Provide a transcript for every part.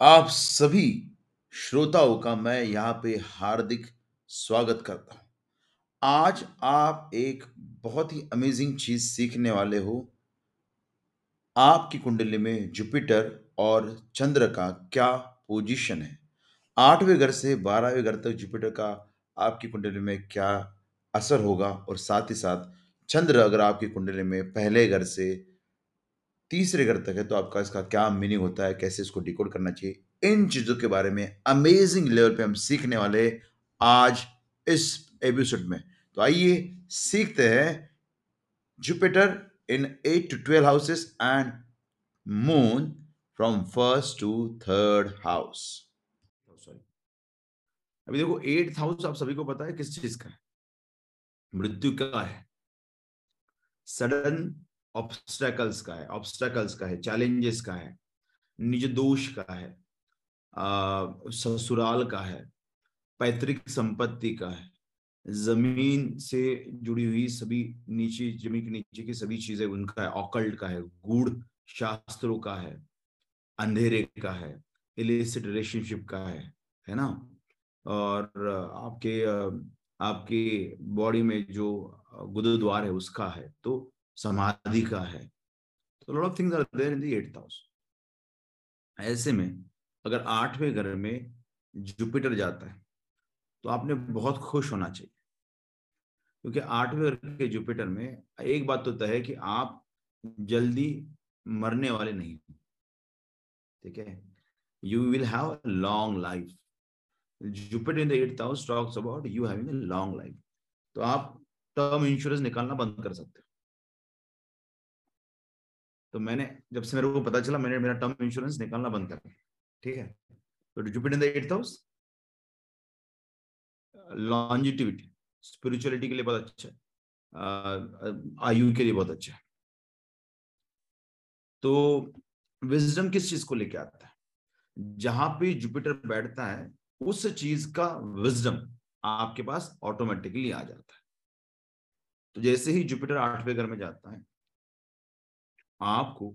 आप सभी श्रोताओं का मैं यहाँ पे हार्दिक स्वागत करता हूँ। आज आप एक बहुत ही अमेज़िंग चीज़ सीखने वाले हो। आपकी कुंडली में जुपिटर और चंद्र का क्या पोज़ीशन है? आठवें घर से 12वें घर तक जुपिटर का आपकी कुंडली में क्या असर होगा और साथ ही साथ चंद्र अगर आपकी कुंडली में पहले घर से तीसरे घर तक है तो आपका इसका क्या मीनिंग होता है, कैसे इसको डिकोड करना चाहिए, इन चीज़ों के बारे में अमेज़िंग लेवल पे हम सीखने वाले आज इस एपिसोड में। तो आइए सीखते हैं Jupiter in 8 to 12 houses and moon from first to third house. Sorry अभी देखो 8th हाउस आप सभी को पता है किस चीज़ का है? मृत्यु का है। सडन ऑब्स्टेकल्स का है ऑब्स्टेकल्स का है चैलेंजेस का है निज दोष का है ससुराल का है पैतृक संपत्ति का है ज़मीन से जुड़ी हुई सभी नीचे ज़मीन के नीचे की सभी चीज़ें उनका है ऑकल्ट का है गूढ़ शास्त्रों का है अंधेरे का है इलिसिट रिलेशनशिप का है है ना और आपके आपके बॉडी में जो गुरुद्वार है उसका है तो समाधि का है। तो lot of things are there in the eighth house ऐसे में, अगर आठवें घर में जुपिटर जाता है तो आपने बहुत खुश होना चाहिए। क्योंकि आठवें घर के जुपिटर में एक बात तो तय है कि आप जल्दी मरने वाले नहीं ठीक है? You will have long life Jupiter in the eighth house talks about you having long life तो आप टर्म इंश्योरेंस निकालना बंद कर सकते हो। तो मैंने, जब से मेरे को पता चला, मैंने मेरा टर्म इंश्योरेंस निकालना बंद कर दिया, ठीक है? तो Jupiter in the house longevity spirituality के लिए बहुत अच्छा है आयु के लिए बहुत अच्छा है। तो विजडम किस चीज़ को लेके आता है? जहाँ पे जुपिटर बैठता है, उस चीज़ का विजडम आपके पास ऑटोमेटिकली आ जाता है। तो जैसे ही जुपिटर आठवें घर में जाता है आपको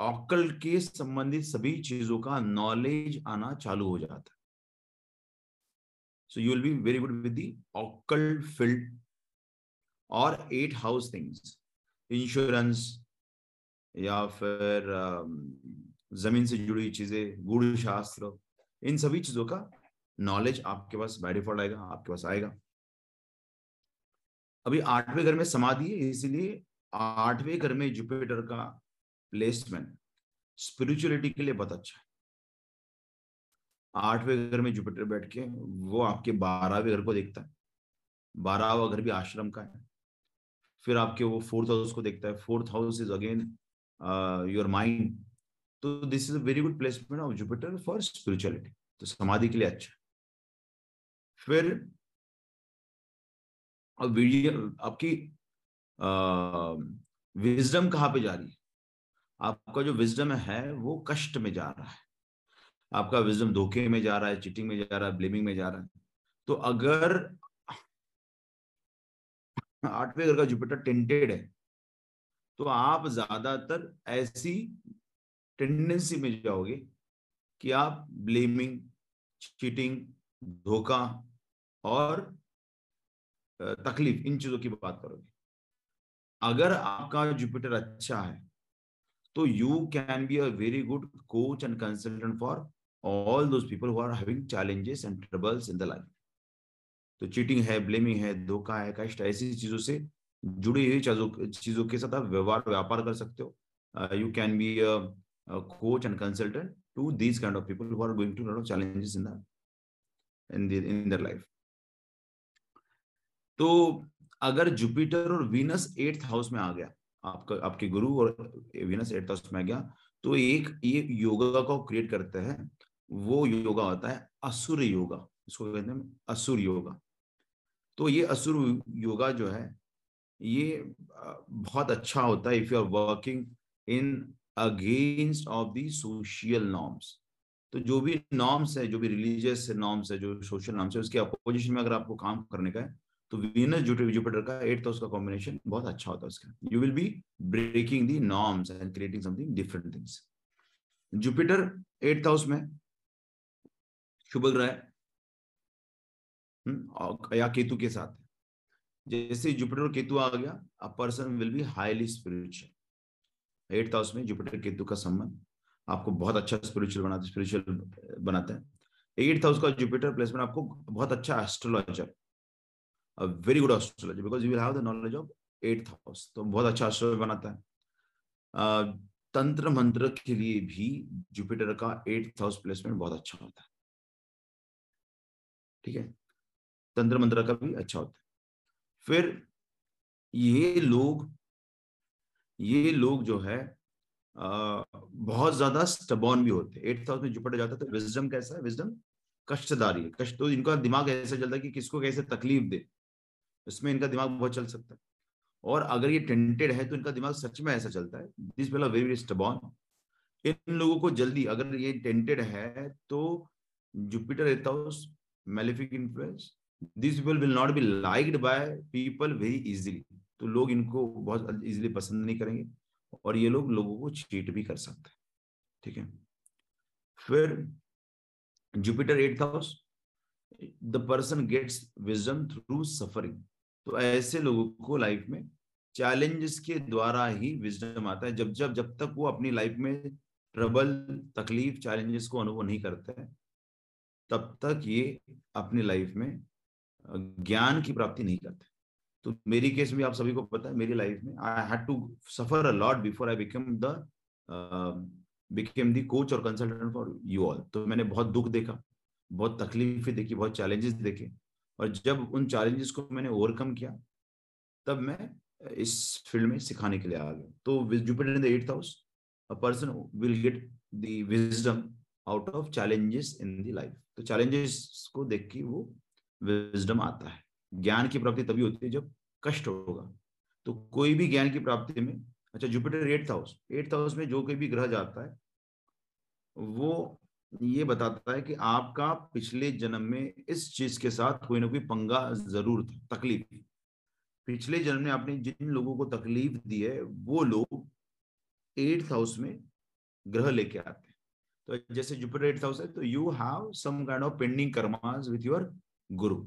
ऑकल के संबंधित सभी चीज़ों का नॉलेज आना चालू हो जाता है। So you will be very good with the occult field और एट हाउस थिंग्स इंश्योरेंस या फिर ज़मीन से जुड़ी चीज़ें गुड़ शास्त्र, इन सभी चीज़ों का नॉलेज आपके पास बाय डिफ़ॉल्ट आएगा, आपके पास आएगा। अभी आठवें घर में समाधि है, इसीलिए आठवें घर में जुपिटर का प्लेसमेंट स्पिरिचुअलिटी के लिए बहुत अच्छा है। आठवें घर में जुपिटर बैठ के वो आपके बारहवें घर को देखता है। बारहवा घर भी आश्रम का है। फिर आपके वो फोर्थ हाउस को देखता है। Fourth house is again your mind तो this is a very good placement of Jupiter for spirituality तो समाधि के लिए अच्छा फिर अब आपकी विजडम कहाँ पे जा रही है? आपका जो विजडम है, वो कष्ट में जा रहा है। आपका विजडम धोखे में जा रहा है चिटिंग में जा रहा है ब्लेमिंग में जा रहा है। तो अगर आठवें घर का जुपिटर टेंटेड है तो आप ज़्यादातर ऐसी टेंडेंसी में जाओगे कि आप ब्लेमिंग चीटिंग धोखा और तकलीफ़, इन चीज़ों की बात करोगे। अगर आपका जुपिटर अच्छा है तो you can be a very good coach and consultant for all those people who are having challenges and troubles in the life तो चीटिंग है ब्लेमिंग है, धोखा है कष्ट ऐसी चीज़ों से जुड़ी हुई चीज़ों के साथ आप व्यवहार, व्यापार कर सकते हो। You can be a coach and consultant to these kind of people who are going to lot of challenges in the in in their life तो अगर जुपिटर और वीनस एट्थ हाउस में आ गया, आपका, आपके गुरु और वीनस एट्थ हाउस में आ गया तो एक, ये योगा को क्रिएट करते हैं, वो योगा होता है असुर योगा, इसको कहते हैं असुर योगा। तो ये असुर योगा जो है, ये बहुत अच्छा होता है if you are working in against of the social norms तो जो भी नॉर्म्स है, जो भी रिलीजियस नॉर्म्स है, जो सोशल नॉर्म्स है, उसके अपोजिशन में अगर आपको काम करने का है तो वीनस जुपिटर का एट हाउस का कॉम्बिनेशन बहुत अच्छा होता है उसका। You will be breaking the norms and creating something different things Jupiter eighth house में शुभ ग्रह हम्म, या केतु के साथ। जैसे जुपिटर और केतु आ गया a person will be highly spiritual eighth house में जुपिटर केतु का संबंध आपको बहुत अच्छा स्पिरिचुअल बनाता है स्पिरिचुअल बनाता है। एट्थ हाउस का जुपिटर प्लेसमेंट आपको बहुत अच्छा astrologer very good astrologer because you will have the knowledge of eighth house तो बहुत अच्छा एस्ट्रोलॉजर बनाता है। तंत्र मंत्र के लिए भी जुपिटर का एट्थ हाउस प्लेसमेंट बहुत अच्छा होता है। ठीक है? तंत्र मंत्र का भी अच्छा होता है। फिर ये लोग ये लोग जो है आ, बहुत ज़्यादा स्टबॉन भी होते हैं। एट्थ हाउस में जुपिटर जाता है तो विजडम कैसा है? विजडम कष्टदारी है। कष्ट तो इनका दिमाग ऐसा चलता है कि किसको कैसे तकलीफ़ दे। इसमें इनका दिमाग बहुत चल सकता है। और अगर ये टेंटेड है तो इनका दिमाग सच में ऐसा चलता है। This people are very stubborn इन लोगों को जल्दी अगर ये टेंटेड है तो जुपिटर रहता malefic influence this people will not be liked by people very easily तो लोग इनको बहुत इजीली पसंद नहीं करेंगे और ये लोग लोगों को चीट भी कर सकते हैं। ठीक है? फिर Jupiter eight house the person gets wisdom through suffering तो ऐसे लोगों को लाइफ में चैलेंजेस के द्वारा ही विजडम आता है। जब जब जब तक वो अपनी लाइफ में ट्रबल तकलीफ़ चैलेंजेस को अनुभव नहीं करते, तब तक ये अपनी लाइफ में ज्ञान की प्राप्ति नहीं करते। तो मेरी केस में आप सभी को पता है, मेरी लाइफ में I had to suffer a lot before I become the became the coach और कंसल्टेंट फॉर यू ऑल तो मैंने बहुत दुख देखा, बहुत तकलीफें देखी, बहुत चैलेंजेस देखे। और जब उन चैलेंजेस को मैंने ओवरकम किया, तब मैं इस फ़ील्ड में सिखाने के लिए आ गया। तो Jupiter in the eighth house a person will get the wisdom out of challenges in the life तो चैलेंजेस को देख के वो विजडम आता है। ज्ञान की प्राप्ति तभी होती है जब कष्ट होगा। तो कोई भी ज्ञान की प्राप्ति में अच्छा Jupiter eighth house eighth house में जो कोई भी ग्रह जाता है, वो ये बताता है कि आपका पिछले जन्म में इस चीज़ के साथ कोई ना कोई पंगा ज़रूर था, तकलीफ़ थी। पिछले जन्म में आपने जिन लोगों को तकलीफ़ दी है, वो लोग एट्थ हाउस में ग्रह लेके आते हैं। तो जैसे जुपिटर एट्थ हाउस है तो you have some kind of pending karmas with your guru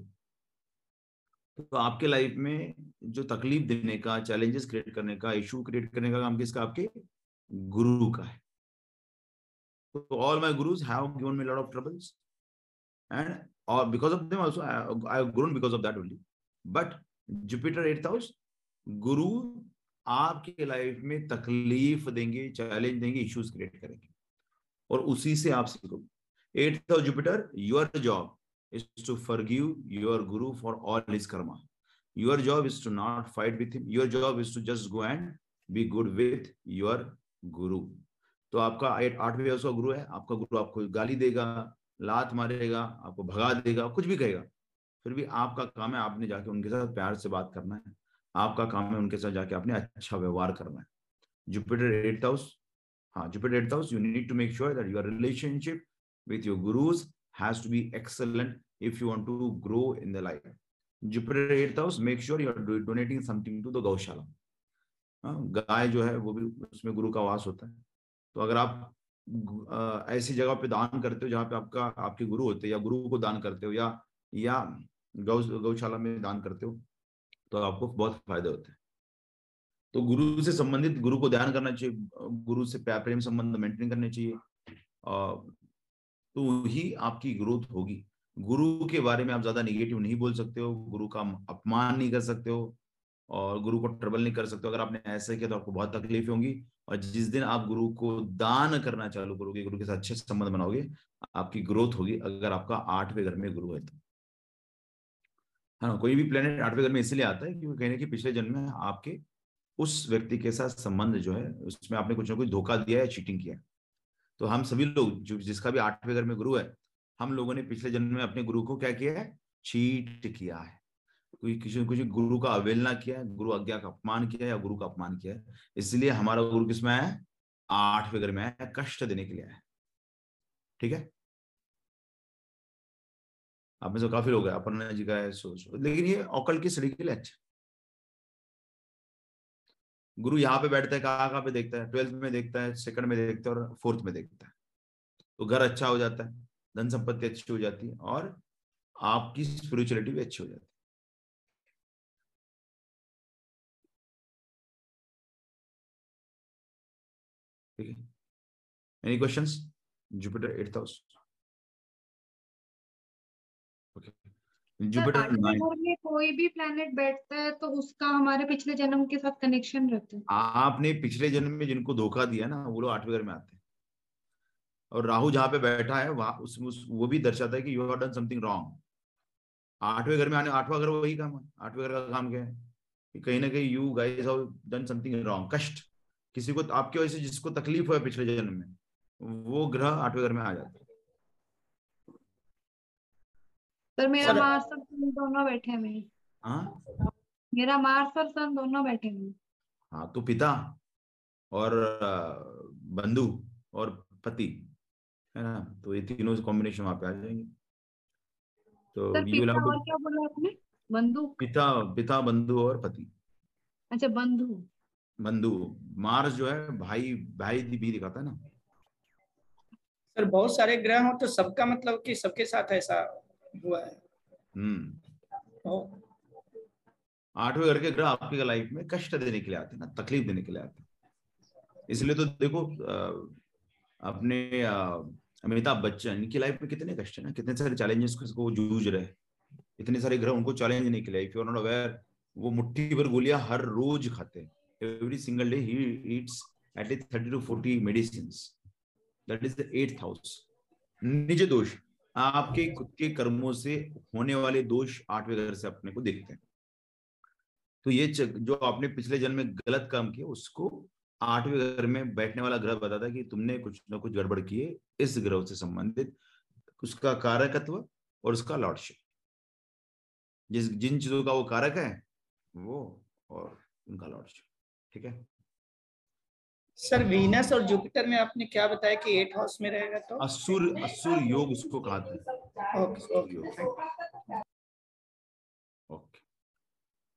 तो आपके लाइफ में जो तकलीफ़ देने का चैलेंजेस क्रिएट करने का इशू क्रिएट करने का काम किसका? आपके गुरु का है। So all my gurus have given me a lot of troubles. And or because of them also, I, I have grown because of that only. But Jupiter 8th house, गुरु आपके life में तकलीफ़ देंगे चैलेंज देंगे issues create करेंगे और उसी से आप सीखोगे of Jupiter your job is to forgive your guru for all his karma. Your job is to not fight with him. Your job is to just go and be good with your guru. तो आपका आठवें house का गुरु है, आपका गुरु आपको गाली देगा, लात मारेगा, आपको भगा देगा, कुछ भी कहेगा। फिर भी आपका काम है, आपने जाके उनके साथ प्यार से बात करना है। आपका काम है उनके साथ जाके आपने अच्छा व्यवहार करना है। जुपिटर एट हाउस हाँ Jupiter eight house you need to make sure that your relationship with your gurus has to be excellent if you want to grow in the life Jupiter eight house make sure you are donating something to the gaushala गाय जो है, वो भी उसमें गुरु का वास होता है। तो अगर आप ऐसी जगह पे दान करते हो जहाँ पे आपका, आपके गुरु होते या गुरु को दान करते हो या या गौ, गौशाला में दान करते हो तो आपको बहुत फ़ायदे होते हैं। तो गुरु से संबंधित, गुरु को ध्यान करना चाहिए, गुरु से प्रेम संबंध मेंटेन करने चाहिए तो ही आपकी ग्रोथ होगी। गुरु के बारे में आप ज़्यादा निगेटिव नहीं बोल सकते हो, गुरु का अपमान नहीं कर सकते हो, और गुरु को ट्रबल नहीं कर सकते हो। अगर आपने ऐसे किया तो आपको बहुत तकलीफ़ होंगी। और जिस दिन आप गुरु को दान करना चालू करोगे, गुरु के साथ अच्छे संबंध बनाओगे, आपकी ग्रोथ होगी अगर आपका आठवें घर में गुरु है तो। हाँ कोई भी प्लेनेट आठवें घर में इसलिए आता है क्योंकि कहने की पिछले जन्म में आपके उस व्यक्ति के साथ संबंध जो है, उसमें आपने कुछ ना कुछ धोखा दिया है चीटिंग किया। तो हम सभी लोग जो, जिसका भी आठवें घर में गुरु है, हम लोगों ने पिछले जन्म में अपने गुरु को क्या किया है? चीट किया है। कोई किसी ने किसी गुरु का अवेलना किया है, गुरु आज्ञा का अपमान किया या गुरु का अपमान किया है, इसलिए हमारा गुरु किसमें आया आठ फिगर में आया कष्ट देने के लिए आया ठीक है? आप में से काफ़ी लोग हैं अपना जी का है, सो सो। लेकिन ये औकल की स्टडी के लिए अच्छा गुरु यहाँ पे बैठता है, कहाँ कहाँ पे देखता है? ट्वेल्थ में देखता है, सेकंड में देखता है और फोर्थ में देखता है। तो घर अच्छा हो जाता है, धन संपत्ति अच्छी हो जाती है और आपकी स्पिरिचुअलिटी भी अच्छी हो जाती है। ठीक है। Any questions Jupiter eight house Jupiter में कोई भी प्लैनेट बैठता है तो उसका हमारे पिछले जन्म के साथ कनेक्शन रहता है। आपने पिछले जन्म में जिनको धोखा दिया ना वो लोग आठवें घर में आते हैं। और राहु जहाँ पे बैठा है वहाँ उस, उस वो भी दर्शाता है कि you have done something wrong आठवें घर में आने आठवां घर वही काम है। आठवें घर का काम क्या है? कि कहीं ना कहीं you guys have done something wrong कष्ट। किसी को आपकी वजह से जिसको तकलीफ़ हुआ पिछले जन्म में वो ग्रह आठवें घर में आ जाते सर मेरा मार्स और सन दोनों बैठे हैं। हाँ? मेरा मार्स और सन दोनों बैठे हैं। हाँ तो पिता और बंधु और पति है ना? तो ये तीनों कॉम्बिनेशन वहाँ पे आ जाएँगे। तो सर, पिता और क्या बोला आपने? बंधु। पिता पिता बंधु और पति। अच्छा बंधु। बंधु मार्स जो है भाई भाई भी दिखाता है ना। सर बहुत सारे ग्रह हो तो सबका मतलब कि सबके साथ ऐसा हुआ है। हम्म। आठवें घर के ग्रह आपके लाइफ में कष्ट देने के लिए आते हैं ना तकलीफ़ देने के लिए आते हैं। इसलिए तो देखो अपने अमिताभ बच्चन इनकी लाइफ में कितने कष्ट है ना कितने सारे चैलेंजेस को जूझ रहे इतने सारे ग्रह उनको चैलेंज नहीं के लिए इफ़ यू नॉट अवेयर वो मुट्ठी भर गोलियाँ हर रोज खाते हैं। Every single day he eats at least 30 to 40 medicines. That is the eighth house. निज दोष, आपके खुद के कर्मों से होने वाले दोष आठवें घर से अपने को देखते हैं। तो ये जो आपने पिछले जन्म में गलत काम किया, उसको आठवें घर में बैठने वाला ग्रह बताता कि तुमने कुछ ना कुछ गड़बड़ किए इस ग्रह से संबंधित उसका कारकत्व और उसका लॉर्डशिप। जिस, जिन चीज़ों का वो कारक है, वो और उनका लॉर्डशिप। ठीक है? सर वीनस और जुपिटर में आपने क्या बताया कि एट हाउस में रहेगा तो? असुर असुर योग उसको कहा था okay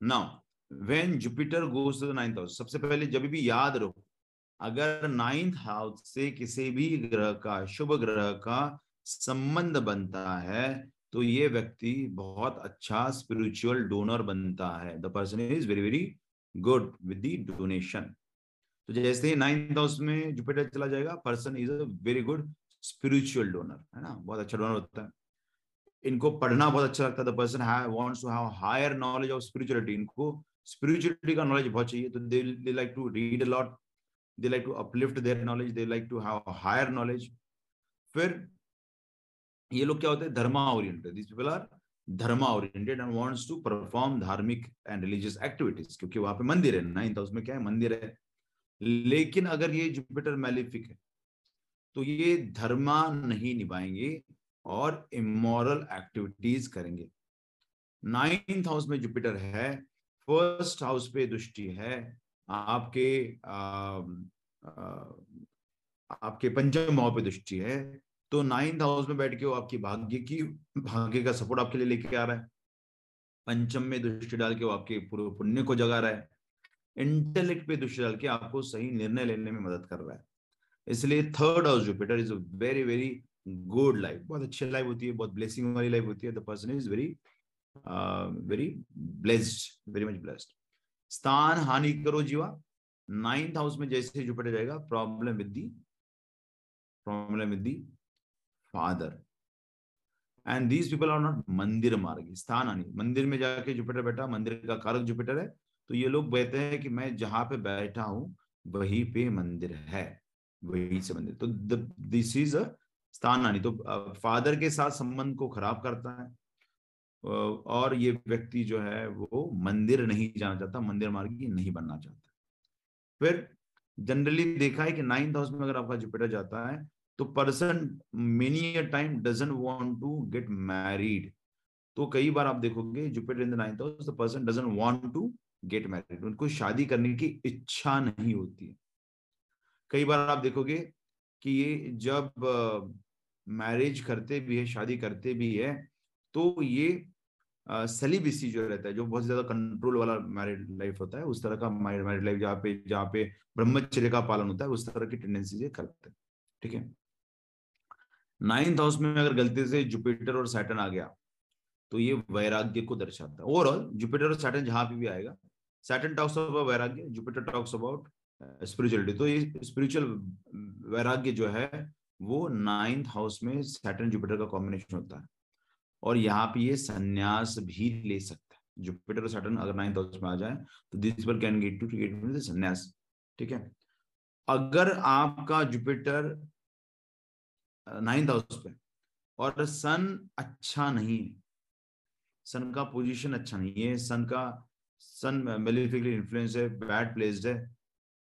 now when Jupiter goes to the ninth house सबसे पहले जब भी याद रहो अगर नाइन्थ हाउस से किसी भी ग्रह का शुभ ग्रह का संबंध बनता है तो ये व्यक्ति बहुत अच्छा स्पिरिचुअल डोनर बनता है। The person is very very good with the donation तो जैसे ही नाइन्थ हाउस में जुपिटर चला जाएगा person is a very good spiritual donor है ना? बहुत अच्छा डोनर होता है। इनको पढ़ना बहुत अच्छा लगता है। The person wants to have higher knowledge of spirituality इनको स्पिरिचुअलिटी का नॉलेज बहुत चाहिए। तो they like to read a lot they like to uplift their knowledge they like to have higher knowledge फिर ये लोग क्या होते हैं? Dharma oriented this people are dharma oriented and wants to perform धार्मिक एंड रिलीजियस एक्टिविटीज़ क्योंकि वहाँ पे मंदिर है नाइन्थ हाउस में क्या है? मंदिर है। लेकिन अगर ये जुपिटर मैलिफिक है तो ये धर्मा नहीं निभाएँगे और इमोरल एक्टिविटीज़ करेंगे। नाइन्थ हाउस में जुपिटर है फ़र्स्ट हाउस पे दृष्टि है आपके आ, आ, आपके पंचम भाव पे दृष्टि है तो नाइन्थ हाउस में बैठ के वो आपकी भाग्य की, भाग्य का सपोर्ट आपके लिए लेके आ रहा है। पंचम में दृष्टि डाल के वो आपके पूर्व पुण्य को जगा रहा है। इंटेलेक्ट पे दृष्टि डाल के आपको सही निर्णय लेने में मदद कर रहा है। इसलिए third house Jupiter is a very very good life बहुत अच्छी लाइफ होती है, बहुत ब्लेसिंग वाली लाइफ होती है। The person is very very blessed very much blessed स्थान हानि करो जीवा। नाइन्थ हाउस में जैसे जुपिटर जाएगा problem with the problem with the father and these people are not मंदिर मार्ग स्थान मंदिर में जाके जुपिटर बैठा मंदिर का कारक जुपिटर है तो ये लोग कहते हैं कि मैं जहाँ पे बैठा हूँ, वहीं पे मंदिर है, वहीं से मंदिर। तो दिस इज़ अ स्थान आनी तो फादर के साथ संबंध को खराब करता है। और ये व्यक्ति जो है, वो मंदिर नहीं जाना चाहता, मंदिर मार्गी नहीं बनना चाहता। फिर जनरली देखा है कि नाइन्थ हाउस में अगर आपका जुपिटर जाता है तो person many a time doesn't want to get married तो कई बार आप देखोगे Jupiter in the ninth house person doesn't want to get married उनको शादी करने की इच्छा नहीं होती कई बार आप देखोगे कि ये जब मैरिज करते भी है, शादी करते भी है तो ये सेलिबिसी जो रहता है, जो बहुत ज़्यादा कंट्रोल वाला मैरिड लाइफ होता है, उस तरह का मैरिड लाइफ जहाँ पे जहाँ पे ब्रह्मचर्य का पालन होता है, उस तरह की टेंडेंसी करते हैं। ठीक है? नाइन्थ हाउस में अगर गलती से जुपिटर और सैटन आ गया तो ये वैराग्य को दर्शाता है। ओवरऑल जुपिटर और सैटर्न जहाँ भी आएगा Saturn talks about vairagya Jupiter talks about spirituality तो ये स्पिरिचुअल वैराग्य जो है, वो नाइन्थ हाउस में सैटर्न जुपिटर का कॉम्बिनेशन होता है। और यहाँ पे ये संन्यास भी ले सकता है। जुपिटर और सैटन अगर नाइन्थ हाउस में आ जाए तो this person can get to get sanyas. ठीक है? अगर आपका जुपिटर नाइन्थ हाउस पे। और सन अच्छा नहीं है। सन का पोजीशन अच्छा नहीं है। सन का, सन मेलिफिकली इन्फ्लुएंस है बैड प्लेस्ड है।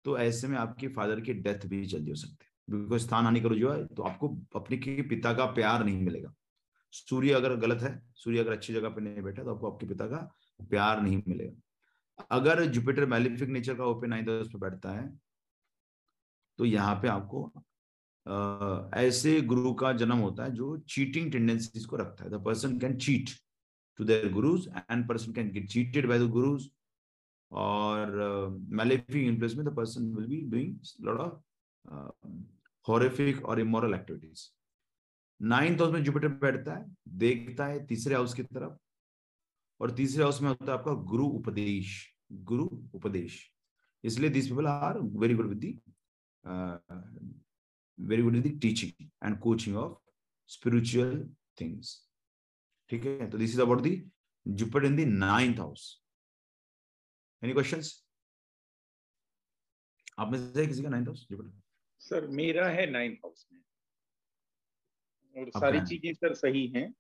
तो ऐसे में आपके फादर की डेथ भी जल्दी हो सकती है। बिकॉज़ स्थान हानि करो जो है तो आपको अपने के पिता का प्यार नहीं मिलेगा। सूर्य अगर गलत है, सूर्य अगर अच्छी जगह पे नहीं बैठा तो आपको आपके पिता का प्यार नहीं मिलेगा। अगर जुपिटर मेलिफिक नेचर का ओपन नाइन्थ हाउस पे बैठता है तो यहाँ पे आपको ऐसे गुरु का जन्म होता है जो चीटिंग टेंडेंसीज को रखता है। The person can cheat to their gurus and person can get cheated by the gurus और मेलेफिक इन्फ्लुएंस में the person will be doing lot of horrific और इमोरल एक्टिविटीज़ नाइन्थ हाउस में Jupiter बैठता है, देखता है तीसरे हाउस की तरफ़ और तीसरे हाउस में होता है आपका गुरु उपदेश गुरु उपदेश। इसलिए this people are very good with the very good with the teaching and coaching of spiritual things ठीक है? तो this is about the Jupiter in the ninth house any questions आप में से किसी का नाइन्थ हाउस जुपिटर सर मेरा है नाइन्थ हाउस में। और सारी चीज़ें सर सही हैं।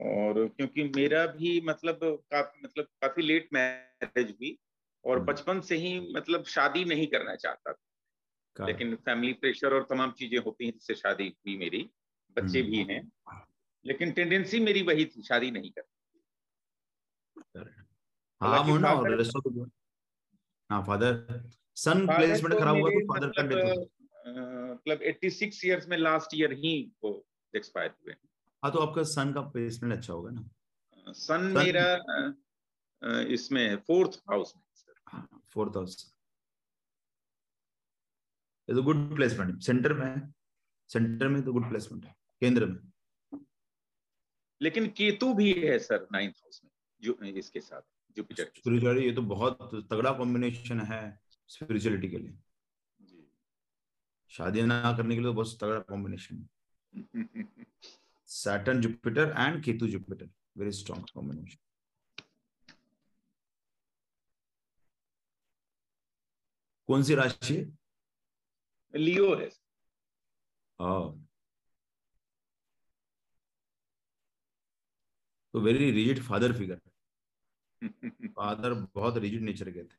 और क्योंकि मेरा भी मतलब काफ़ी मतलब काफ़ी लेट मैरिज हुई। और हम्म। बचपन से ही मतलब शादी नहीं करना चाहता था। लेकिन फैमिली प्रेशर और तमाम चीज़ें होती हैं जिससे शादी हुई मेरी बच्चे भी हम्म। हैं लेकिन टेंडेंसी मेरी वही थी शादी नहीं कर हाँ मुन्ना और हाँ फादर सन प्लेसमेंट खराब हुआ तो फादर का डेथ मतलब 86 इयर्स में लास्ट ईयर ही वो एक्सपायर हुए हाँ। तो आपका सन का प्लेसमेंट अच्छा होगा ना। सन मेरा इसमें फोर्थ हाउस में सर फोर्थ हाउस तो गुड प्लेसमेंट सेंटर में है. सेंटर में तो गुड प्लेसमेंट है. केंद्र में. लेकिन केतु भी है सर नाइन्थ हाउस में जो इसके साथ जुपिटर स्पिरिचुअलिटी ये तो बहुत तगड़ा कॉम्बिनेशन है स्पिरिचुअलिटी के लिए। शादी ना करने के लिए तो बहुत तगड़ा combination Saturn Jupiter and Ketu Jupiter very strong combination कौन सी राशि? लियो है। तो very rigid father figure father बहुत रिजिड नेचर के थे।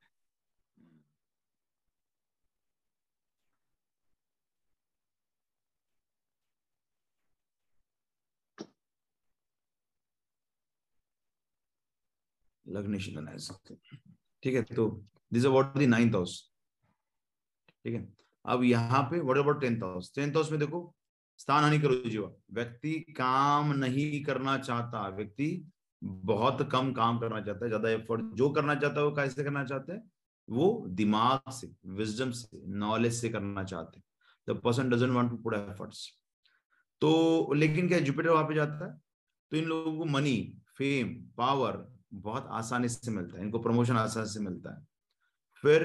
ठीक है तो this about the ninth house ठीक है? अब यहाँ पे what about tenth house tenth house में देखो, स्थान हानि करो जीवा। व्यक्ति काम नहीं करना चाहता, व्यक्ति बहुत कम काम करना चाहता है, ज़्यादा एफर्ट जो करना चाहता है, वो कैसे करना चाहते हैं? वो दिमाग से विजडम से नॉलेज से करना चाहते हैं। The person doesn't want to put efforts तो लेकिन क्या जुपिटर वहाँ पे जाता है? तो इन लोगों को मनी फेम पावर बहुत आसानी से मिलता है। इनको प्रमोशन आसानी से मिलता है। फिर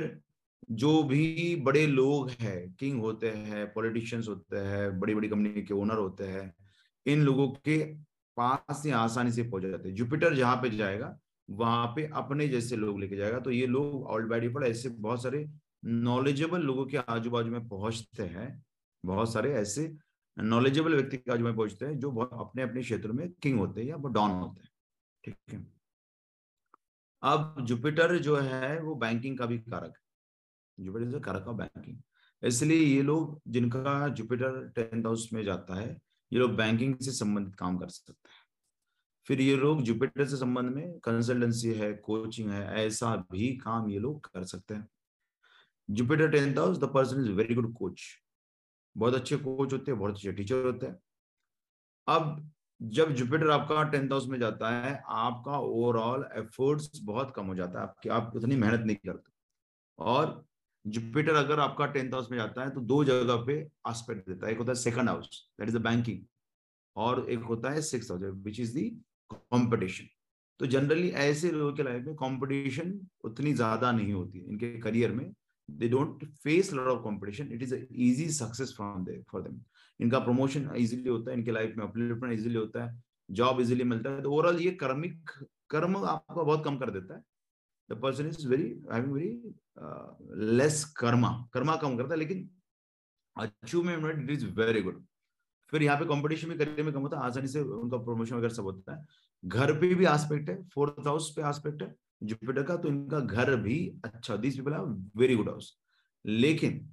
जो भी बड़े लोग हैं, किंग होते हैं, पॉलिटिशियंस होते हैं बड़ी बड़ी कंपनी के ओनर होते हैं, इन लोगों के पास ही आसानी से पहुँच जाते हैं। जुपिटर जहाँ पे जाएगा, वहाँ पे अपने जैसे लोग लेके जाएगा। तो ये लोग ऑलरेडी पर ऐसे बहुत सारे नॉलेजेबल लोगों के आजू बाजू में पहुँचते हैं। बहुत सारे ऐसे नॉलेजेबल व्यक्ति के आजू में पहुँचते हैं, जो बहुत अपने अपने क्षेत्र में किंग होते हैं या वो डॉन होते हैं। ठीक है? अब जुपिटर जो है, वो बैंकिंग का भी कारक है। Jupiter is karak of banking इसलिए ये लोग जिनका जुपिटर टेंथ हाउस में जाता है, ये लोग बैंकिंग से संबंधित काम कर सकते हैं। फिर ये लोग जुपिटर से संबंध में कंसल्टेंसी है कोचिंग है, ऐसा भी काम ये लोग कर सकते हैं। Jupiter tenth house the person is very good coach बहुत अच्छे कोच होते हैं, बहुत अच्छे टीचर होते हैं। अब जब जुपिटर आपका टेंथ हाउस में जाता है, आपका ओवरऑल एफर्ट्स बहुत कम हो जाता है, आपकी, आप उतनी मेहनत नहीं करते। और जुपिटर अगर आपका टेंथ हाउस में जाता है तो दो जगह पे आस्पेक्ट देता है। एक होता है second house that is the banking और एक होता है six house which is the competition तो जनरली ऐसे लोगों के लाइफ में कंपटीशन उतनी ज़्यादा नहीं होती इनके करियर में। They don't face lot of competition it is easy success from for them इनका प्रमोशन इजीली होता है, इनके लाइफ में अपलिफ्टमेंट इजीली होता है जॉब इजीली मिलता है। तो ओवरऑल ये कर्मिक कर्म आपका बहुत कम कर देता है। The person is very having very less karma Karma कम करता है, लेकिन achievement it is very good फिर यहाँ पे कंपटीशन भी करियर में कम होता है, आसानी से उनका प्रमोशन वगैरह सब होता है। घर पे भी आस्पेक्ट है फोर्थ हाउस पे आस्पेक्ट है जुपिटर का तो इनका घर भी अच्छा this people are very good house लेकिन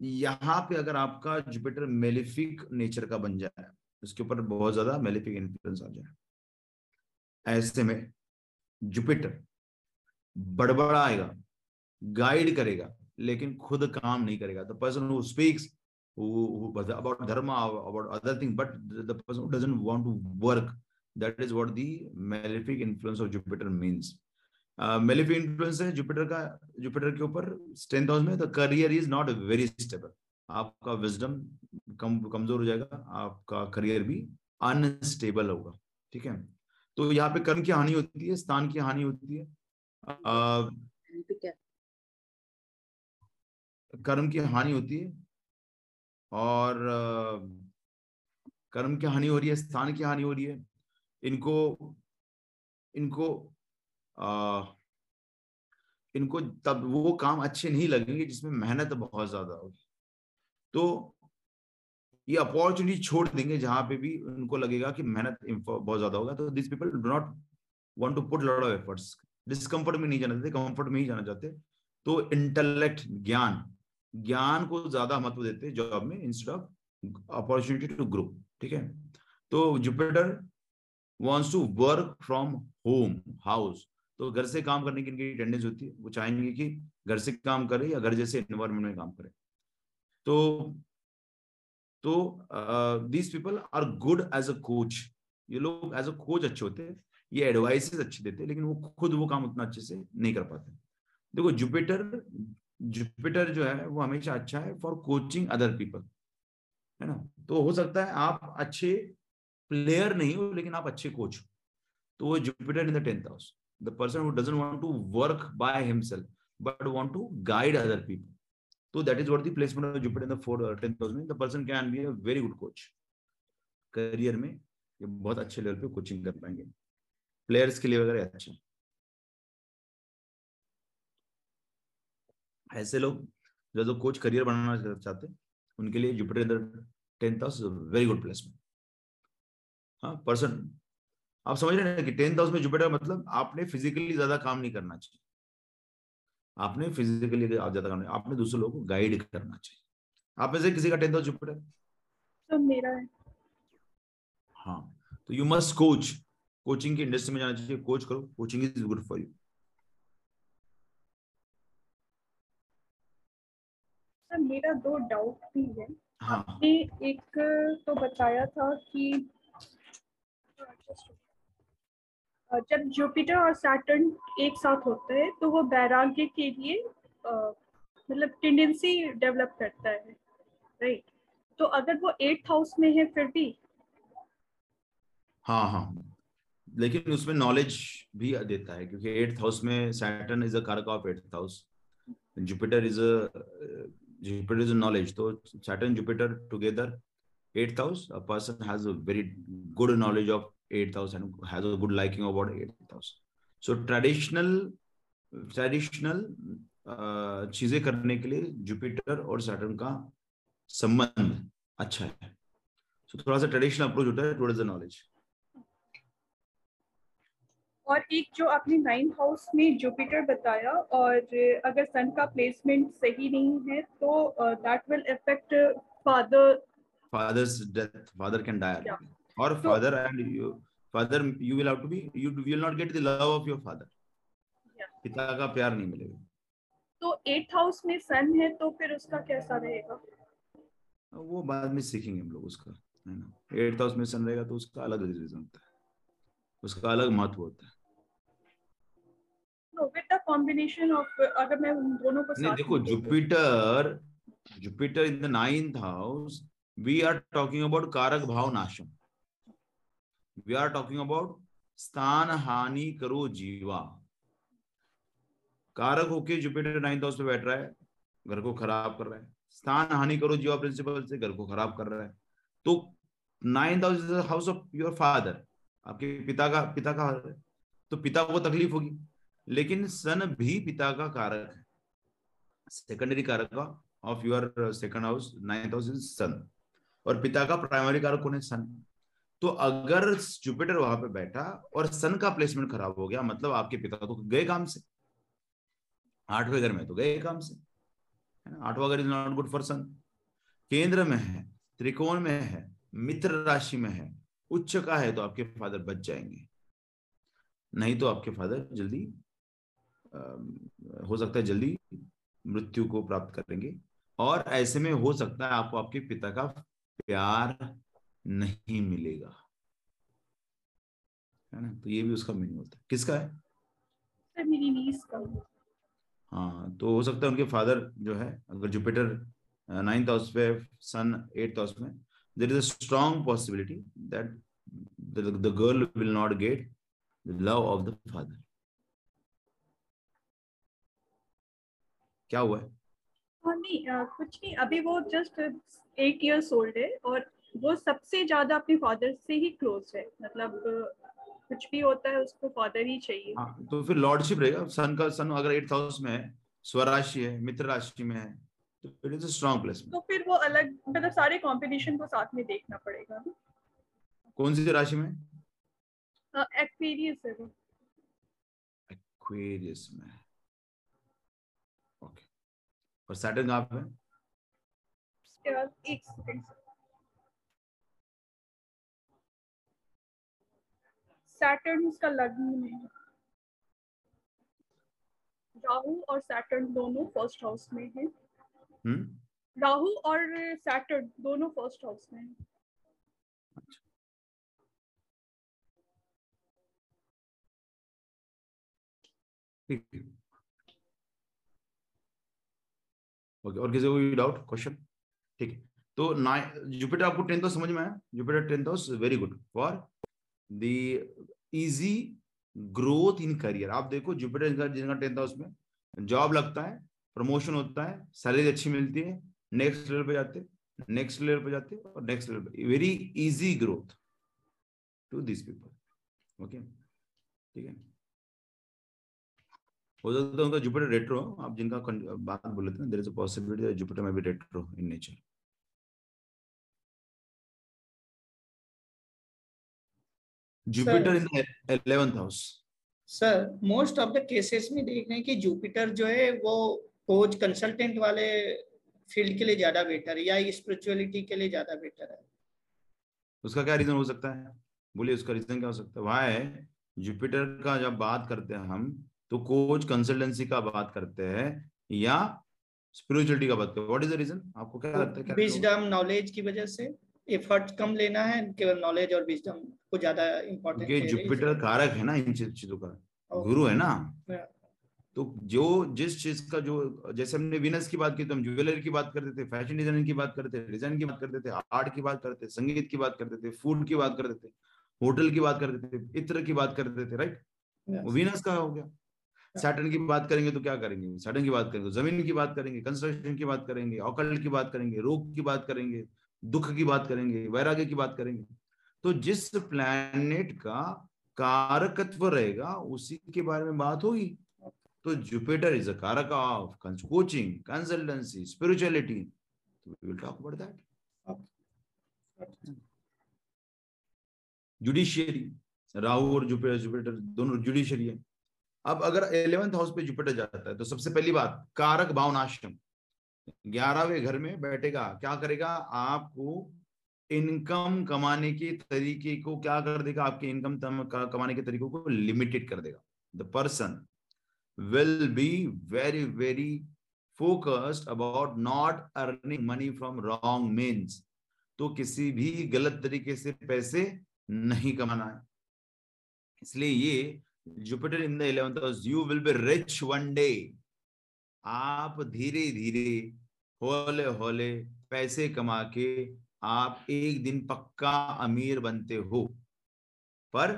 यहाँ पे अगर आपका जुपिटर मेलिफिक नेचर का बन जाए, उसके ऊपर बहुत ज़्यादा मेलिफिक इन्फ्लुएंस आ जाए। ऐसे में जुपिटर बड़बड़ाएगा गाइड करेगा लेकिन खुद काम नहीं करेगा। The person who speaks about dharma about other things but the person who doesn't want to work that is what the malefic influence of jupiter means. Malefic uh, influence है Jupiter का Jupiter के ऊपर tenth house में the career is not very stable आपका wisdom कम कमज़ोर हो जाएगा आपका करियर भी अनस्टेबल होगा ठीक है? तो यहाँ पे कर्म की हानि होती है स्थान की हानि होती है कर्म की हानि होती है और कर्म की हानि हो रही है स्थान की हानि हो रही है इनको इनको आ, इनको तब वो काम अच्छे नहीं लगेंगे जिसमें मेहनत बहुत ज़्यादा होगी। तो ये अपॉर्चुनिटी छोड़ देंगे जहाँ पे भी उनको लगेगा कि मेहनत बहुत ज़्यादा होगा। तो this people do not want to put lot of efforts discomfort में नहीं जाना चाहते कंफर्ट में ही जाना चाहते। तो इंटेलेक्ट ज्ञान ज्ञान को ज़्यादा महत्व देते जॉब में instead of opportunity to grow ठीक है? तो Jupiter wants to work from home house तो घर से काम करने की इनकी टेंडेंस होती है। वो चाहेंगे कि घर से काम करे या घर जैसे एनवायरमेंट में काम करे। तो तो these people are good as a coach ये लोग एज अ कोच अच्छे होते हैं। ये एडवाइसेस अच्छे देते हैं लेकिन वो खुद वो काम उतना अच्छे से नहीं कर पाते। देखो जुपिटर जुपिटर जो है वो हमेशा अच्छा है फॉर कोचिंग अदर पीपल है ना? तो हो सकता है आप अच्छे प्लेयर नहीं हो लेकिन आप अच्छे कोच हो। तो वो Jupiter in the tenth house the person who want to work by himself but want to guide other people तो that is the placement of Jupiter in the four uh, tenth house means. The person can be a very good coach. Career में ये बहुत अच्छे level पे coaching कर पाएँगे। Players के लिए वगैरह अच्छा ऐसे लोग जो जो कोच करियर बनाना चाहते हैं उनके लिए Jupiter tenth house very good placement हाँ पर्सन आप समझ रहे हैं कि टेंथ हाउस में जुपिटर मतलब आपने फिजिकली ज़्यादा काम नहीं करना चाहिए। आपने फिजिकली ज़्यादा करना आपने दूसरे लोगों को गाइड करना चाहिए। आप में से किसी का टेंथ हाउस जुपिटर तो मेरा है। हाँ तो यू मस्ट कोच कोचिंग की इंडस्ट्री में जाना चाहिए कोच करो coaching is good for you मेरा दो डाउट भी है। हाँ। आपने एक तो बताया था कि जब जुपिटर और सैटर्न एक साथ होते हैं तो वो बैराग्य के लिए मतलब टेंडेंसी डेवलप करता है राइट तो अगर वो एट्थ हाउस में है फिर भी? हाँ हाँ। लेकिन उसमें नॉलेज भी देता है क्योंकि एट्थ हाउस में सैटर्न इज़ अ कारक of eighth house Jupiter is a Jupiter is a knowledge तो Saturn Jupiter together eighth house a person has a very good knowledge of 8000 has a good liking about 8000 so traditional traditional uh, चीज़ें करने के लिए जुपिटर और सैटर्न का संबंध अच्छा है। सो so, थोड़ा सा ट्रेडिशनल अप्रोच होता है टुवर्ड्स द नॉलेज और एक जो आपने नाइन्थ हाउस में जुपिटर बताया और अगर सन का प्लेसमेंट सही नहीं है तो that will affect father father's death father can die father and you father you will have to be you will not get the love of your father. Yeah. पिता का प्यार नहीं मिलेगा। तो एट हाउस में सन है तो फिर उसका कैसा रहेगा? वो बाद में सीखेंगे हम लोग उसका है ना? एट हाउस में सन रहेगा तो उसका अलग रीजन होता है। उसका अलग महत्व होता है। Combination of अगर मैं उन दोनों को नहीं देखो Jupiter Jupiter in the ninth house we are talking about कारक भाव नाशम। वी आर टॉकिंग अबाउट स्थान हानि करो जीवा। कारक होके जुपिटर नाइन्थ हाउस पे बैठ रहा है घर को खराब कर रहा है। स्थान हानि करो जीवा प्रिंसिपल से घर को खराब कर रहा है। तो ninth house is house of your father आपके पिता का पिता का है। तो पिता को तकलीफ़ होगी। लेकिन सन भी पिता का कारक है। सेकेंडरी कारक का of your second house ninth house is sun और पिता का प्राइमरी कारक कौन है? सन तो अगर जुपिटर वहाँ पे बैठा और सन का प्लेसमेंट खराब हो गया मतलब आपके पिता तो गए काम से। आठवें घर में तो गए काम से। आठवां घर is not good for sun केंद्र में है, त्रिकोण में है, मित्र राशि में है, उच्च का है तो आपके फादर बच जाएँगे। नहीं तो आपके फादर जल्दी हो सकता है जल्दी मृत्यु को प्राप्त करेंगे। और ऐसे में हो सकता है आपको आपके पिता का प्यार नहीं मिलेगा। है ना? तो ये भी उसका मीनिंग होता है। किसका है? सर मेरी नीस का हाँ। तो हो सकता है उनके फादर जो है अगर जुपिटर नाइन्थ हाउस पे सन एट्थ हाउस में there is a strong possibility that the girl will not get the love of the father क्या हुआ है? नहीं आ, कुछ नहीं अभी वो जस्ट एट इयर्स ओल्ड है और वो सबसे ज़्यादा अपने फादर से ही क्लोज है। मतलब कुछ भी होता है उसको फादर ही चाहिए। हाँ तो फिर लॉर्डशिप रहेगा। सन का सन अगर एट हाउस में है स्वराशि है मित्र राशि में है तो इट इज़ स्ट्रॉन्ग प्लेस तो फिर वो अलग मतलब सारे कॉम्बिनेशन को साथ में देखना पड़ेगा कौन सी राशि में? एक्वेरियस है वो। एक्वेरियस में। और सैटर्न कहाँ पे है? एक सेकंड सैटर्न उसका लग्न में है। राहु और सैटर्न दोनों फ़र्स्ट हाउस में है। हम्म? राहु और सैटर्न दोनों फ़र्स्ट हाउस में है। ठीक ओके और किसी को कोई डाउट क्वेश्चन ठीक है। तो जुपिटर आपको टेंथ हाउस समझ में आया? Jupiter tenth house very good for the easy growth in career आप देखो जुपिटर जिनका टेंथ हाउस में जॉब लगता है प्रमोशन होता है सैलरी अच्छी मिलती है नेक्स्ट लेवल पे जाते नेक्स्ट लेवल पे जाते और नेक्स्ट लेवल पे। Very easy growth to this people okay ठीक है? हो सकता है उनका जुपिटर रेट्रो आप जिनका बात बोले थे there is a possibility Jupiter में भी retro in nature Jupiter in 11th house sir most of the cases में देख रहे हैं कि जुपिटर जो है वो कोच कंसल्टेंट वाले फ़ील्ड के लिए ज़्यादा बेटर है या स्पिरिचुअलिटी के लिए ज़्यादा बेटर है? उसका क्या रीजन हो सकता है? बोलिए उसका रीजन क्या हो सकता है? वहाँ है जुपिटर का जब बात करते हैं हम तो कोच कंसल्टेंसी का बात करते हैं या स्पिरिचुअलिटी का बात करते हैं व्हाट इज़ द रीजन आपको क्या लगता है क्या विजडम नॉलेज की वजह से एफर्ट कम लेना है केवल नॉलेज और विजडम को ज़्यादा इंपॉर्टेंट क्योंकि जुपिटर कारक है ना इन चीज़ों का गुरु है ना तो जो जिस चीज़ का जो जैसे हमने विनस की बात की तो हम ज्वेलरी की बात करते थे फ़ैशन डिज़ाइनिंग की बात करते थे डिज़ाइन की बात करते थे आर्ट की बात करते थे संगीत की बात करते थे फ़ूड की बात करते थे होटल की बात करते थे इत्र की बात करते थे राइट विनस का हो गया सैटर्न की बात करेंगे तो क्या करेंगे? सैटर्न की बात करेंगे तो ज़मीन की बात करेंगे कंस्ट्रक्शन की बात करेंगे ऑकल्ट की बात करेंगे, रोग की बात करेंगे, दुख की बात करेंगे, वैराग्य की बात करेंगे। तो जिस प्लैनेट का कारकत्व रहेगा, उसी के बारे में बात होगी। तो जुपिटर इज़ अ कारक of coaching consultancy spirituality will talk about that judiciary Rahu और जुपिटर जुपिटर दोनों जुडिशियरी है। अब अगर इलेवेंथ हाउस पे जुपिटर जाता है तो सबसे पहली बात, कारक भावनाश्रम। ग्यारहवें घर में बैठेगा, क्या करेगा? आपको इनकम कमाने के तरीके को क्या कर देगा? आपके इनकम कमाने के तरीकों को लिमिटेड कर देगा। The person will be very very focused about not earning money from wrong means तो किसी भी गलत तरीके से पैसे नहीं कमाना है। इसलिए ये Jupiter in the eleventh house you will be rich one day आप धीरे धीरे, होले होले पैसे कमा के आप एक दिन पक्का अमीर बनते हो। पर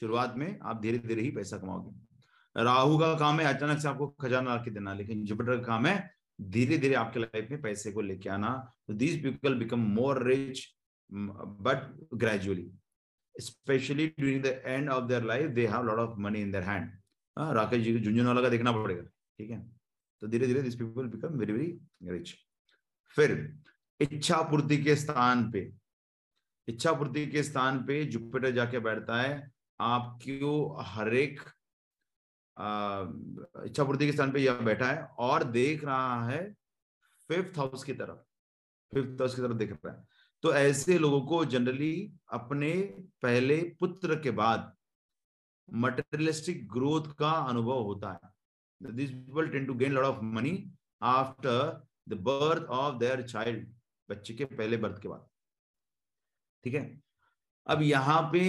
शुरुआत में आप धीरे धीरे ही पैसा कमाओगे। राहु का काम है अचानक से आपको खजाना के देना, लेकिन जुपिटर का काम है धीरे धीरे आपके लाइफ में पैसे को लेके आना। These people become more rich but gradually specially during the end of their life they have lot of money in their hand Rakesh ji को वाला का देखना पड़ेगा ठीक है तो धीरे धीरे this people become very very rich फिर इच्छा पूर्ति के स्थान पे इच्छा पूर्ति के स्थान पे जुपिटर जाके बैठता है आपको हर एक इच्छा पूर्ति के स्थान पे यह बैठा है और देख रहा है फिफ्थ हाउस की तरफ़ फिफ्थ हाउस की तरफ़ देख रहा है तो ऐसे लोगों को जनरली अपने पहले पुत्र के बाद मटेरियलिस्टिक ग्रोथ का अनुभव होता है। This people tend to gain lot of money after the birth of their child बच्चे के पहले बर्थ के बाद। ठीक है? अब यहाँ पे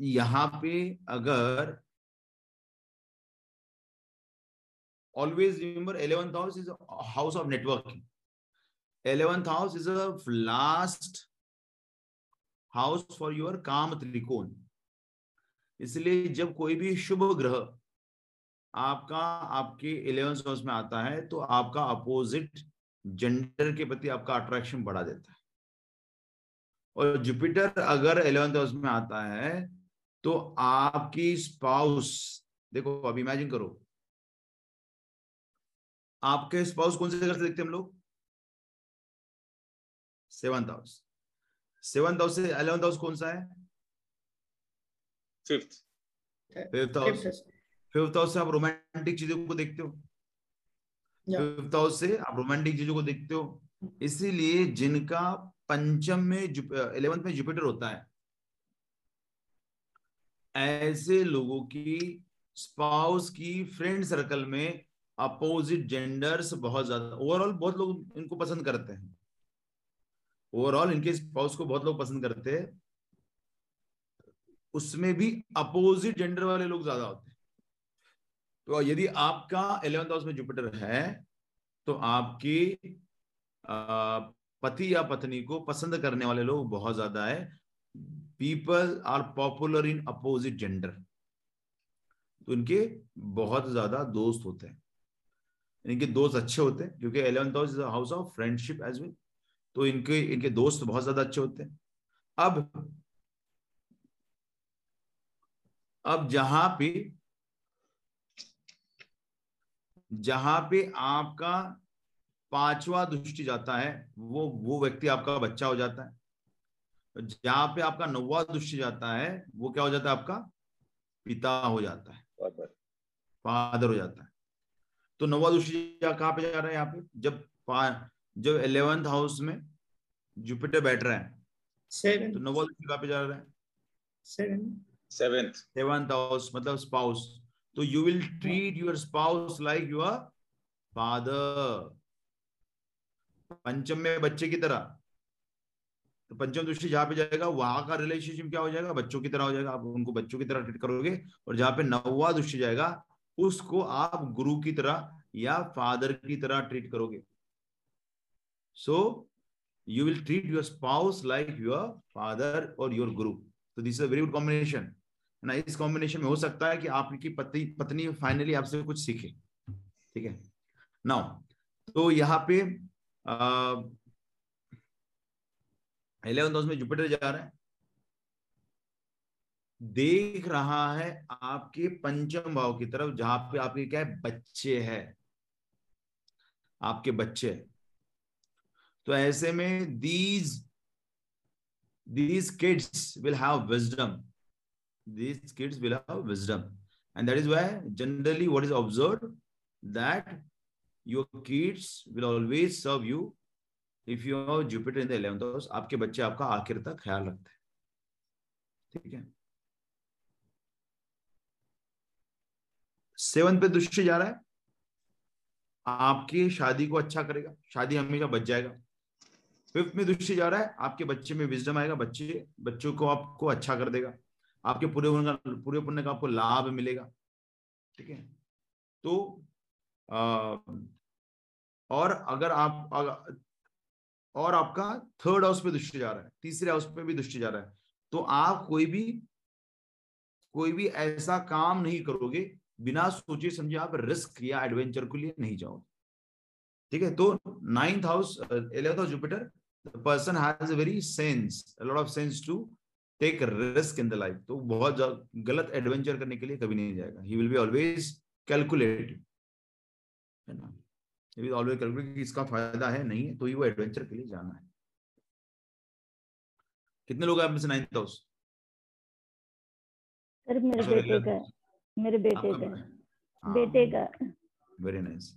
यहाँ पे अगर remember 11th house is a house of networking 11th house is a last house for your काम त्रिकोण। इसलिए जब कोई भी शुभ ग्रह आपका, आपके इलेवेंथ हाउस में आता है तो आपका अपोजिट जेंडर के प्रति आपका अट्रैक्शन बढ़ा देता है। और जुपिटर अगर इलेवेंथ हाउस में आता है तो आपकी स्पाउस देखो, अब इमेजिन करो। आपके स्पाउस कौन से घर से देखते हैं हम लोग? सेवंथ हाउस सेवंथ हाउस से इलेवंथ हाउस कौन सा है? Fifth fifth house fifth house से आप रोमांटिक चीज़ों को देखते हो? फिफ्थ हाउस से आप रोमांटिक चीज़ों को देखते हो? इसीलिए जिनका पंचम में इलेवंथ में जुपिटर होता है ऐसे लोगों की स्पाउस की फ्रेंड सर्कल में अपोजिट जेंडर्स बहुत ज़्यादा ओवरऑल बहुत लोग इनको पसंद करते हैं। ओवरऑल इनके स्पाउस को बहुत लोग पसंद करते हैं। उसमें भी अपोजिट जेंडर वाले लोग ज़्यादा होते हैं। तो यदि आपका इलेवंथ हाउस में जुपिटर है तो आपकी पति या पत्नी को पसंद करने वाले लोग बहुत ज़्यादा है। People are popular in opposite gender तो इनके बहुत ज़्यादा दोस्त होते हैं। इनके दोस्त अच्छे होते हैं, क्योंकि eleventh house is house of friendship as well तो इनके इनके दोस्त बहुत ज़्यादा अच्छे होते हैं। अब अब जहाँ पे जहाँ पे आपका पांचवा दृष्टि जाता है वो वो व्यक्ति आपका बच्चा हो जाता है। जहाँ पे आपका नौवा दृष्टि जाता है वो क्या हो जाता है आपका? पिता हो जाता है। फादर हो जाता है। तो नौवा दृष्टि कहाँ पे जा रहा है यहाँ पे? जब जब इलेवेंथ हाउस में जुपिटर बैठ रहा है सेवन तो नौवा दृष्टि पे जा रहा है? सेवन सेवेंथ सेवंथ हाउस मतलब स्पाउस तो you will treat your spouse like your father पंचम में बच्चे की तरह। तो पंचम दृष्टि जहाँ पे जाएगा वहाँ का रिलेशनशिप क्या हो जाएगा? बच्चों की तरह हो जाएगा। आप उनको बच्चों की तरह ट्रीट करोगे और जहाँ पे नौवा दृष्टि जाएगा उसको आप गुरु की तरह या फादर की तरह ट्रीट करोगे। So you will treat your spouse like your father और योर गुरु तो this is a very good combination ना इस कॉम्बिनेशन में हो सकता है कि आपकी पति, पत्नी फाइनली आपसे कुछ सीखे। ठीक है? नाउ तो यहाँ पे इलेवन हाउस में जुपिटर जा रहा है। देख रहा है आपके पंचम भाव की तरफ़, जहाँ पे आपके क्या है? बच्चे हैं। आपके बच्चे। तो ऐसे में these these kids will have wisdom these kids will have wisdom and that is why generally what is observe that your kids will always serve you if you have Jupiter in the eleventh house आपके बच्चे आपका आखिर तक ख्याल रखते हैं। ठीक है? सेवन पे दृष्टि जा रहा है। आपकी शादी को अच्छा करेगा। शादी हमेशा बच जाएगा। फिफ्थ में दृष्टि जा रहा है आपके बच्चे में विजडम आएगा बच्चे बच्चों को आपको अच्छा कर देगा। आपके पूरे पुण्य का पूरे पुण्य का आपको लाभ मिलेगा। ठीक है? तो आ, और अगर आप अगर, और आपका थर्ड हाउस पे दृष्टि जा रहा है तीसरे हाउस पे भी दृष्टि जा रहा है तो आप कोई भी कोई भी ऐसा काम नहीं करोगे बिना सोचे समझे आप रिस्क या एडवेंचर के लिए नहीं जाओगे। ठीक है? तो ninth house eleventh house Jupiter the person has a very sense a lot of sense to take risk in the life. तो बहुत गलत एडवेंचर करने के लिए कभी नहीं जाएगा। He will be always calculated. है ना? He will always calculate कि इसका फ़ायदा है नहीं है तो ही वो एडवेंचर के लिए जाना है। कितने लोग हैं आप में से नाइन्थ हाउस सर मेरे बेटे का मेरे बेटे का हाँ। बेटे का वेरी नाइस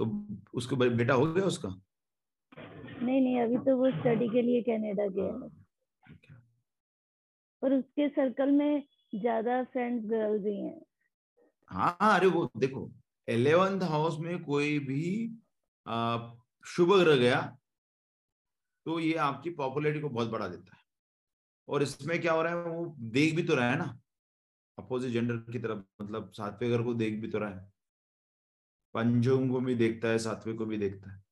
तो उसको बेटा हो गया उसका? नहीं नहीं अभी तो वो स्टडी के लिए कनाडा गया है। और उसके सर्कल में ज़्यादा फ्रेंड्स गर्ल्स ही हैं। हाँ हाँ अरे वो देखो एलेवेंथ हाउस में कोई भी शुभ ग्रह गया तो ये आपकी पॉपुलरिटी को बहुत बढ़ा देता है। और इसमें क्या हो रहा है वो देख भी तो रहा है ना। अपोजिट जेंडर की तरफ़ मतलब सातवें घर को देख भी तो रहा है। पंचों को भी देखता है सातवें को भी देखता है।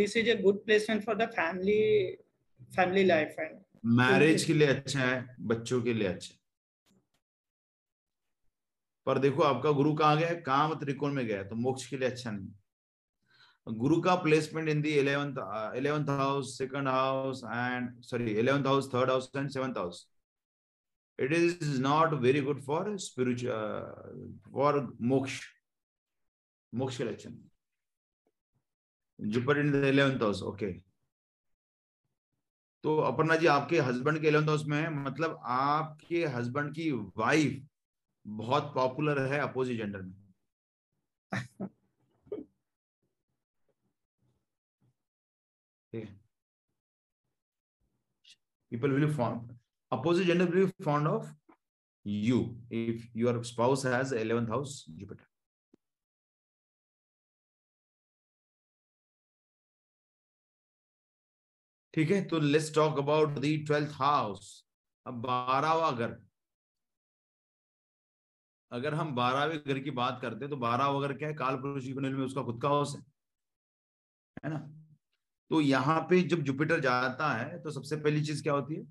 This is a good placement for the family family life and marriage के लिए अच्छा है बच्चों के लिए अच्छा पर देखो आपका गुरु कहाँ गया काम त्रिकोण में गया तो मोक्ष के लिए अच्छा नहीं गुरु का placement in the eleventh eleventh house second house and sorry eleventh house third house and seventh house it is not very good for spiritual uh, for moksha moksha election Jupiter in eleventh house, okay. तो अपना जी, आपके husband के इलेवंथ house में है मतलब आपके हस्बैंड की वाइफ बहुत पॉपुलर है अपोजिट जेंडर में। People will found opposite gender will found of you if your spouse has eleventh house Jupiter ठीक है? तो let's talk about the twelfth house अब बारहवा घर। अगर हम बारहवें घर की बात करते हैं तो बारहवा घर क्या है? काल पुरुष में उसका खुद का हाउस है। है ना? तो यहाँ पे जब जुपिटर जाता है तो सबसे पहली चीज़ क्या होती है?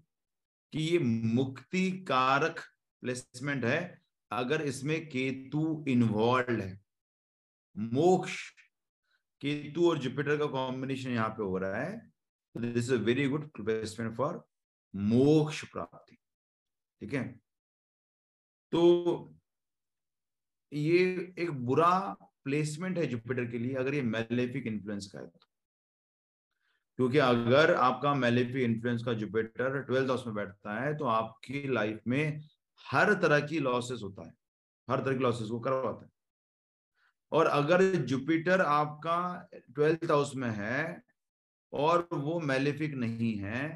कि ये मुक्ति कारक प्लेसमेंट है। अगर इसमें केतु इन्वॉल्व है। मोक्ष। केतु और जुपिटर का कॉम्बिनेशन यहाँ पे हो रहा है। This is a very good placement for moksha प्राप्ति ठीक है? तो ये एक बुरा प्लेसमेंट है जुपिटर के लिए अगर ये मेलेफिक इन्फ्लुएंस का है तो। क्योंकि अगर आपका मेलेफिक इन्फ्लुएंस का जुपिटर ट्वेल्थ हाउस में बैठता है तो आपकी लाइफ में हर तरह की लॉसेस होता है। हर तरह की लॉसेस को करवाता है। और अगर जुपिटर आपका ट्वेल्थ हाउस में है और वो मेलिफिक नहीं है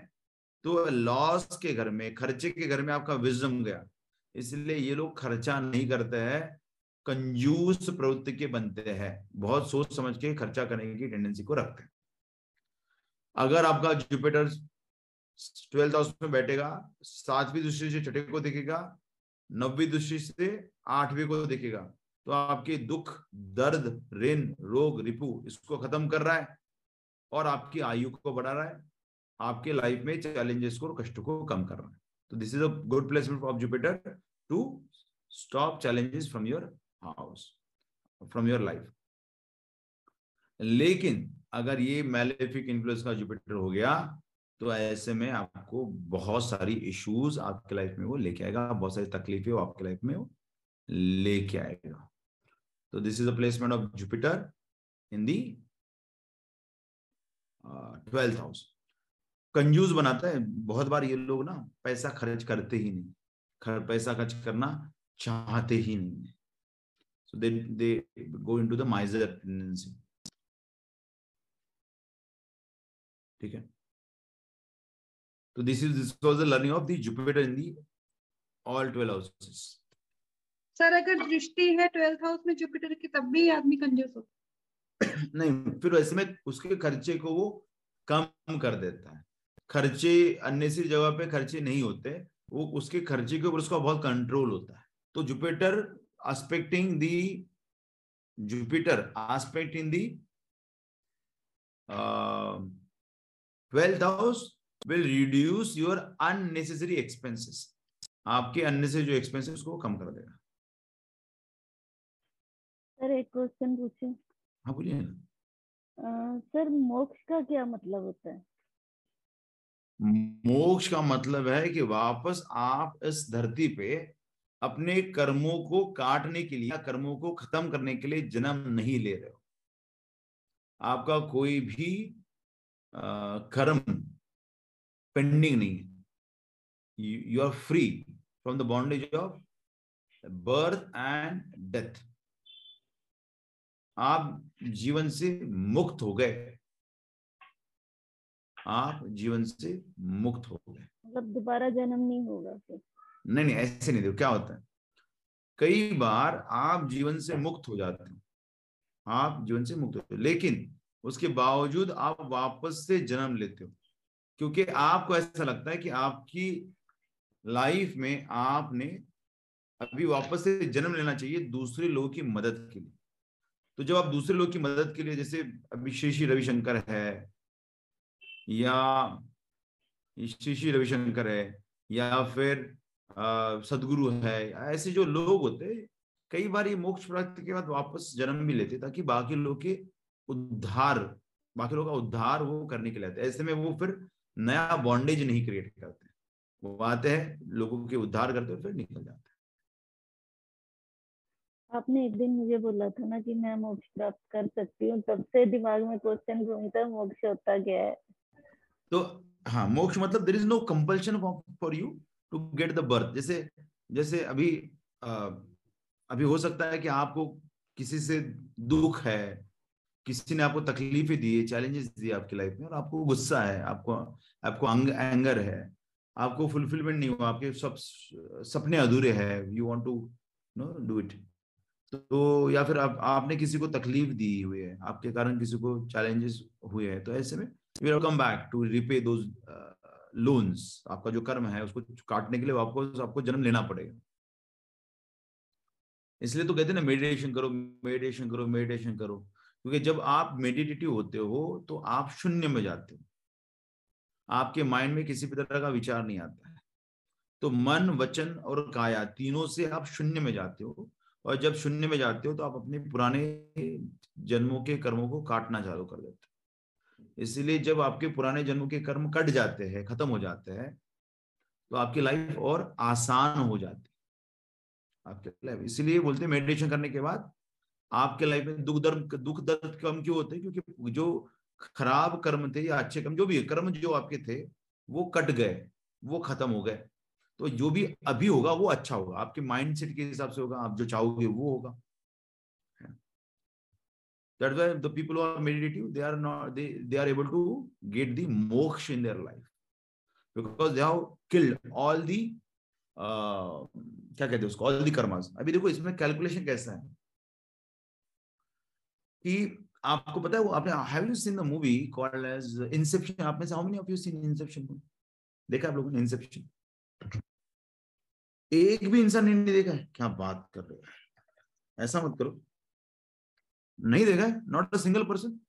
तो लॉस के घर में, खर्चे के घर में आपका विजम गया। इसलिए ये लोग खर्चा नहीं करते हैं, कंजूस प्रवृत्ति के बनते हैं। बहुत सोच समझ के खर्चा करने की टेंडेंसी को रखते हैं। अगर आपका जुपिटर ट्वेल्थ हाउस में बैठेगा, सातवीं दृष्टि से छठे को देखेगा नब्बी दृष्टि से आठवीं को देखेगा तो आपके दुख, दर्द, ऋण, रोग, रिपु, इसको खत्म कर रहा है। और आपकी आयु को बढ़ा रहा है, आपके लाइफ में चैलेंजेस को कष्ट को कम कर रहा है। तो this is a good placement of Jupiter to stop challenges from your house from your life लेकिन अगर ये मेलेफिक इन्फ्लुएंस का जुपिटर हो गया तो ऐसे में आपको बहुत सारी इश्यूज़ आपके लाइफ में वो लेके आएगा, बहुत सारी तकलीफें वो आपके लाइफ में वो लेके आएगा। तो this is a placement of Jupiter in the twelfth house. कंजूस बनाता है बहुत बार ये लोग ना पैसा खर्च करते ही नहीं खर, पैसा खर्च करना चाहते ही नहीं so they they go into the miser tendency ठीक है? तो this is this was the learning of the Jupiter in the all 12 houses sir अगर दृष्टि है 12th हाउस में जुपिटर की तब भी आदमी कंजूस होता नहीं फिर ऐसे में उसके खर्चे को वो कम कर देता है। खर्चे अन्य सी जगह पे खर्चे नहीं होते वो उसके खर्चे के ऊपर उसका बहुत कंट्रोल होता है। तो Jupiter aspecting the Jupiter aspecting the uh, 12th house will reduce your unnecessary expenses. आपके अननेसेसरी जो एक्सपेंसेस को कम कर देगा। सर एक क्वेश्चन पूछे? हाँ बोलिए ना। सर मोक्ष का क्या मतलब होता है? मोक्ष का मतलब है कि वापस आप इस धरती पे अपने कर्मों को काटने के लिए कर्मों को खत्म करने के लिए जन्म नहीं ले रहे हो। आपका कोई भी आ, कर्म पेंडिंग नहीं है। You are free from the bondage of birth and death आप जीवन से मुक्त हो गए। आप जीवन से मुक्त हो गए। मतलब दोबारा जन्म नहीं होगा फिर। नहीं नहीं ऐसे नहीं देखो क्या होता है? कई बार आप जीवन से मुक्त हो जाते हो। आप जीवन से मुक्त होते हो लेकिन उसके बावजूद आप वापस से जन्म लेते हो। क्योंकि आपको ऐसा लगता है कि आपकी लाइफ में आपने अभी वापस से जन्म लेना चाहिए दूसरे लोगों की मदद के लिए। तो जब आप दूसरे लोग की मदद के लिए, जैसे अभी श्री श्री रविशंकर है, या श्री श्री रविशंकर है, या फिर सदगुरु है, ऐसे जो लोग होते, कई बार ये मोक्ष प्राप्ति के बाद वापस जन्म भी लेते, ताकि बाकी लोग के उद्धार, बाकी लोग का उद्धार वो करने के लिए आते ऐसे में वो फिर नया बॉन्डेज नहीं क्रिएट करते। वो आते हैं, लोगों के उद्धार करते फिर निकल जाते आपने एक दिन मुझे बोला था ना कि मैं मोक्ष प्राप्त कर सकती हूँ तब से दिमाग में क्वेश्चन घूमता मोक्ष होता क्या है? तो हाँ मोक्ष मतलब there is no compulsion for you to get the birth जैसे जैसे अभी आ, अभी हो सकता है कि आपको किसी से दुख है किसी ने आपको तकलीफें दी है चैलेंजेस दिए आपकी लाइफ में और आपको गुस्सा है आपको आपको अंग, एंगर है आपको फुलफिलमेंट नहीं हुआ आपके सब सपने अधूरे हैं you want to know do it तो या फिर आप, आपने किसी को तकलीफ़ दी हुई है, आपके कारण किसी को चैलेंजेस हुए हैं तो ऐसे में you come back to repay those loans आपका जो कर्म है, उसको काटने के लिए आपको आपको जन्म लेना पड़ेगा। इसलिए तो कहते हैं ना मेडिटेशन करो मेडिटेशन करो मेडिटेशन करो। क्योंकि जब आप मेडिटेटिव होते हो तो आप शून्य में जाते हो। आपके माइंड में किसी भी तरह का विचार नहीं आता है। तो मन, वचन और काया, तीनों से आप शून्य में जाते हो। और जब शून्य में जाते हो तो आप अपने पुराने जन्मों के कर्मों को काटना चालू कर देते हो। इसलिए जब आपके पुराने जन्मों के कर्म कट जाते हैं, खत्म हो जाते हैं तो आपकी लाइफ और आसान हो जाती है। आपके लाइफ इसलिए बोलते हैं मेडिटेशन करने के बाद आपके लाइफ में दुख दर्द दुख दर्द कम क्यों होते हैं? क्योंकि जो खराब कर्म थे या अच्छे कर्म, जो भी कर्म जो आपके थे, वो कट गए, वो खत्म हो गए। तो जो भी अभी होगा वो अच्छा होगा आपके माइंड सेट के हिसाब से होगा आप जो चाहोगे वो होगा That's why the people who are meditative, they are not they they are able to get the moksha in their life because they have killed all the uh, क्या कहते हैं उसको all the karmas. अभी देखो इसमें calculation कैसा है कि आपको पता है वो आपने have you seen the movie called as Inception आप में से how many of you seen Inception देखा आप लोगों ने इंसेप्शन एक भी इंसान ने नहीं देखा है। क्या बात कर रहे हो ऐसा मत करो। नहीं देखा है? नॉट अ सिंगल पर्सन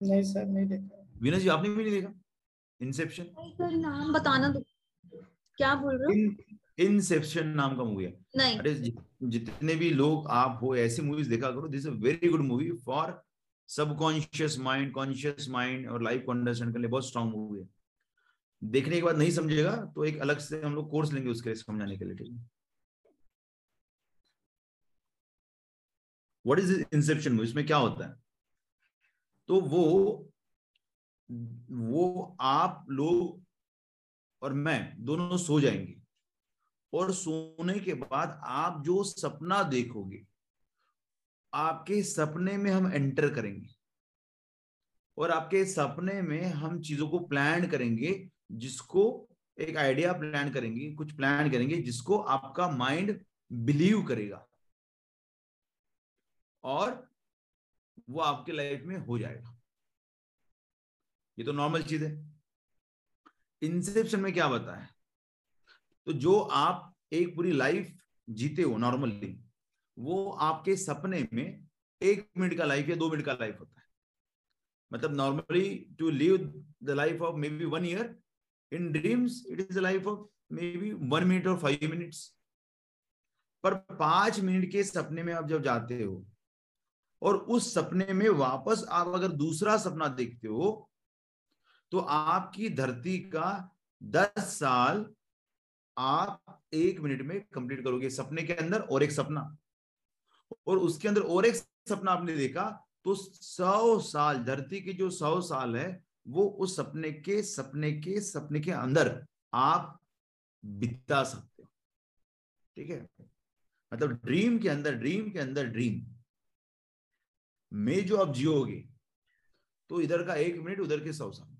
नहीं सर नहीं देखा। वीना जी आपने भी नहीं देखा? इंसेप्शन सर नाम बताना तो। क्या बोल रहे हो? इंसेप्शन नाम का मूवी है। नहीं। अरे जितने भी लोग आप हो ऐसी मूवीज़ देखा करो। This a very good movie for subconscious mind conscious mind और लाइफ को अंडरस्टैंड करने बहुत स्ट्रॉन्ग मूवी है। देखने के बाद नहीं समझेगा तो एक अलग से हम लोग कोर्स लेंगे उसके लिए समझाने के लिए, ठीक है? व्हाट इज़ इंसेप्शन मूवी इसमें क्या होता है? तो वो वो आप लोग और मैं दोनों सो जाएँगे और सोने के बाद आप जो सपना देखोगे, आपके सपने में हम एंटर करेंगे और आपके सपने में हम चीज़ों को प्लान करेंगे जिसको एक आइडिया प्लान करेंगे, कुछ प्लान करेंगे, जिसको आपका माइंड बिलीव करेगा। और वो आपके लाइफ में हो जाएगा। ये तो नॉर्मल चीज़ है। इंसेप्शन में क्या बताया तो जो आप एक पूरी लाइफ जीते हो नॉर्मली वो आपके सपने में एक मिनट का लाइफ या दो मिनट का लाइफ होता है। मतलब normally to live the life of maybe one year in dreams it is life of maybe one minute और फाइव मिनट्स पर पाँच मिनट के सपने में आप जब जाते हो, और उस सपने में वापस आप अगर दूसरा सपना देखते हो तो आपकी धरती का दस साल आप एक मिनट में कंप्लीट करोगे सपने के अंदर और एक सपना। और उसके अंदर और एक सपना आपने देखा तो सौ साल, धरती के जो सौ साल है वो उस सपने के सपने के सपने के अंदर आप बिता सकते हो। ठीक है? मतलब ड्रीम के अंदर ड्रीम के अंदर ड्रीम में जो आप जियोगे तो इधर का एक मिनट उधर के सौ साल।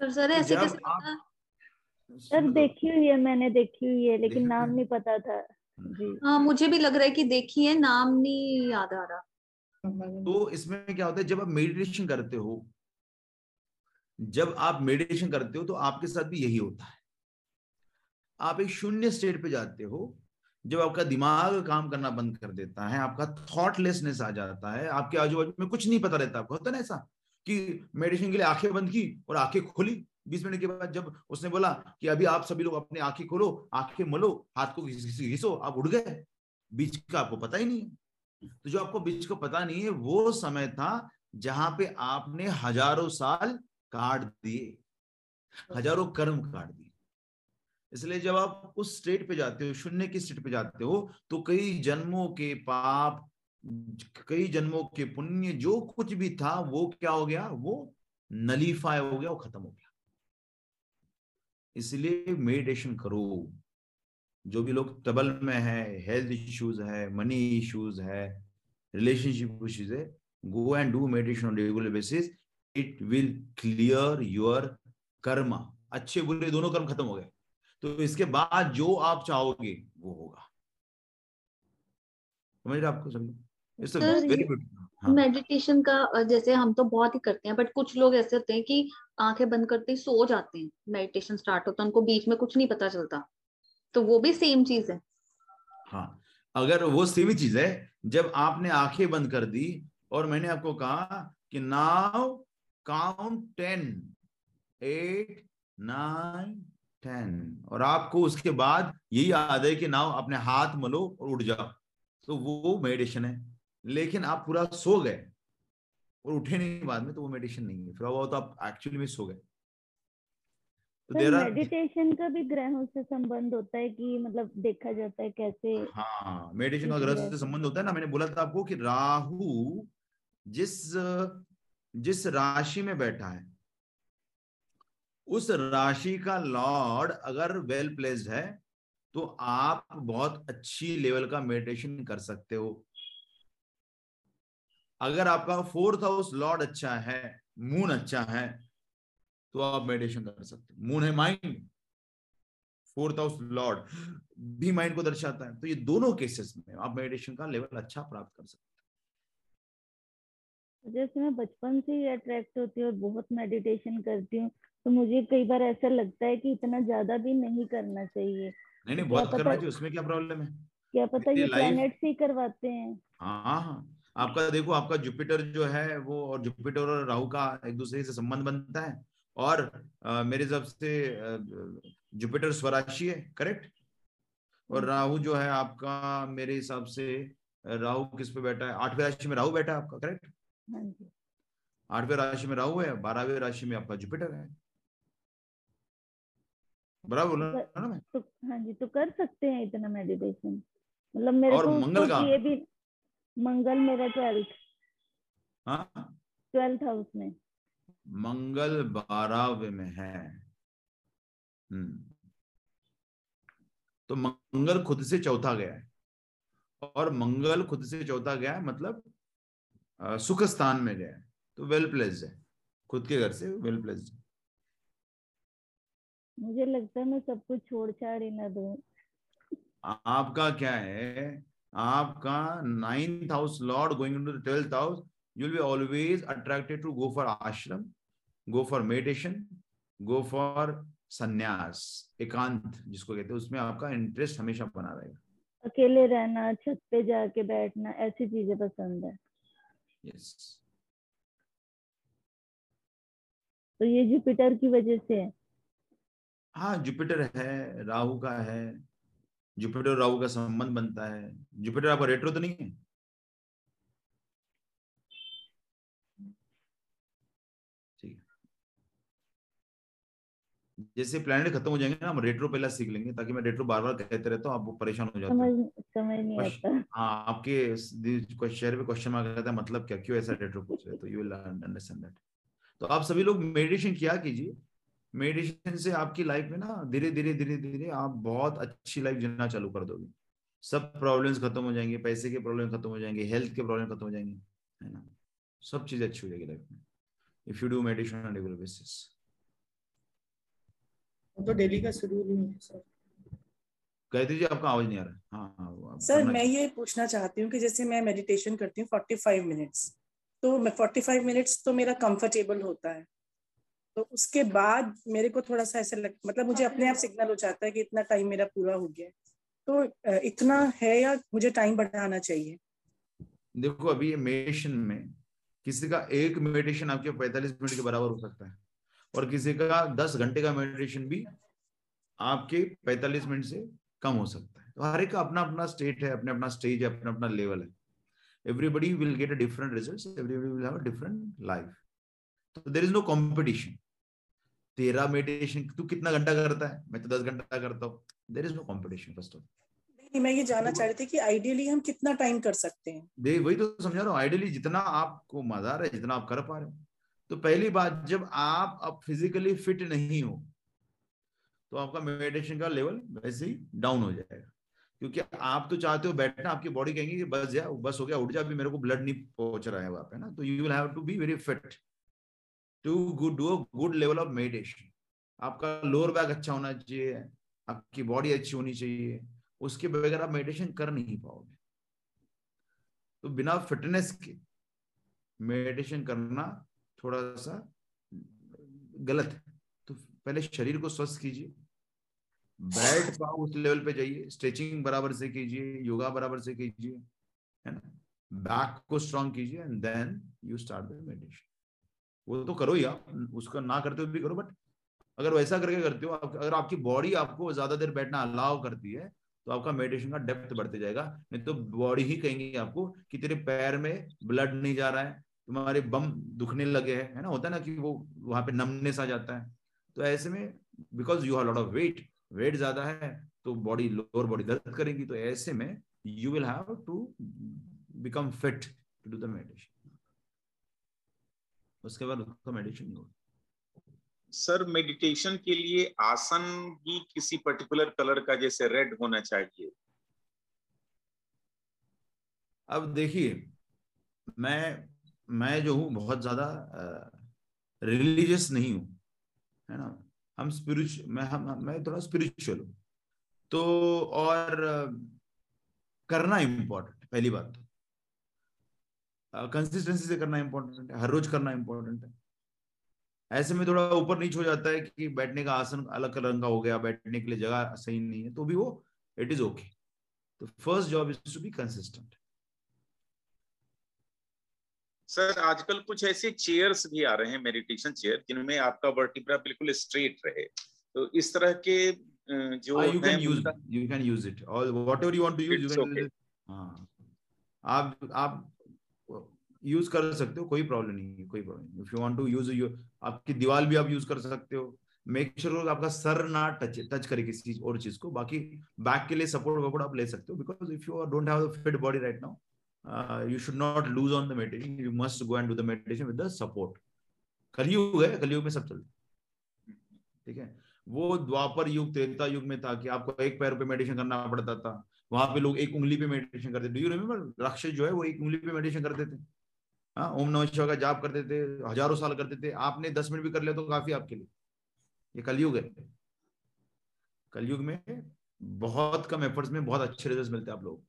पर सर तो ऐसे कैसे आप- सर तो, देखी हुई है मैंने देखी हुई है लेकिन नाम नहीं पता था। जी। हाँ मुझे भी लग रहा है कि देखी है नाम नहीं याद आ रहा। तो इसमें क्या होता है जब आप मेडिटेशन करते हो जब आप मेडिटेशन करते हो तो आपके साथ भी यही होता है। आप एक शून्य स्टेट पे जाते हो, जब आपका दिमाग काम करना बंद कर देता है, आपका थॉटलेसनेस आ जाता है, आपके आजू बाजू में कुछ नहीं पता रहता, आपको होता ना ऐसा कि मेडिटेशन के लिए आँखें बंद की और आँखें खोली। बीस मिनट के बाद जब उसने बोला कि अभी आप सभी लोग अपनी आँखें खोलो, आँखें मलो, हाथ को घिस- आप उड़ गए। बीच का आपको पता ही नहीं है। तो जो आपको बीच को पता नहीं है, वो समय था जहाँ पे आपने हज़ारों साल काट दिए हज़ारों कर्म काट दिए। इसलिए जब आप उस स्टेट पे जाते हो शून्य की स्टेट पे जाते हो तो कई जन्मों के पाप कई जन्मों के पुण्य जो कुछ भी था वो क्या हो गया? वो नलीफाई हो गया वो खत्म हो गया। इसलिए मेडिटेशन करो। जो भी लोग ट्रबल में है हेल्थ इश्यूज़ है मनी इश्यूज़ है रिलेशनशिप इश्यूज़ है go and do meditation on regular basis it will clear your karma अच्छे बुरे दोनों कर्म खत्म हो गए। तो इसके बाद जो आप चाहोगे वो होगा। समझ रहे आपको समझ? गुड हाँ। मेडिटेशन का जैसे हम तो बहुत ही करते हैं बट कुछ लोग ऐसे होते हैं कि आँखें बंद करते ही सो जाते हैं। मेडिटेशन स्टार्ट होता है उनको बीच में कुछ नहीं पता चलता। तो वो भी सेम चीज़ है। हाँ। अगर वो सेम ही चीज़ है जब आपने आँखें बंद कर दी और मैंने आपको कहा कि now count ten eight nine ten और आपको उसके बाद यही याद है कि नाउ अपने हाथ मलो और उठ जाओ। तो वो मेडिटेशन है। लेकिन आप पूरा सो गए। और उठे नहीं बाद में तो वो मेडिटेशन नहीं है। फिर वो तो आप एक्चुअली में सो गए। तो देर आर मेडिटेशन का भी ग्रहों से संबंध होता है कि मतलब देखा जाता है कैसे हाँ मेडिटेशन का ग्रह से? संबंध होता है ना। मैंने बोला था आपको कि राहु जिस जिस राशि में बैठा है, उस राशि का लॉर्ड अगर वेल प्लेस्ड है तो आप बहुत अच्छी लेवल का मेडिटेशन कर सकते हो। अगर आपका फोर्थ हाउस लॉर्ड अच्छा है मून अच्छा है तो आप मेडिटेशन कर सकते हो। मून है माइंड फोर्थ हाउस लॉर्ड भी माइंड को दर्शाता है। तो ये दोनों केसेस में आप मेडिटेशन का लेवल अच्छा प्राप्त कर सकते जैसे मैं बचपन से ही अट्रैक्ट होती हूँ और बहुत मेडिटेशन करती हूँ। तो मुझे कई बार ऐसा लगता है कि इतना ज़्यादा भी नहीं करना चाहिए। नहीं नहीं बहुत करना चाहिए उसमें क्या प्रॉब्लम है? क्या पता ये life- प्लैनेट्स ही करवाते हैं। हाँ हाँ। आपका देखो आपका जुपिटर जो है वो और जुपिटर और राहु का एक दूसरे से संबंध बनता है। और अ, मेरे हिसाब से जुपिटर स्वराशि है करेक्ट और राहु जो है आपका मेरे हिसाब से राहु किस पे बैठा है? आठवें राशि में राहु बैठा है आपका करेक्ट आठवें राशि में राहु है बारहवें राशि में आपका जुपिटर है। बराबर बोला ना मैं तो हाँ जी तो कर सकते हैं इतना मेडिटेशन मतलब मेरे और को मंगल का? ये भी मंगल मेरा ट्वेल्थ हाँ? ट्वेल्थ हाउस में। मंगल बारहवें में है। हम्म। तो मंगल खुद से चौथा गया है। और मंगल खुद से चौथा गया है मतलब सुख स्थान में है तो वेल प्लेस्ड है खुद के घर से वेल प्लेस्ड है। मुझे लगता है मैं सब कुछ छोड़ छाड़ ही ना दूँ। आपका क्या है? आपका ninth house lord going into the twelfth house you will be always attracted to go for ashram go for meditation go for sannyas एकांत जिसको कहते हैं उसमें आपका इंटरेस्ट हमेशा बना रहेगा। अकेले रहना छत पे जाके बैठना ऐसी चीज़ें पसंद है। यस तो ये जुपिटर की वजह से है। हाँ जुपिटर है राहु का है। जुपिटर राहु का संबंध बनता है। जुपिटर आपका रेट्रो तो नहीं है ठीक है जैसे प्लैनेट खत्म हो जाएँगे ना हम रेट्रो पहला सीख लेंगे ताकि मैं रेट्रो बार बार कहते रहता हूँ आप परेशान हो जाते हो। हाँ आपके शेयर पे क्वेश्चन मार्क आता है मतलब क्या क्यों ऐसा रेट्रो पूछ रहे तो यू विल अंडरस्टैंड दैट तो आप सभी लोग मेडिटेशन किया कीजिए। मेडिटेशन से आपकी लाइफ में ना धीरे धीरे धीरे धीरे आप बहुत अच्छी लाइफ जीना चालू कर दोगे। सब प्रॉब्लम्स खत्म हो जाएँगे पैसे के प्रॉब्लम खत्म हो जाएँगे हेल्थ के प्रॉब्लम खत्म हो जाएँगे है ना? सब चीज़ें अच्छी हो जाएगी लाइफ में। If you do meditation on regular basis तो डेली का शेड्यूल ही है सर। कह दीजिए आपका आवाज़ नहीं आ रहा है। हाँ सर मैं ये पूछना चाहती हूँ कि जैसे मैं मेडिटेशन करती हूँ फोर्टी फाइव मिनट्स तो मैं फोर्टी फाइव मिनट्स तो मेरा कंफर्टेबल होता है। तो उसके बाद मेरे को थोड़ा सा ऐसा लग मतलब मुझे अपने आप सिग्नल हो जाता है कि इतना टाइम मेरा पूरा हो गया। तो इतना है या मुझे टाइम बढ़ाना चाहिए? देखो अभी ये मेडिटेशन में किसी का एक मेडिटेशन आपके 45 मिनट के बराबर हो सकता है। और किसी का 10 घंटे का मेडिटेशन भी आपके 45 मिनट से कम हो सकता है। तो हर एक का अपना अपना स्टेट है अपना अपना स्टेज है अपना अपना लेवल है। Everybody will get a different result everybody will have a different life तो देर इज़ नो कॉम्पिटिशन तेरा मेडिटेशन तू कितना घंटा करता है? मैं तो दस घंटा करता हूँ। There is no competition first of मैं ये जानना चाह रही थी कि आइडियली हम कितना टाइम कर सकते हैं? वही तो समझा रहा हूँ। आइडियली जितना आपको मज़ा आ रहा है जितना आप कर पा रहे हो। तो पहली बात, जब आप अब फिजिकली फिट नहीं हो तो आपका मेडिटेशन का लेवल वैसे ही डाउन हो जाएगा। क्योंकि आप तो चाहते हो बैठना, आपकी बॉडी कहेंगे कि बस जा बस हो गया, उठ जा, अभी मेरे को ब्लड नहीं पहुँच रहा है वहाँ पे ना। तो you will have to be very fit to good do good level of meditation आपका लोअर बैक अच्छा होना चाहिए, आपकी बॉडी अच्छी होनी चाहिए, उसके बगैर आप मेडिटेशन कर नहीं पाओगे। तो बिना फिटनेस के मेडिटेशन करना थोड़ा सा गलत है। तो पहले शरीर को स्वस्थ कीजिए। बैठ पाओ उस लेवल पे जाइए। स्ट्रेचिंग बराबर से कीजिए योगा बराबर से कीजिए है ना? बैक को स्ट्रांग कीजिए and then you start the meditation वो तो करो ही आप उसका ना करते हुए भी करो बट अगर वैसा करके करते हो आप, अगर आपकी बॉडी आपको ज़्यादा देर बैठना अलाउ करती है तो आपका मेडिटेशन का डेप्थ बढ़ते जाएगा। नहीं तो बॉडी ही कहेंगे आपको कि तेरे पैर में ब्लड नहीं जा रहा है तुम्हारे बम दुखने लगे हैं है ना? होता है ना कि वो वहाँ पे नमनेस आ जाता है। तो ऐसे में because you have lot of weight weight ज़्यादा है तो बॉडी लोअर बॉडी दर्द करेगी तो ऐसे में you will have to become fit to do the meditation उसके बाद उसका मेडिटेशन नहीं होगा। सर मेडिटेशन के लिए आसन भी किसी पर्टिकुलर कलर का जैसे रेड होना चाहिए। अब देखिए मैं मैं जो हूँ बहुत ज़्यादा रिलीजियस नहीं हूँ, है ना? हम स्पिरिचुअल मैं, हम, मैं थोड़ा स्पिरिचुअल हूँ। तो और करना इम्पोर्टेंट पहली बात तो। कंसिस्टेंसी से करना इम्पोर्टेंट है, हर रोज करना इम्पोर्टेंट है। ऐसे में थोड़ा ऊपर नीच हो जाता है कि बैठने का आसन अलग रंग का हो गया, बैठने के लिए जगह सही नहीं है तो भी वो इट इज़ ओके तो first job is to be consistent sir आजकल कुछ ऐसे चेयर्स भी आ रहे हैं मेडिटेशन चेयर जिनमें आपका वर्टिब्रा बिल्कुल स्ट्रेट रहे। तो इस तरह के जो you can use you can use it और whatever you want to use you can use आप आप यूज़ कर सकते हो कोई प्रॉब्लम नहीं है कोई problem if you want to use you आपकी दीवार भी आप यूज़ कर सकते हो। मेक श्योर sure आपका सर ना टच टच करे किसी और चीज़ को। बाकी बैक के लिए सपोर्ट वपोर्ट आप ले सकते हो because if you don't have fit body right now you should not lose on the meditation you must go and do the meditation with the support Kalyug है कलयुग में सब चलता ठीक है? वो द्वापर युग, त्रेता युग में था कि आपको एक पैर पे मेडिटेशन करना पड़ता था। वहाँ पे लोग एक उंगली पे मेडिटेशन करते डू यू रिमेम्बर राक्षस जो है, वो एक उंगली पे मेडिटेशन करते थे। हाँ ओम नमः शिवाय का जाप करते थे, हज़ारों साल करते थे। आपने दस मिनट भी कर लिया तो काफ़ी आपके लिए। ये कलयुग है। कलयुग में बहुत कम एफर्ट्स में बहुत अच्छे रिज़ल्ट मिलते हैं आप लोग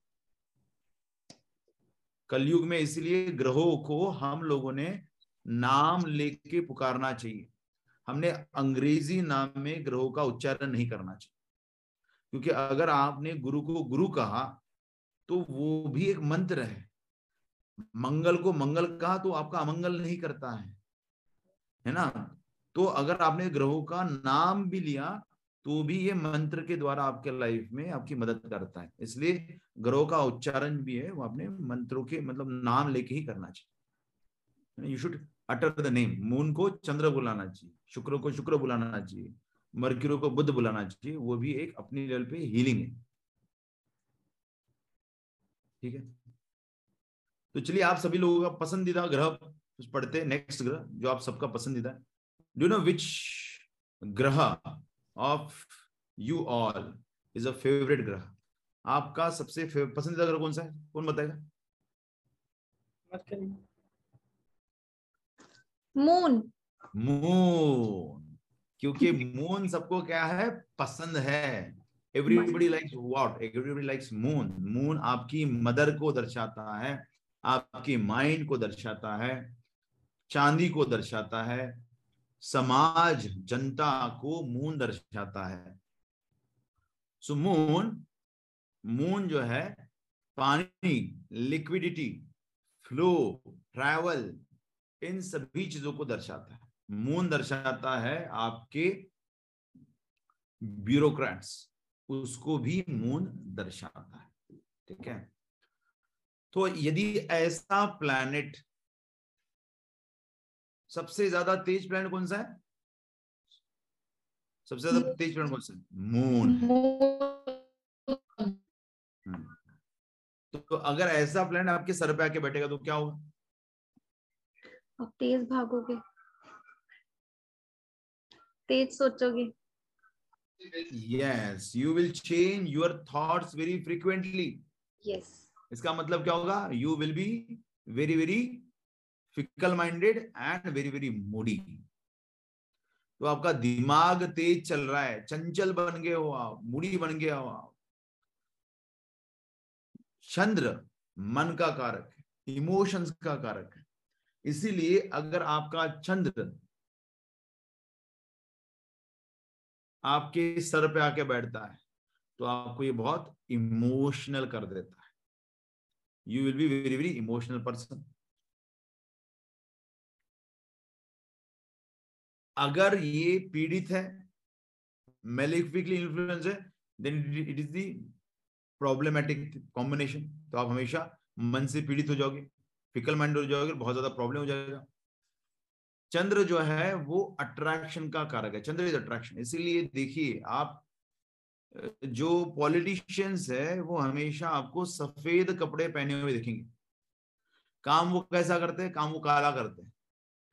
कलयुग में इसलिए ग्रहों को हम लोगों ने नाम लेके पुकारना चाहिए। हमने अंग्रेज़ी नाम में ग्रहों का उच्चारण नहीं करना चाहिए। क्योंकि अगर आपने गुरु को गुरु कहा तो वो भी एक मंत्र है। मंगल को मंगल कहा तो आपका अमंगल नहीं करता है। है ना? तो अगर आपने ग्रहों का नाम भी लिया तो भी ये मंत्र के द्वारा आपके लाइफ में आपकी मदद करता है। इसलिए ग्रह का उच्चारण भी है, वो अपने मंत्रों के मतलब नाम लेके ही करना चाहिए। You should utter the name moon को चंद्र बुलाना चाहिए, शुक्र को शुक्र बुलाना चाहिए, मर्क्यूरो को बुद्ध बुलाना चाहिए, वो भी एक अपनी लेवल पे हीलिंग है। ठीक है? तो चलिए आप सभी लोगों का पसंदीदा ग्रह पढ़ते हैं नेक्स्ट ग्रह, जो आप सबका पसंदीदा है। डू नो विच ग्रह of you all is a favourite ग्रह आपका सबसे पसंदीदा ग्रह कौन सा है? कौन बताएगा? मून मून क्योंकि मून सबको क्या है? पसंद है। Everybody likes what everybody likes moon moon आपकी मदर को दर्शाता है आपकी माइंड को दर्शाता है चांदी को दर्शाता है समाज जनता को मून दर्शाता है। सो मून मून जो है, पानी लिक्विडिटी फ्लो ट्रैवल इन सभी चीज़ों को दर्शाता है। मून दर्शाता है आपके ब्यूरोक्रेट्स उसको भी मून दर्शाता है। ठीक है? तो यदि ऐसा प्लैनेट सबसे ज़्यादा तेज प्लैनेट कौन सा है? सबसे ज़्यादा तेज प्लैनेट कौन सा है? मून हम्म। तो, अगर ऐसा प्लैनेट आपके सर पे आके बैठेगा तो क्या होगा? आप तेज भागोगे। तेज सोचोगे। Yes you will change your thoughts very frequently yes इसका मतलब क्या होगा? You will be very very fickle minded and very very moody. तो आपका दिमाग तेज चल रहा है, चंचल बन गए हो आप, मूडी बन गया हो आप। चंद्र मन का कारक है, इमोशंस का कारक है। इसीलिए अगर आपका चंद्र आपके सर पे आके बैठता है तो आपको ये बहुत इमोशनल कर देता है। You will be very very emotional person अगर ये पीड़ित है मेलिफिकली इन्फ्लुएंस है then it is the problematic combination तो आप हमेशा मन से पीड़ित हो जाओगे फिकल माइंड हो जाओगे, बहुत ज़्यादा प्रॉब्लम हो जाएगा। चंद्र जो है, वो अट्रैक्शन का कारक है। चंद्र इज़ अट्रैक्शन इसीलिए देखिए, आप, जो पॉलिटिशियंस है, वो हमेशा आपको सफ़ेद कपड़े पहने हुए देखेंगे। काम वो कैसा करते हैं? काम वो काला करते हैं।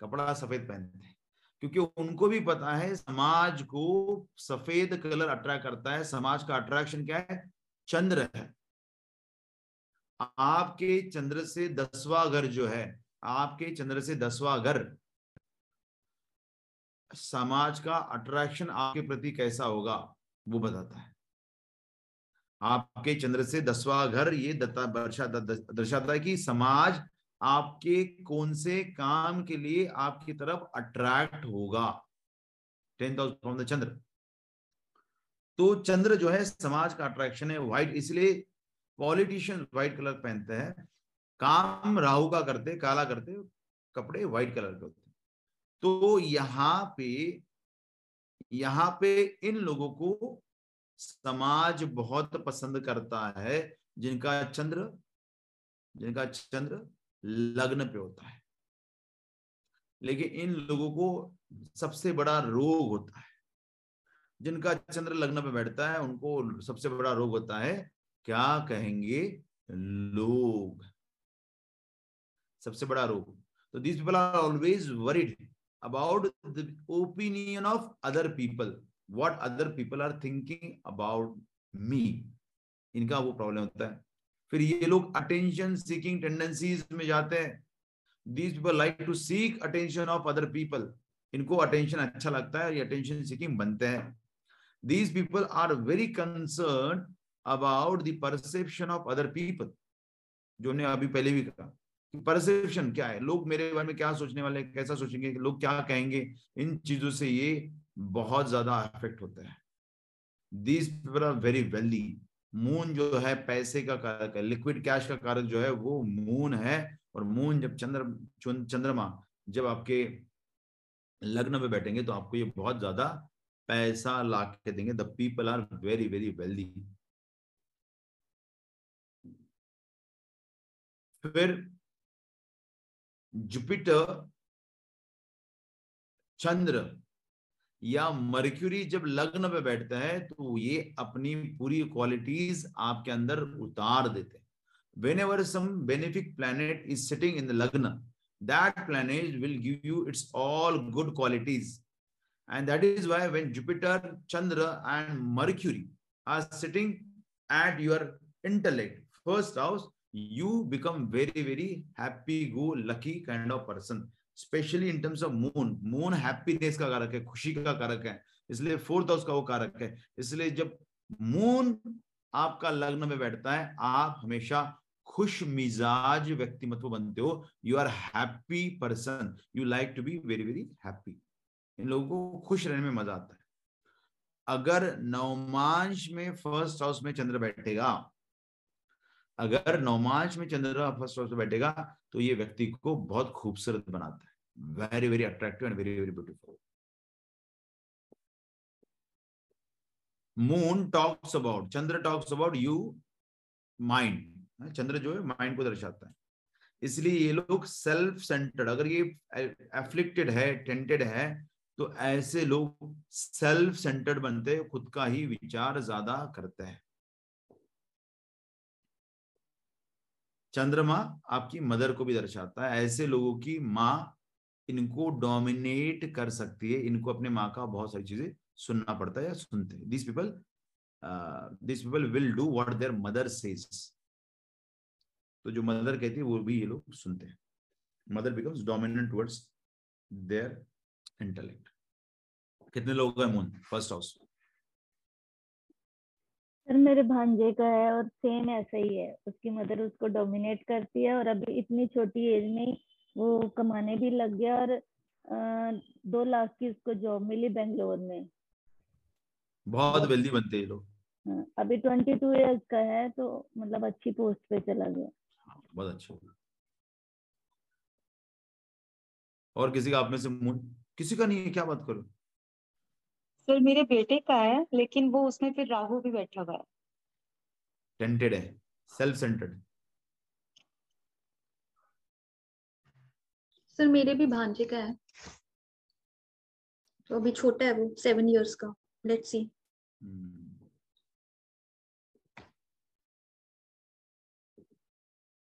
कपड़ा सफ़ेद पहनते हैं। क्योंकि उनको भी पता है समाज को सफ़ेद कलर अट्रैक्ट करता है। समाज का अट्रैक्शन क्या है? चंद्र है। आपके चंद्र से दसवा घर जो है, आपके चंद्र से दसवा घर, समाज का अट्रैक्शन आपके प्रति कैसा होगा, वो बताता है। आपके चंद्र से दसवा घर, ये दर्शाता है कि समाज आपके कौन से काम के लिए आपकी तरफ़ अट्रैक्ट होगा? हाउस फ्रॉम द चंद्र तो चंद्र जो है, समाज का अट्रैक्शन है व्हाइट इसलिए पॉलिटिशियन व्हाइट कलर पहनते हैं, काम राहु का करते, काला करते, कपड़े व्हाइट कलर के होते तो यहाँ पे यहाँ पे इन लोगों को समाज बहुत पसंद करता है, जिनका चंद्र जिनका चंद्र लग्न पे होता है। लेकिन इन लोगों को सबसे बड़ा रोग होता है। जिनका चंद्र लग्न पे बैठता है, उनको सबसे बड़ा रोग होता है, क्या कहेंगे? लोग। सबसे बड़ा रोग। तो these people are always worried about the opinion of other people what other people are thinking about me इनका वो प्रॉब्लम होता है। फिर ये लोग अटेंशन सीकिंग टेंडेंसीज में जाते हैं। These people like to seek attention of other people इनको अटेंशन अच्छा लगता है और ये अटेंशन सीकिंग बनते हैं। These people are very concern about the perception of other people जो ने अभी पहले भी कहा परसेप्शन क्या है? लोग मेरे बारे में क्या सोचने वाले कैसा सोचेंगे? लोग क्या कहेंगे? इन चीज़ों से ये बहुत ज़्यादा अफेक्ट होता है। These people are very wealthy moon जो है पैसे का कारक है लिक्विड कैश का कारक जो है वो मून है। और मून जब चंद्र चंद्रमा जब आपके लग्न में बैठेंगे तो आपको ये बहुत ज़्यादा पैसा ला के देंगे। The people are very very wealthy फिर जुपिटर चंद्र या मर्क्यूरी जब लग्न पे बैठता है तो ये अपनी पूरी क्वालिटीज आपके अंदर उतार देते हैं। When some benefic planet is sitting in the lagna that planet will give you its all good qualities and that is why when Jupiter Chandra and Mercury are sitting at your intellect first house you become very very happy go lucky kind of person. Specially in terms of moon moon happiness का कारक है, खुशी का कारक है। इसलिए fourth house का वो कारक है। इसलिए जब मून आपका लग्न में बैठता है, आप हमेशा खुश मिजाज व्यक्तिमत्व बनते हो। You are happy person you like to be very very happy इन लोगों को खुश रहने में मज़ा आता है। अगर नवमांश में फ़र्स्ट हाउस में चंद्र बैठेगा, अगर नौमांश में चंद्र फ़र्स्ट हाउस में बैठेगा तो ये व्यक्ति को बहुत खूबसूरत बनाता है। Very very attractive and very very beautiful moon talks about Chandra talks about you mind Chandra जो है माइंड को दर्शाता है। इसलिए ये लोग सेल्फ सेंटर्ड अगर ये एफ्लिक्टेड है टेंटेड है तो ऐसे लोग सेल्फ सेंटर्ड बनते खुद का ही विचार ज़्यादा करते हैं। चंद्रमा आपकी मदर को भी दर्शाता है, ऐसे लोगों की माँ इनको डोमिनेट कर सकती है, इनको अपने माँ का बहुत सारी चीज़ें सुनना पड़ता है या सुनते हैं। This people this people will do what their mother says तो जो मदर कहती है, वो भी ये लोग सुनते हैं। Mother becomes dominant towards their intellect कितने लोग हैं मून फ़र्स्ट हाउस सर, मेरे भांजे का है और सेम ऐसा ही है। उसकी मदर उसको डोमिनेट करती है और अभी इतनी छोटी एज में वो कमाने भी लग गया और आ, दो लाख की उसको जॉब मिली बेंगलोर में। बहुत वेल्दी बनते हैं लोग। हाँ, अभी ट्वेंटी टू ईयर्स का है तो मतलब अच्छी पोस्ट पे चला गया। हाँ, बहुत अच्छा और किसी का आप में से किसी का नहीं है? क्या बात करो। सर मेरे बेटे का है लेकिन वो उसमें फिर राहु भी बैठा हुआ है। टेंटेड है सेल्फ सेंटर्ड सर मेरे भी भांजे का है। तो अभी छोटा है वो सेवन इयर्स का। Let's see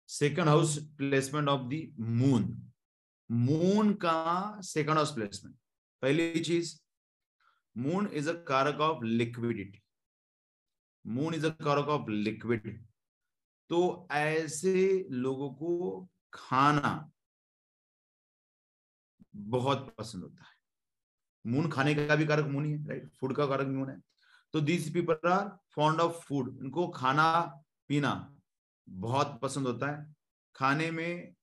second house placement of the moon moon का सेकंड हाउस प्लेसमेंट पहली चीज़ moon is a karak of liquidity moon is a karak of liquid तो ऐसे लोगों को खाना बहुत पसंद होता है। मून खाने का भी कारक मून ही है राइट फ़ूड का कारक मून है। तो this people are fond of food उनको खाना, पीना बहुत पसंद होता है। खाने में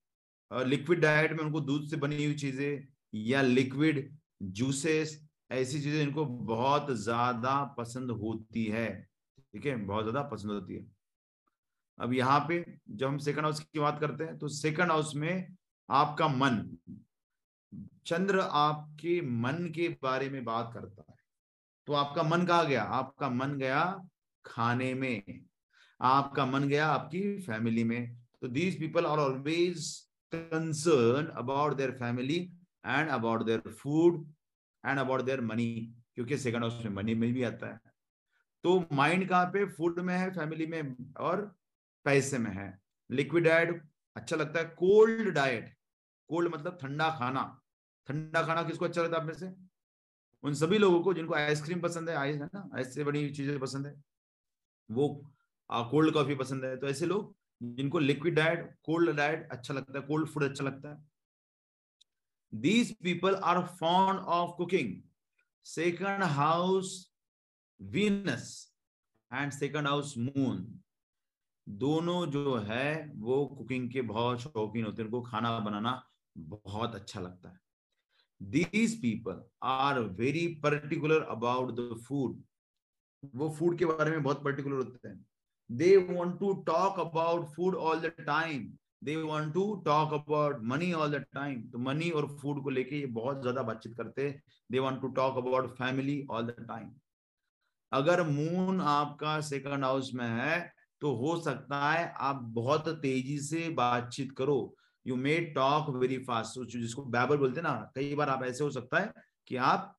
लिक्विड डाइट में उनको दूध से बनी हुई चीज़ें या लिक्विड जूसेस ऐसी चीज़ें इनको बहुत ज़्यादा पसंद होती है। ठीक है? बहुत ज़्यादा पसंद होती है। अब यहाँ पे जब हम सेकंड हाउस की बात करते हैं तो सेकंड हाउस में आपका मन चंद्र आपके मन के बारे में बात करता है। तो आपका मन कहा गया? आपका मन गया खाने में। आपका मन गया आपकी फैमिली में। तो these people are always concern about their family and about their food and about their money क्योंकि सेकंड हाउस में मनी में भी आता है। तो माइंड कहाँ पे? फ़ूड में है फैमिली में और पैसे में है। लिक्विड डाइट अच्छा लगता है। कोल्ड डाइट कोल्ड मतलब ठंडा खाना। ठंडा खाना किसको अच्छा लगता है अपने से? उन सभी लोगों को जिनको आइसक्रीम पसंद है, आइस है ना ऐसे बड़ी चीज़ें पसंद है, वो कोल्ड कॉफ़ी पसंद है। तो ऐसे लोग जिनको लिक्विड डाइट, कोल्ड डाइट अच्छा लगता है, कोल्ड फ़ूड अच्छा लगता है। These people are fond of cooking. Second house, venus, and second house, moon. दोनों जो है, वो कुकिंग के बहुत शौकीन होते हैं। उनको खाना बनाना बहुत अच्छा लगता है। These people are very particular about the food वो फ़ूड के बारे में बहुत पर्टिकुलर होते हैं। They want to talk about food all the time they want to talk about money all the time तो मनी और फ़ूड को लेके ये बहुत ज़्यादा बातचीत करते हैं। They want to talk about family all the time अगर मून आपका सेकंड हाउस में है तो हो सकता है आप बहुत तेज़ी से बातचीत करो। You may talk very fast जिसको बैबल बोलते ना, कई बार आप ऐसे हो सकता है कि आप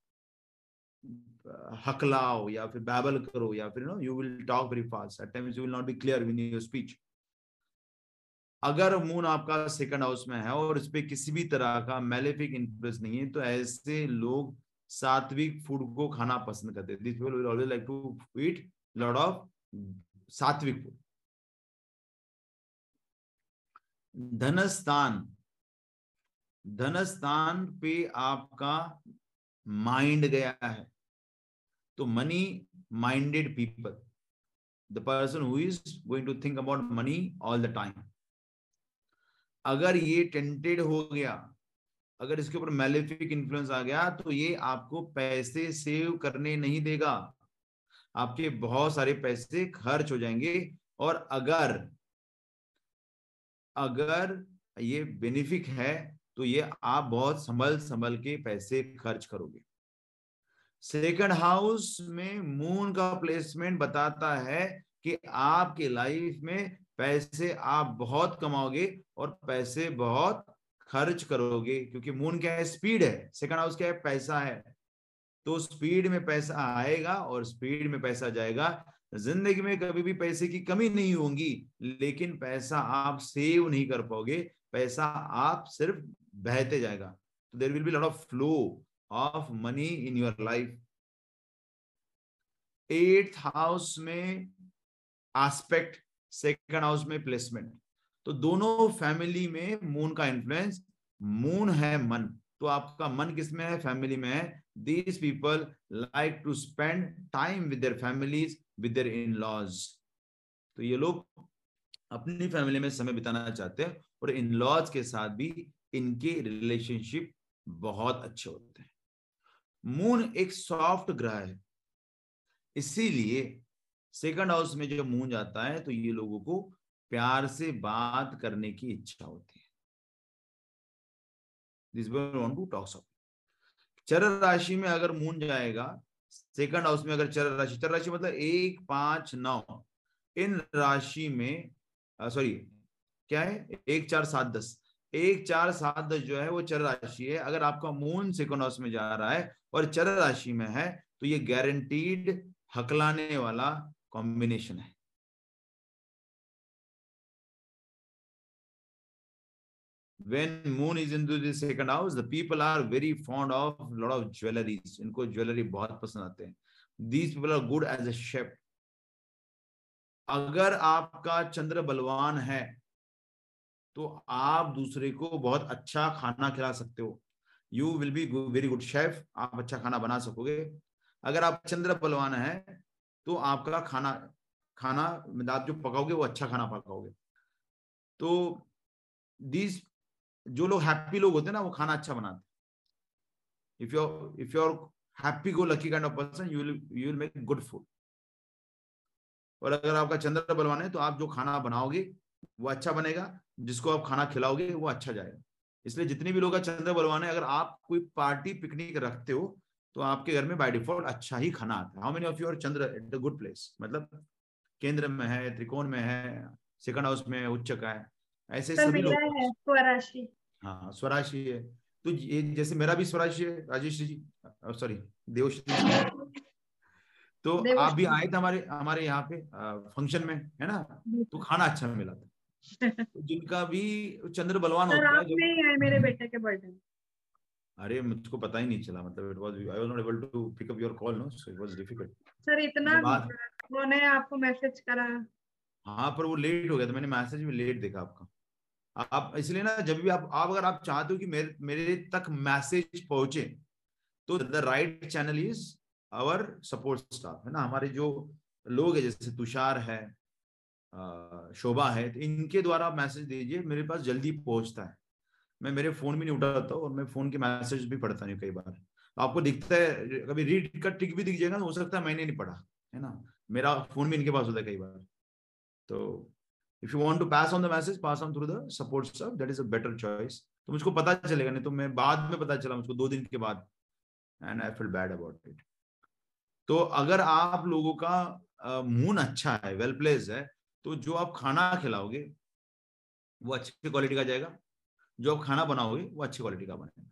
हकलाओ या फिर बैबल करो या फिर no you will talk very fast at times you will not be clear in your speech अगर मून आपका सेकंड हाउस में है और इस पे किसी भी तरह का मेलेफिक इन्फ्लुएंस नहीं है तो ऐसे लोग सात्विक फ़ूड को खाना पसंद करते हैं. This people will always like to eat lot of sattvik food धनस्थान धनस्थान पे आपका माइंड गया है। तो money minded people the person who is going to think about money all the time अगर ये टेंटेड हो गया, अगर इसके ऊपर मेलेफिक इन्फ्लुएंस आ गया तो ये आपको पैसे सेव करने नहीं देगा। आपके बहुत सारे पैसे खर्च हो जाएँगे और अगर अगर ये बेनिफिक है तो ये आप बहुत संभल संभल के पैसे खर्च करोगे। सेकंड हाउस में मून का प्लेसमेंट बताता है कि आपके लाइफ में पैसे आप बहुत कमाओगे और पैसे बहुत खर्च करोगे, क्योंकि मून क्या है? स्पीड है। सेकंड हाउस क्या है? पैसा है। तो स्पीड में पैसा आएगा और स्पीड में पैसा जाएगा। ज़िंदगी में कभी भी पैसे की कमी नहीं होगी, लेकिन पैसा आप सेव नहीं कर पाओगे, पैसा आप सिर्फ़ बहते जाएगा। तो there will be lot of flow of money in your life eighth house में एस्पेक्ट सेकंड हाउस में प्लेसमेंट तो दोनों फैमिली में मून का इन्फ्लुएंस मून है मन। तो आपका मन किसमें है? फैमिली में है। These people like to spend time with their families with their in laws तो ये लोग अपनी फैमिली में समय बिताना चाहते हैं और इन लॉज के साथ भी इनके रिलेशनशिप बहुत अच्छे होते हैं। मून एक सॉफ्ट ग्रह है। इसीलिए सेकंड हाउस में जब मून जाता है तो ये लोगों को प्यार से बात करने की इच्छा होती है। दिस वांट टू टॉक चर राशि में अगर मून जाएगा सेकंड हाउस में अगर चर राशि चर राशि मतलब एक, पाँच, नौ। इन राशि में सॉरी क्या है? एक, चार, सात, दस। एक, चार, सात, दस जो है, वो चर राशि है। अगर आपका मून सेकंड हाउस में जा रहा है और चर राशि में है तो ये गारंटीड हकलाने वाला कॉम्बिनेशन है। When moon is into the second house, the people are very fond of lot of jewelries इनको ज्वेलरी बहुत पसंद आते हैं। These people are good as a chef अगर आपका चंद्र बलवान है तो आप दूसरे को बहुत अच्छा खाना खिला सकते हो। You will be very good chef आप अच्छा खाना बना सकोगे। अगर आप चंद्र बलवान है तो आपका खाना खाना आप जो पकाओगे, वो अच्छा खाना पकाओगे। तो दीज जो लोग हैप्पी लोग होते हैं ना, वो खाना अच्छा बनाते if you if you are happy go lucky kind of person you you will make good food और अगर आपका चंद्र बलवान है तो आप जो खाना बनाओगे, वो अच्छा बनेगा। जिसको आप खाना खिलाओगे, वो अच्छा जाएगा। इसलिए जितने भी लोग का चंद्र बलवान है, अगर आप कोई पार्टी पिकनिक रखते हो तो आपके घर में बाय डिफ़ॉल्ट अच्छा ही खाना आता है। How many of your Chandra at a good place मतलब केंद्र में है, त्रिकोण में है सेकंड हाउस में उच्च का है। ऐसे सभी लोग स्वराशि। हाँ स्वराशि है। तो ये जैसे मेरा भी स्वराशि है राजेश जी सॉरी देवश्री तो आप भी आए थे हमारे हमारे यहाँ पे फ़ंक्शन में है ना? तो खाना अच्छा मिला था। तो जिनका भी चंद्र बलवान होता है जो मेरे बेटे के बर्थडे अरे मुझको पता ही नहीं चला मतलब it was I was not able to pick up your call no so it was difficult sir इतना उन्होंने आपको मैसेज करा। हाँ पर वो लेट हो गया था मैंने मैसेज में लेट देखा आपका। आप इसलिए ना जब भी आप आप अगर आप चाहते हो कि मेरे मेरे तक मैसेज पहुँचे तो the right channel is our support staff है ना? हमारे जो लोग है, जैसे तुषार है शोभा है तो इनके द्वारा आप मैसेज दीजिए, मेरे पास जल्दी पहुँचता है। मैं, मेरे फ़ोन भी नहीं उठाता और मैं फ़ोन के मैसेज भी पढ़ता नहीं कई बार। आपको दिखता है, कभी रीड का टिक भी दिख जाएगा हो सकता है मैंने नहीं पढ़ा, है ना? मेरा फ़ोन भी इनके पास होता है कई बार। तो if you want to pass on the message pass on through the support staff that is a better choice तो मुझको पता चलेगा नहीं तो मैं बाद में पता चला मुझको दो दिन के बाद। And I feel bad about it तो अगर आप लोगों का मून अच्छा है वेल प्लेस है तो जो आप खाना खिलाओगे वो अच्छी क्वालिटी का जाएगा। जो आप खाना बनाओगे वो अच्छी क्वालिटी का बनेगा।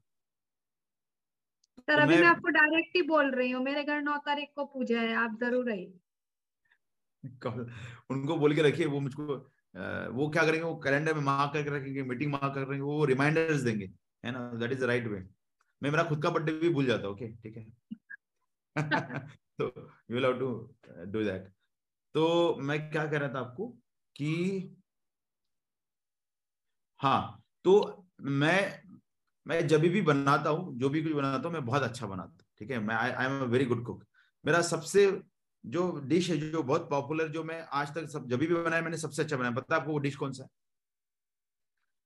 सर तो अभी मैं आपको डायरेक्ट ही बोल रही हूँ मेरे घर नौ तारीख को पूजा है आप ज़रूर आइए। उनको बोल के रखिए वो मुझको वो क्या करेंगे? वो कैलेंडर में मार्क करके रखेंगे मीटिंग मार्क कर रखेंगे, वो रिमाइंडर्स देंगे, है ना? That is the right way मैं मेरा खुद का बर्थडे भी भूल जाता हूँ ओके ठीक है? तो you will to do that तो मैं क्या कह रहा था आपको कि हाँ तो मैं मैं जब भी बनाता हूँ, जो भी कुछ बनाता हूँ, मैं बहुत अच्छा बनाता हूँ, ठीक है? मैं I am a very good cook मेरा सबसे जो डिश है जो बहुत पॉपुलर जो मैं आज तक सब जब भी बनाया मैंने सबसे अच्छा बनाया। पता आपको वो डिश कौन सा है?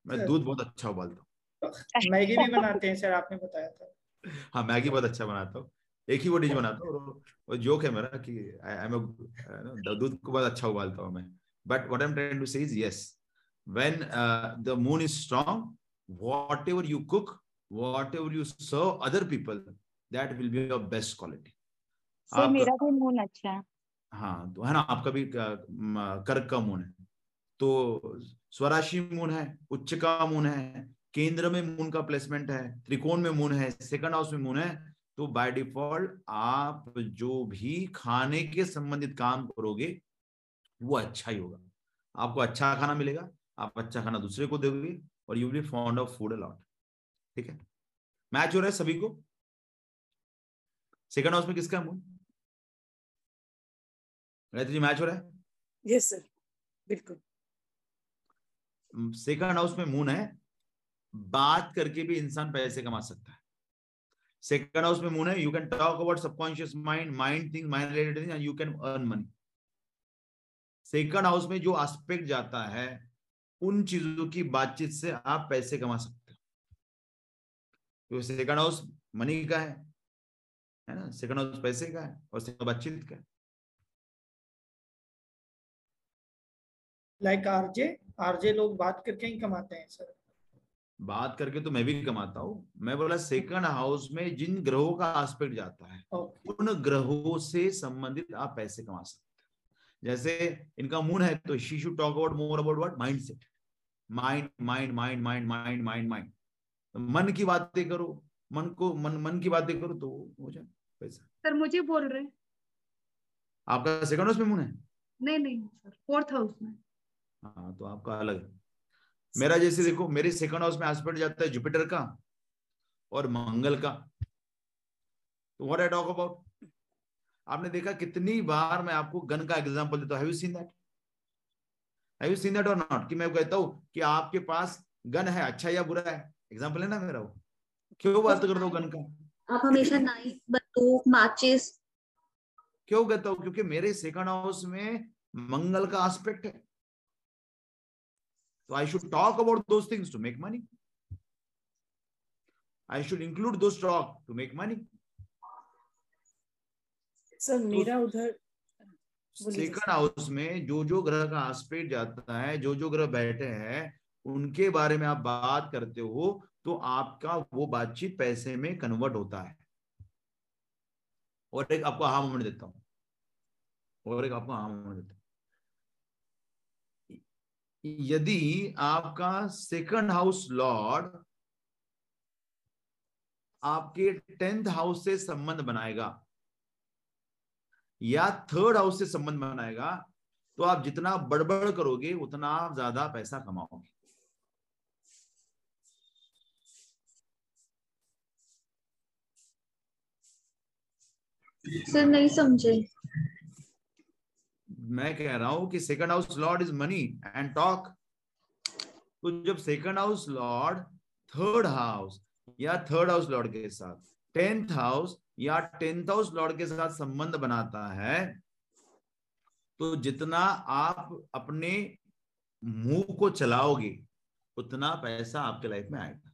मैं दूध बहुत अच्छा उबालता हूँ। मैगी भी बनाते हैं सर आपने बताया था। हाँ मैगी बहुत अच्छा बनाता हूँ। एक ही वो डिश बनाता हूँ वो जोक है मेरा कि आई एम दूध को बहुत अच्छा उबालता हूँ मैं। But what I am trying to say is yes when the moon is strong whatever you cook, whatever you serve other people, that will be your best quality. Sir मेरा भी moon अच्छा है। हाँ तो है ना आपका भी कर्क का मून है। तो स्वराशि मून है उच्च का मून है केंद्र में मून का प्लेसमेंट है त्रिकोण में मून है सेकंड हाउस में मून है तो बाय डिफ़ॉल्ट आप जो भी खाने के संबंधित काम करोगे वो अच्छा ही होगा। आपको अच्छा खाना मिलेगा आप अच्छा खाना दूसरे को दोगे और you will be fond of food a lot ठीक है? मैच हो रहा है सभी को? सेकंड हाउस में किसका मून गायत्री जी मैच हो रहा है? यस सर बिल्कुल। सेकंड हाउस में मून है। बात करके भी इंसान पैसे कमा सकता है। सेकंड हाउस में मून है। You can talk about subconscious mind mind thing mind related and you can earn money second house में जो एस्पेक्ट जाता है उन चीज़ों की बातचीत से आप पैसे कमा सकते हो। सेकंड हाउस मनी का है। है ना? सेकंड हाउस पैसे का है और सेकंड बातचीत का है। लाइक आरजे आरजे लोग बात करके ही कमाते हैं सर। बात करके तो मैं भी कमाता हूँ। मैं बोला सेकंड हाउस में जिन ग्रहों का एस्पेक्ट जाता है okay. उन ग्रहों से संबंधित आप पैसे कमा सकते हैं। जैसे इनका मून है तो she should talk about more about what mind set mind mind mind mind mind mind mind मन की बातें करो। मन को मन मन की बातें करो तो हो जाए पैसा। सर मुझे बोल रहे आपका सेकंड हाउस में मून है? नहीं नहीं सर फोर्थ हाउस में। हाँ तो आपका अलग है। मेरा जैसे देखो मेरे सेकंड हाउस में एस्पेक्ट जाता है जुपिटर का और मंगल का। तो व्हाट आई टॉक अबाउट आपने देखा कितनी बार मैं आपको गन का एग्जांपल देता हूँ। Seen that have you seen that or not कि मैं कहता हूँ कि आपके पास गन है अच्छा या बुरा है? एग्जांपल है ना मेरा वो। क्यों बात कर रहा हूँ गन का? आप हमेशा नाइफ बंदूक मैचेस। क्यों कहता हूँ? क्योंकि मेरे सेकंड हाउस में मंगल का एस्पेक्ट है। तो I should talk about those things to make money I should include those talk to make money sir मेरा उधर सेकंड हाउस में जो जो ग्रह का एस्पेक्ट जाता है जो जो ग्रह बैठे हैं उनके बारे में आप बात करते हो तो आपका वो बातचीत पैसे में कन्वर्ट होता है। और एक आपको हा मोमेंट देता हूँ। और एक आपको हा मोमेंट देता हूँ। यदि आपका सेकंड हाउस लॉर्ड आपके टेंथ हाउस से संबंध बनाएगा, या थर्ड हाउस से संबंध बनाएगा तो आप जितना बड़बड़ करोगे, उतना आप ज़्यादा पैसा कमाओगे। सर नहीं समझे। मैं कह रहा हूँ कि second house lord is money and talk तो जब second house lord third house या थर्ड हाउस लॉर्ड के साथ टेंथ हाउस या टेंथ हाउस लॉर्ड के साथ संबंध बनाता है तो जितना आप अपने मुँह को चलाओगे, उतना पैसा आपके लाइफ में आएगा।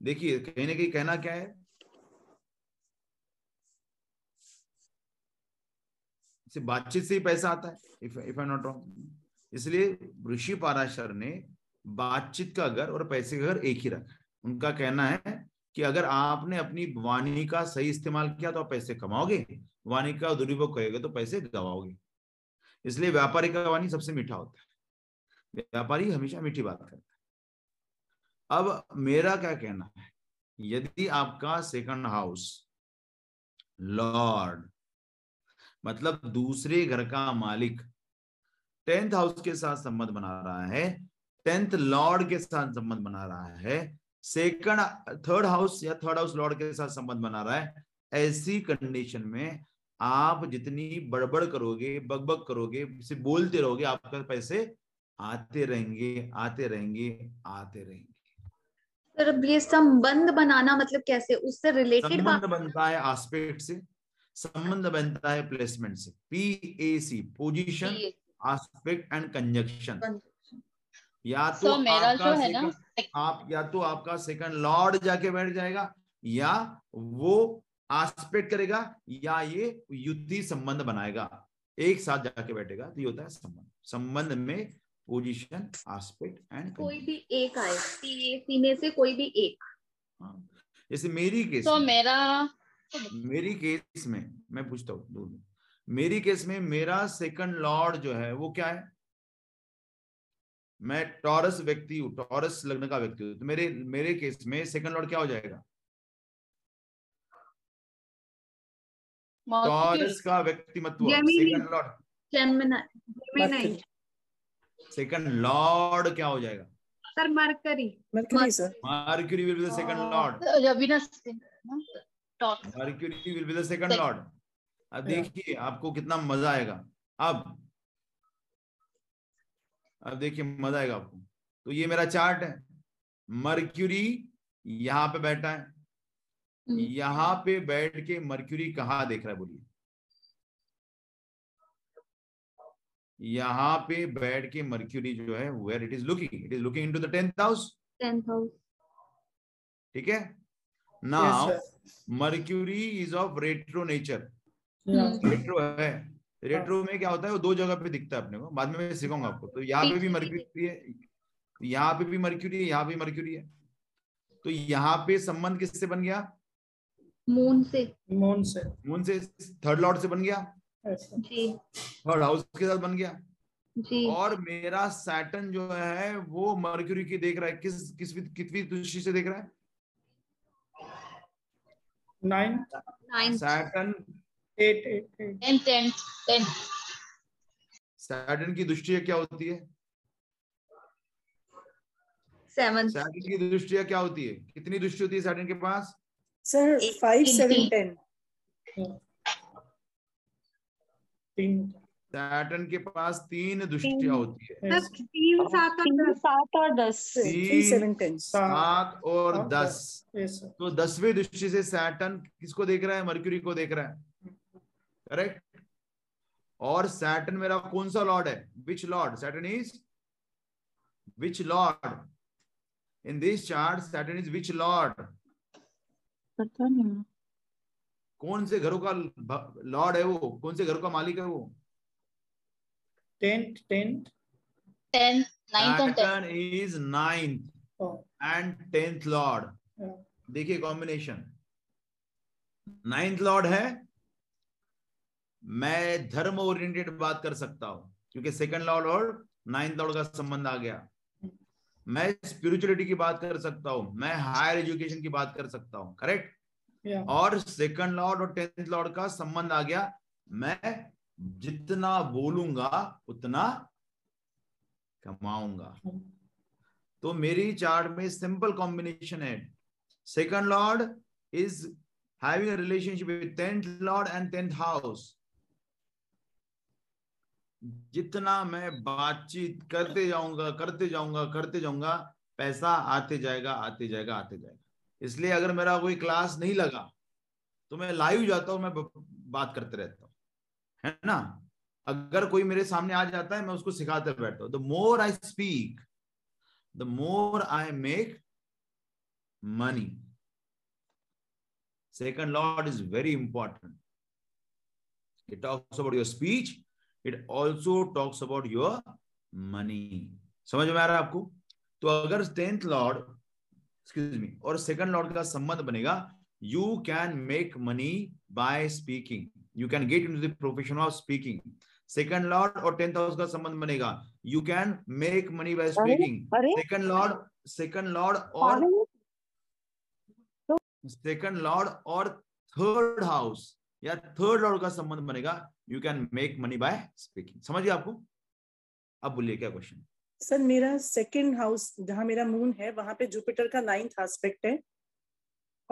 देखिए, कहीं ना कहीं कहना क्या है? सिर्फ़ बातचीत से ही पैसा आता है if if I not wrong इसलिए ऋषि पाराशर ने बातचीत का घर और पैसे का घर एक ही रखा। उनका कहना है कि अगर आपने अपनी वाणी का सही इस्तेमाल किया तो आप पैसे कमाओगे, वाणी का दुरुपयोग करोगे तो पैसे गवाओगे। इसलिए व्यापारी का वाणी सबसे मीठा होता है। व्यापारी हमेशा मीठी बात करता है। अब मेरा क्या कहना है? यदि आपका सेकंड हाउस लॉर्ड मतलब दूसरे घर का मालिक टेंथ हाउस के साथ संबंध बना रहा है टेंथ लॉर्ड के साथ संबंध बना रहा है सेकंड थर्ड हाउस या थर्ड हाउस लॉर्ड के साथ संबंध बना रहा है ऐसी कंडीशन में आप जितनी बड़बड़ करोगे बकबक करोगे से बोलते रहोगे आपके पैसे आते रहेंगे आते रहेंगे आते रहेंगे। सर अब ये संबंध बनाना मतलब कैसे? उससे रिलेटेड संबंध बनता है आस्पेक्ट से। संबंध बनता है प्लेसमेंट से। P A C position aspect and conjunction या तो So, मेरा जो है ना, आप या तो आपका सेकंड लॉर्ड जाके बैठ जाएगा या वो आस्पेक्ट करेगा या ये युद्धि संबंध बनाएगा। एक साथ जाके बैठेगा तो ये होता है संबंध। संबंध में पोजीशन आस्पेक्ट एंड कोई भी एक आए सी सी में से कोई भी एक। जैसे मेरी केस तो में, मेरा मेरी केस में मैं पूछता हूँ दूर मेरी केस में मेरा सेकंड लॉर्ड जो है वो क्या है? मैं टॉरस व्यक्ति हूँ टॉरस लग्न का व्यक्ति हूँ। तो मेरे मेरे केस में सेकंड लॉर्ड क्या हो जाएगा? टॉरस का व्यक्तिमत्व। सेकंड लॉर्ड सेकंड लॉर्ड क्या हो जाएगा? Sir Mercury Mercury sir Mercury will be the second lord Mercury will be the second lord. अब देखिए आपको कितना मज़ा आएगा। अब अब देखिए मज़ा आएगा आपको। तो ये मेरा चार्ट है। मर्क्यूरी यहाँ पे बैठा है। यहाँ पे बैठ के मर्क्यूरी कहाँ देख रहा है बोलिए। यहाँ पे बैठ के मर्क्यूरी जो है where it is looking it is looking into the tenth house tenth house ठीक है? Now Mercury is of retro nature retro है। रेट्रो में क्या होता है? वो दो जगह पे दिखता है अपने को। बाद में मैं सिखाऊँगा आपको। तो यहाँ पे भी मर्क्यूरी है यहाँ पे भी मर्क्यूरी है यहाँ पे मर्क्यूरी है। तो यहाँ पे संबंध किससे बन गया? मून से। मून से। मून से थर्ड लॉर्ड से बन गया। जी। थर्ड हाउस के साथ बन गया। जी। और मेरा सैटन जो है वो मर्क्यूरी की देख रहा है। किस किस कितनी दृष्टि से देख रहा है? Nine nine Saturn eight eight eight tenth tenth tenth Saturn की दृष्टि क्या होती है? सेवन सैटन की दृष्टिया क्या होती है? कितनी दृष्टि होती है सैटन के पास? सर फाइव सेवन टेन तीन सैटन के पास तीन दृष्टियाँ होती है। तीन सात और दस। सात और दस। तीन सात और और दस। तो दसवीं दृष्टि से सैटन किसको देख रहा है? मर्क्यूरी को देख रहा है। करेक्ट? और सैटन मेरा कौन सा लॉर्ड है? Which lord Saturn is which lord in this chart Saturn is which lord पता नहीं। कौन से घरों का लॉर्ड है वो? कौन से घरों का मालिक है वो? Tenth tenth? Ninth and tenth Saturn is ninth. And tenth lord. देखिए कॉम्बिनेशन नाइन्थ लॉर्ड है। मैं धर्म ओरिएंटेड बात कर सकता हूँ क्योंकि सेकंड लॉर्ड और नाइन्थ लॉर्ड का संबंध आ गया। मैं स्पिरिचुअलिटी की बात कर सकता हूँ मैं हायर एजुकेशन की बात कर सकता हूँ करेक्ट या और सेकंड लॉर्ड और टेंथ लॉर्ड का संबंध आ गया। मैं जितना बोलूँगा, उतना कमाऊँगा। तो मेरी चार्ट में सिंपल कॉम्बिनेशन है। Second lord is having relationship with tenth lord and tenth house. जितना मैं बातचीत करते जाऊँगा करते जाऊँगा करते जाऊँगा, पैसा आते जाएगा आते जाएगा आते जाएगा। इसलिए अगर मेरा कोई क्लास नहीं लगा तो मैं लाइव जाता हूँ, मैं बात करते रहता हूँ ना? अगर कोई मेरे सामने आ जाता है, मैं उसको सिखाते बैठता हूँ। The more I speak the more I make money second, lord is very important. It talks about your speech. It also talks about your money. समझ में आ रहा है आपको? तो अगर टेंथ लॉर्ड एक्सक्यूज मी और सेकंड लॉर्ड का संबंध बनेगा you can make money by speaking you can get in the profession of speaking second lord और टेंथ हाउस का संबंध बनेगा। You can make money by speaking second lord second lord और second lord और third house या third lord का संबंध बनेगा। You can make money by speaking समझिए आपको? अब बोलिए क्या क्वेश्चन सर मेरा सेकंड हाउस जहाँ मेरा मून है वहाँ पे जुपिटर का नाइन्थ एस्पेक्ट है।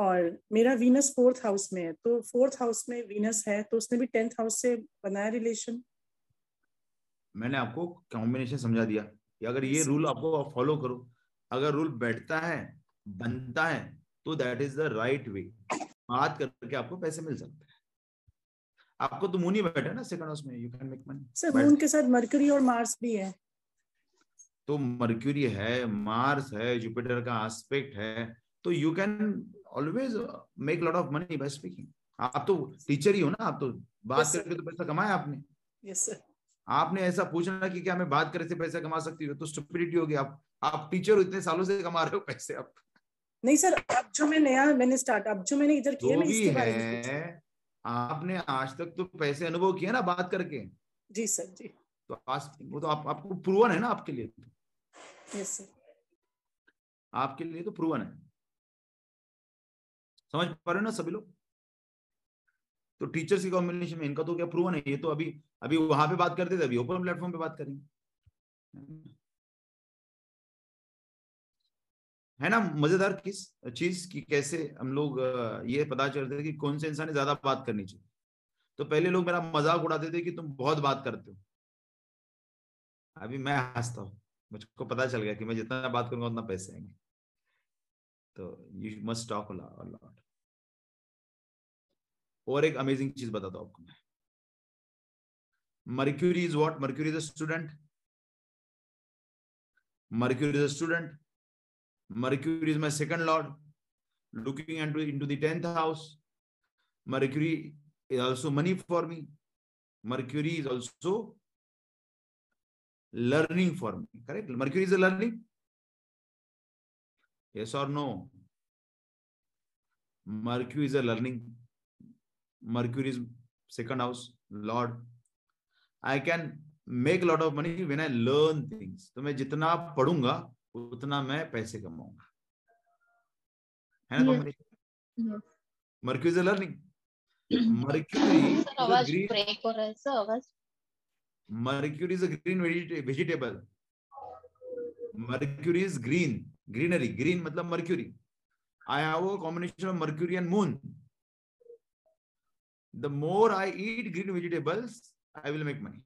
और मेरा वीनस फोर्थ हाउस में है तो फोर्थ हाउस में वीनस है तो उसने भी टेंथ हाउस से बनाया रिलेशन मैंने आपको कॉम्बिनेशन समझा दिया कि अगर ये रूल आपको फॉलो करो। अगर रूल बैठता है बनता है तो that is the right way बात करके आपको पैसे मिल सकते हैं। आपको तो मून ही बैठा ना सेकंड हाउस में you can make money sir moon के साथ मरकरी और मार्स भी है। तो मर्क्यूरी है मार्स है जुपिटर का एस्पेक्ट है। तो you can always make lot of money by speaking आप तो टीचर ही हो ना आप तो बात yes, करके तो पैसा कमाया आपने। यस सर आपने ऐसा पूछना कि क्या मैं बात करे से पैसा कमा सकती हूँ? तो स्टुपिडिटी होगी आप आप टीचर हो इतने सालों से कमा रहे हो पैसे आप। नहीं सर अब जो मैं नया मैंने स्टार्ट अब जो मैंने इधर किया मैं इसके बारे में आपने आज तक तो पैसे अनुभव किया ना बात करके। जी सर जी। तो आज वो तो आप, आपको प्रूवन है ना आपके लिए यस सर आपके लिए तो प्रूवन है। समझ पा रहे हो ना सभी लोग? तो टीचर्स की कॉम्बिनेशन में इनका तो क्या प्रूवन है? ये तो अभी अभी वहाँ पे बात करते थे, अभी ओपन प्लेटफॉर्म पे बात करेंगे। है ना? मज़ेदार किस चीज़ की कैसे हम लोग ये पता चलते थे कि कौन से इंसान ज़्यादा बात करनी चाहिए। तो पहले लोग मेरा मज़ाक उड़ाते थे कि तुम बहुत बात करते हो। अभी मैं हंसता हूँ। मुझको पता चल गया कि मैं जितना बात करूँगा, उतना पैसे आएँगे। तो यू मस्ट टॉक और एक अमेजिंग चीज़ बताता हूँ आपको मैं। Mercury is what mercury is a student mercury is a student mercury is my second lord looking into in to tenth house mercury is also money for me mercury is also learning for me correct mercury is a learning Yes or no? Mercury is a learning. Mercury is second house, Lord. I can make a lot of money when I learn things. तो मैं जितना पढ़ूँगा उतना मैं पैसे कमाऊँगा है ना Yes. Combination Yes. Mercury is learning mercury sir आवाज़ break हो रहा है सर आवाज़ mercury is a green vegetable mercury is green greenery green मतलब mercury I have a combination of mercury and moon the more I eat green vegetables I will make money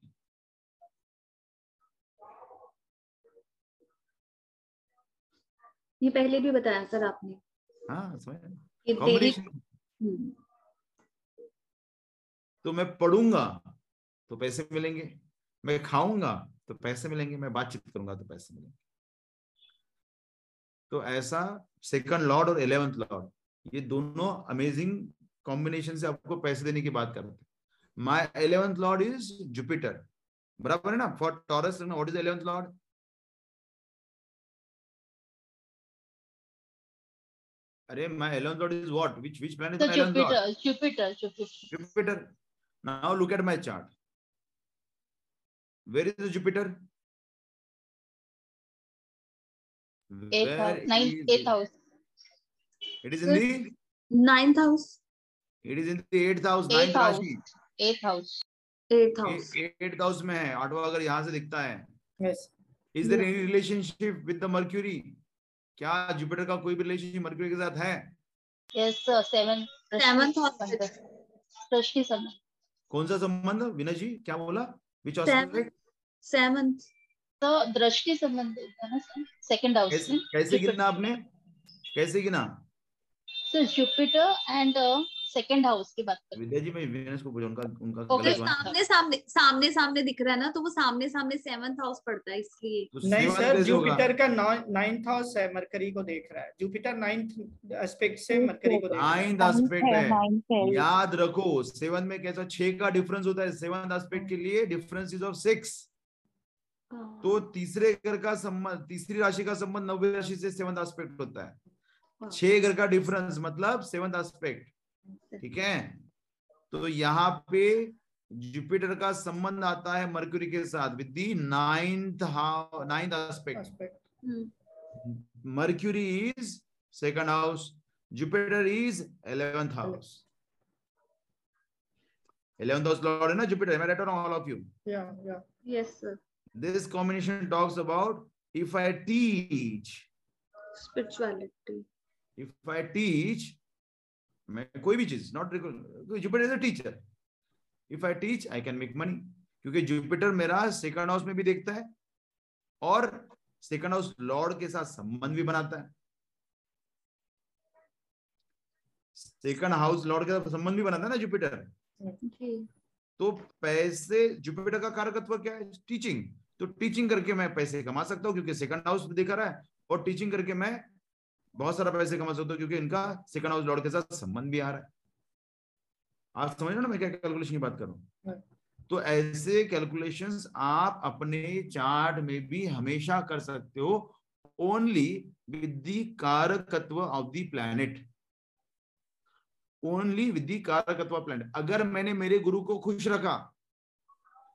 ये पहले भी बताया sir आपने। हाँ समझ हम्म, तो मैं पढ़ूँगा तो पैसे मिलेंगे। मैं खाऊँगा तो पैसे मिलेंगे। मैं बातचीत करूँगा तो पैसे मिलेंगे। तो ऐसा सेकंड लॉर्ड और इलेवेंथ लॉर्ड ये दोनों अमेजिंग कॉम्बिनेशन से आपको पैसे देने की बात करते हैं my eleventh lord is Jupiter बराबर है ना for Taurus what is eleventh lord अरे my eleventh lord is what which which planet is eleventh lord Jupiter Jupiter Jupiter. Now look at my chart. Where is the Jupiter? Where house nine is eight it? is in the ninth house it is in the eighth house, Eighth ninth house. Eight house eighth house Eighth house में है आठवां अगर यहाँ से दिखता है. yes Is there any relationship with the Mercury? क्या Jupiter का कोई रिलेशनशिप मर्क्यूरी के साथ है? Yes sir seven Seventh house. दृष्टि समय कौन सा संबंध? विनय जी क्या बोला? Which Seventh. seventh तो दृष्टि संबंध है ना सर? सेकंड हाउस कैसे में कैसे गिना आपने? कैसे गिना? Sir Jupiter and second house की बात कर। विद्या जी मैं वीनस को पूछा उनका उनका ओके गलत सामने सामने सामने सामने दिख रहा है ना तो वो सामने सामने सेवंथ हाउस पड़ता है इसलिए। तो नहीं सर जुपिटर का नाइन्थ हाउस है मरकरी को देख रहा है। जुपिटर नाइन्थ एस्पेक्ट से मरकरी को देख रहा है। नाइन्थ एस्पेक्ट है, ninth। याद रखो सेवन में कैसा छह का डिफरेंस होता है सेवन एस्पेक्ट के लिए डिफरेंस इज़ ऑफ़ सिक्स तो तीसरे घर का संबंध तीसरी राशि का संबंध नव्य राशि से सेवन एस्पेक्ट होता है। छह घर का डिफरेंस मतलब सेवन एस्पेक्ट ठीक है? तो यहाँ पे जुपिटर का संबंध आता है मर्क्यूरी के साथ with the ninth ninth aspect mercury is second house Jupiter is eleventh house eleventh house lord है ना जुपिटर मैं right all of you Yeah, yeah. Yes sir this combination talks about if i teach. Spirituality if i teach मैं कोई भी चीज़ not Jupiter is a teacher if I teach I can make money क्योंकि Jupiter मेरा second house में भी देखता है और सेकंड हाउस लॉर्ड के साथ संबंध भी बनाता है। सेकंड हाउस लॉर्ड के साथ संबंध भी बनाता है ना जुपिटर तो पैसे जुपिटर का कारकत्व क्या है? टीचिंग तो टीचिंग करके मैं पैसे कमा सकता हूँ क्योंकि सेकंड हाउस देखा रहा है और टीचिंग करके मैं बहुत सारा पैसे कमा सकता हूँ क्योंकि इनका सेकंड हाउस लॉर्ड के साथ संबंध भी आ रहा है। आप समझ रहे हो ना मैं क्या कैलकुलेशन की बात कर रहा हूँ? तो ऐसे कैलकुलेशंस आप अपने चार्ट में भी हमेशा कर सकते हो only with the कारकत्व of the planet only with the कारकत्व planet अगर मैंने मेरे गुरु को खुश रखा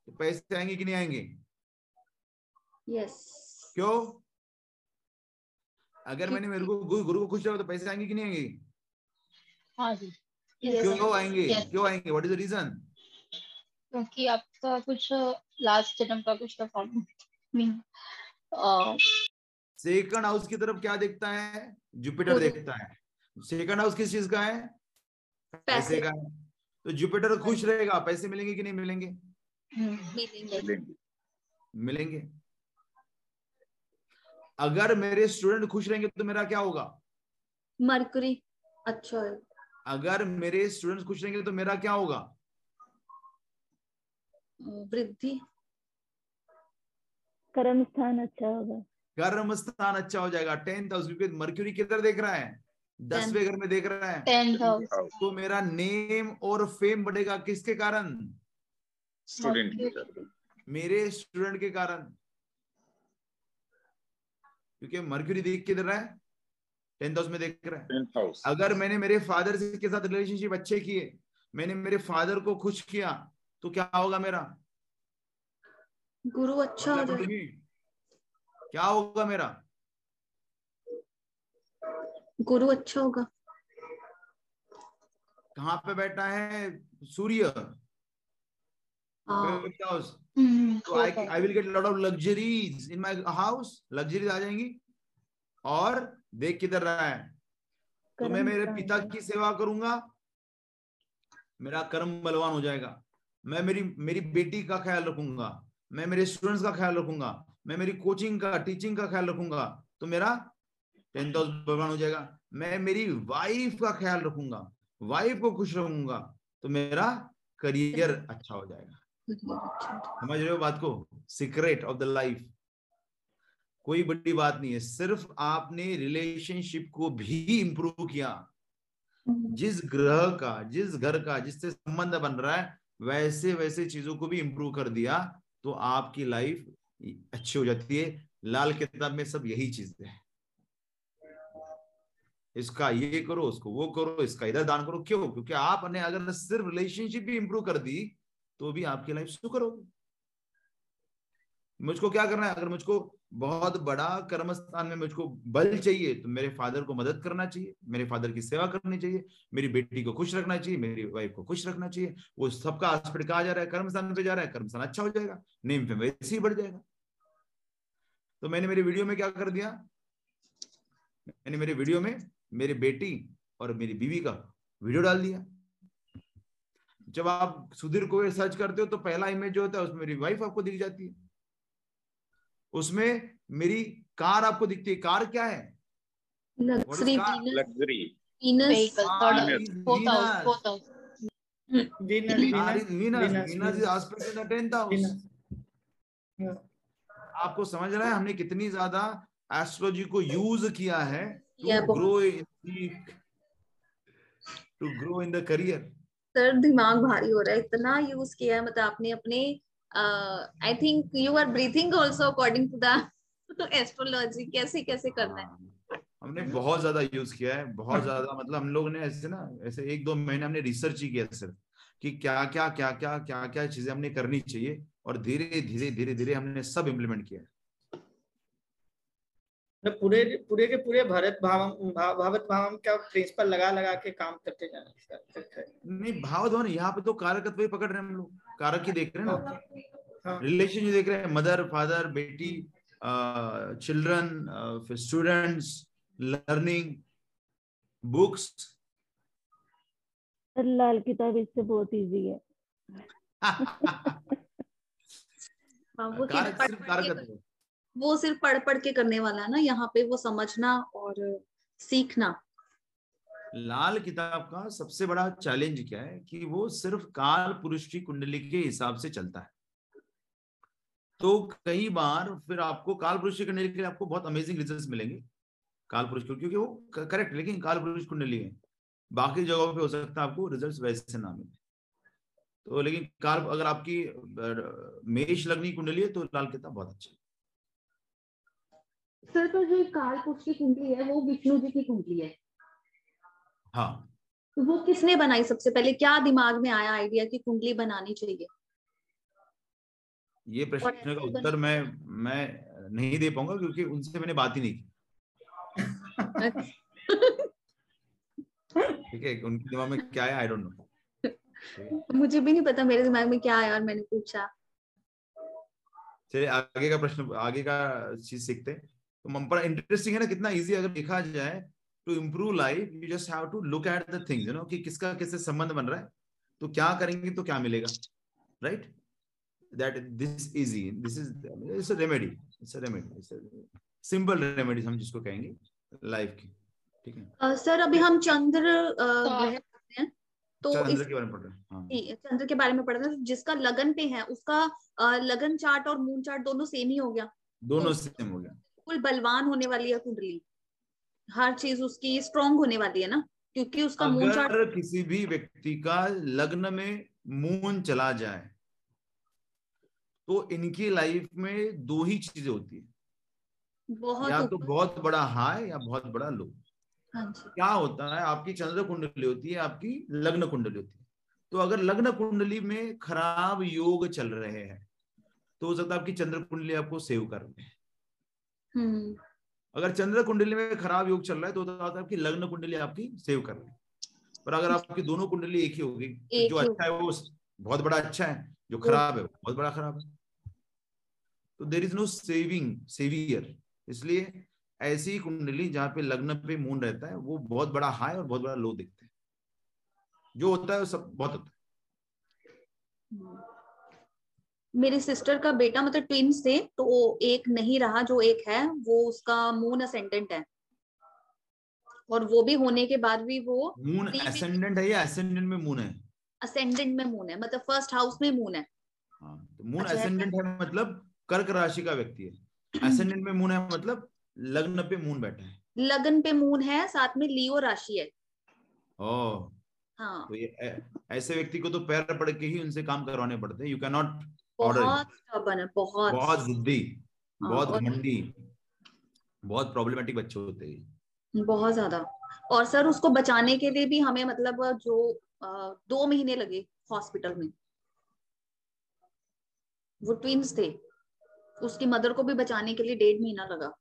तो पैसे आएँगे कि नहीं आएँगे? यस क्यों? अगर मैंने मेरे को गुरु, को खुश रखा तो पैसे आएँगे कि नहीं आएँगे? हाँ जी। क्यों आएँगे? क्यों आएँगे? व्हाट इज़ द रीजन क्योंकि आपका कुछ लास्ट जन्म का कुछ सेकंड हाउस की तरफ़ क्या देखता है? जुपिटर देखता है। सेकंड हाउस किस चीज़ का है? पैसे पैसे का है। तो जुपिटर खुश रहेगा। पैसे मिलेंगे कि नहीं मिलेंगे? हम्म, मिलेंगे। मिलेंगे। अगर मेरे स्टूडेंट खुश रहेंगे तो मेरा क्या होगा? मरकरी। अच्छा। है अगर मेरे स्टूडेंट्स खुश रहेंगे तो मेरा क्या होगा? वृद्धि। कर्म स्थान अच्छा होगा। कर्म स्थान अच्छा हो जाएगा। टेंथ हाउस क्योंकि मर्क्यूरी किधर देख रहा है? दसवें घर में देख रहा है। टेंथ हाउस तो मेरा नेम और फेम बढ़ेगा किसके कारण? स्टूडेंट मेरे स्टूडेंट के कारण। क्योंकि मर्क्यूरी देख किधर रहा है? टेंथ हाउस में देख रहा है। Tenth house. अगर मैंने मेरे फादर के साथ रिलेशनशिप अच्छे किए मैंने मेरे फादर को खुश किया तो क्या होगा मेरा? गुरु अच्छा हो जाएगा क्या होगा मेरा? गुरु अच्छा होगा। कहाँ पे बैठा है? सूर्य। House. तो I I will get lot of luxuries in my house luxuries आ जाएँगी। और देख किधर रहा है। तो मैं मेरे पिता की सेवा करूँगा। मेरा कर्म बलवान हो जाएगा। मैं मेरी मेरी बेटी का ख्याल रखूँगा। मैं मेरे स्टूडेंट्स का ख्याल रखूँगा। मैं मेरी कोचिंग का टीचिंग का ख्याल रखूँगा। तो मेरा टेंथ हाउस बलवान हो जाएगा। मैं मेरी वाइफ का ख्याल रखूँगा। वाइफ को खुश रखूँगा। तो मेरा करियर अच्छा हो जाएगा। समझ रहे हो बात को सीक्रेट ऑफ़ द लाइफ कोई बड़ी बात नहीं है। सिर्फ़ आपने रिलेशनशिप को भी इंप्रूव किया। जिस ग्रह का जिस घर का जिससे संबंध बन रहा है वैसे वैसे चीज़ों को भी इंप्रूव कर दिया तो आपकी लाइफ अच्छी हो जाती है। लाल किताब में सब यही चीज़ है। इसका ये करो उसको वो करो इसका इधर दान करो। क्यों? क्योंकि आपने अगर सिर्फ़ रिलेशनशिप भी इंप्रूव कर दी तो भी आपकी लाइफ सुकर होगी। मुझको क्या करना है? अगर मुझको बहुत बड़ा कर्म स्थान में मुझको बल चाहिए तो मेरे फादर को मदद करना चाहिए, मेरे फादर की सेवा करनी चाहिए, मेरी बेटी को खुश रखना चाहिए, मेरी वाइफ को खुश रखना चाहिए। वो सबका आस्पेक्ट कहा जा रहा है? कर्म स्थान पे जा रहा है कर्म स्थान अच्छा हो जाएगा नेम पे वैसे ही बढ़ जाएगा। तो मैंने मेरे वीडियो में क्या कर दिया? मैंने मेरे वीडियो में मेरी बेटी और मेरी बीवी का वीडियो डाल दिया। जब आप सुधीर को सर्च करते हो तो पहला इमेज जो होता है उसमें मेरी वाइफ आपको दिख जाती है। उसमें मेरी कार आपको दिखती है। कार क्या है. आपको समझ रहा है हमने कितनी ज़्यादा एस्ट्रोलॉजी को यूज़ किया है to grow in to grow in the career sir दिमाग भारी हो रहा है इतना यूज़ किया है मतलब आपने अपने I think you are breathing also according to the astrology कैसे कैसे करना है? हाँ, हमने बहुत ज़्यादा यूज़ किया है बहुत ज़्यादा मतलब हम लोग ने ऐसे ना ऐसे एक दो महीने हमने रिसर्च ही किया सिर्फ़ कि क्या क्या क्या क्या क्या क्या चीज़ें हमने करनी चाहिए और धीरे धीरे धीरे धीरे हमने सब इम्प्लीमेंट किया है। मतलब पूरे पूरे के पूरे भारत भावम भा, भावत भावम का प्रिंसिपल लगा लगा के काम करते जाना नहीं भाव धवन यहाँ पे तो कारकत्व ही पकड़ रहे हैं हम लोग। कारक ही देख रहे हैं ना? हाँ। रिलेशन ही देख रहे हैं। मदर फादर बेटी चिल्ड्रन फिर students learning books Lal Kitab इससे बहुत इजी है। हाँ, कारक सिर्फ़ कारकत्व वो सिर्फ़ पढ़ पढ़ के करने वाला है ना, यहाँ पे वो समझना और सीखना। लाल किताब का सबसे बड़ा चैलेंज क्या है कि वो सिर्फ़ काल पुरुष की कुंडली के हिसाब से चलता है। तो कई बार फिर आपको काल पुरुष की कुंडली के लिए आपको बहुत अमेजिंग रिजल्ट्स मिलेंगे, काल पुरुष को, क्योंकि वो करेक्ट लेकिन काल पुरुष कुंडली है। बाकी जगहों पे हो सकता है आपको रिजल्ट्स वैसे ना मिले। तो लेकिन काल, अगर आपकी मेष लग्नी कुंडली है तो लाल किताब बहुत अच्छा सर तो जो काल पुरुष की कुंडली है वो विष्णु जी की कुंडली है। हाँ। तो वो किसने बनाई सबसे पहले? क्या दिमाग में आया आइडिया कि कुंडली बनानी चाहिए? ये प्रश्न का उत्तर मैं मैं नहीं दे पाऊँगा क्योंकि उनसे मैंने बात ही नहीं की। ठीक है उनके दिमाग में क्या है? आई डोंट नो मुझे भी नहीं पता मेरे दिमाग में क्या आया और मैंने पूछा। चलिए आगे का प्रश्न आगे का चीज़ सीखते हैं। तो मम्परा इंटरेस्टिंग है ना कितना इजी अगर देखा जाए to improve life you just have to look at the things you know कि किसका किससे संबंध बन रहा है तो क्या करेंगे तो क्या मिलेगा right that this easy this is it's a remedy it's a remedy it's simple remedies हम जिसको कहेंगे लाइफ की ठीक है? अ, सर अभी हम चंद्र अ, ग्रह पढ़ते हैं तो चंद्र इस के बारे में पढ़ रहे हैं हाँ। चंद्र के बारे में पढ़ रहे हैं तो जिसका लगन पे है उसका अ, लगन चार्ट और मून चार्ट दोनों सेम ही हो गया। दोनों सेम हो गया। बिल्कुल बलवान होने वाली है कुंडली। हर चीज़ उसकी स्ट्रांग होने वाली है ना क्योंकि उसका मून चार्ट अगर किसी भी व्यक्ति का लग्न में मून चला जाए तो इनकी लाइफ में दो ही चीज़ें होती है। बहुत या तो बहुत बड़ा हाई या बहुत बड़ा लो हाँ क्या होता है आपकी चंद्र कुंडली होती है आपकी लग्न कुंडली होती है। तो अगर लग्न कुंडली में खराब योग चल रहे हैं तो हो सकता है आपकी चंद्र कुंडली आपको सेव कर रहे हैं अगर चंद्र कुंडली में खराब योग चल रहा है तो होता है आपकी लग्न कुंडली आपकी सेव कर रही है। पर अगर आपकी दोनों कुंडली एक ही होगी तो जो अच्छा है वो बहुत बड़ा अच्छा है जो खराब है बहुत बड़ा खराब है। तो there is no saving saviour इसलिए ऐसी कुंडली जहाँ पे लग्न पे मून रहता है वो बहुत बड़ा हाई और बहुत बड़ा लो दिखते हैं। जो होता है वो सब बहुत होता है। मेरी सिस्टर का बेटा मतलब ट्विंस थे तो वो एक नहीं रहा जो एक है वो उसका मून असेंडेंट है। और वो भी होने के बाद भी वो मून एसेंडेंट है या एसेंडेंट में मून है? असेंडेंट में मून है मतलब फ़र्स्ट हाउस में मून है। हाँ तो मून अच्छा, ऐसा है मतलब कर्क राशि का व्यक्ति है। एसेंडेंट में मून है मतलब लग्न पे मून बैठा है। लगन पे मून है साथ में लियो राशि है। ओह हाँ। तो ये ऐसे व्यक्ति को तो पैर पड़ के ही उनसे काम करवाने पड़ते हैं। यू कैन नॉट बहुत stubborn है बहुत। बहुत जिद्दी बहुत घमंडी बहुत प्रॉब्लमेटिक बच्चे होते हैं। बहुत ज़्यादा। और सर उसको बचाने के लिए भी हमें मतलब जो दो महीने लगे हॉस्पिटल में। वो ट्विंस थे। उसकी मदर को भी बचाने के लिए डेढ़ महीना लगा।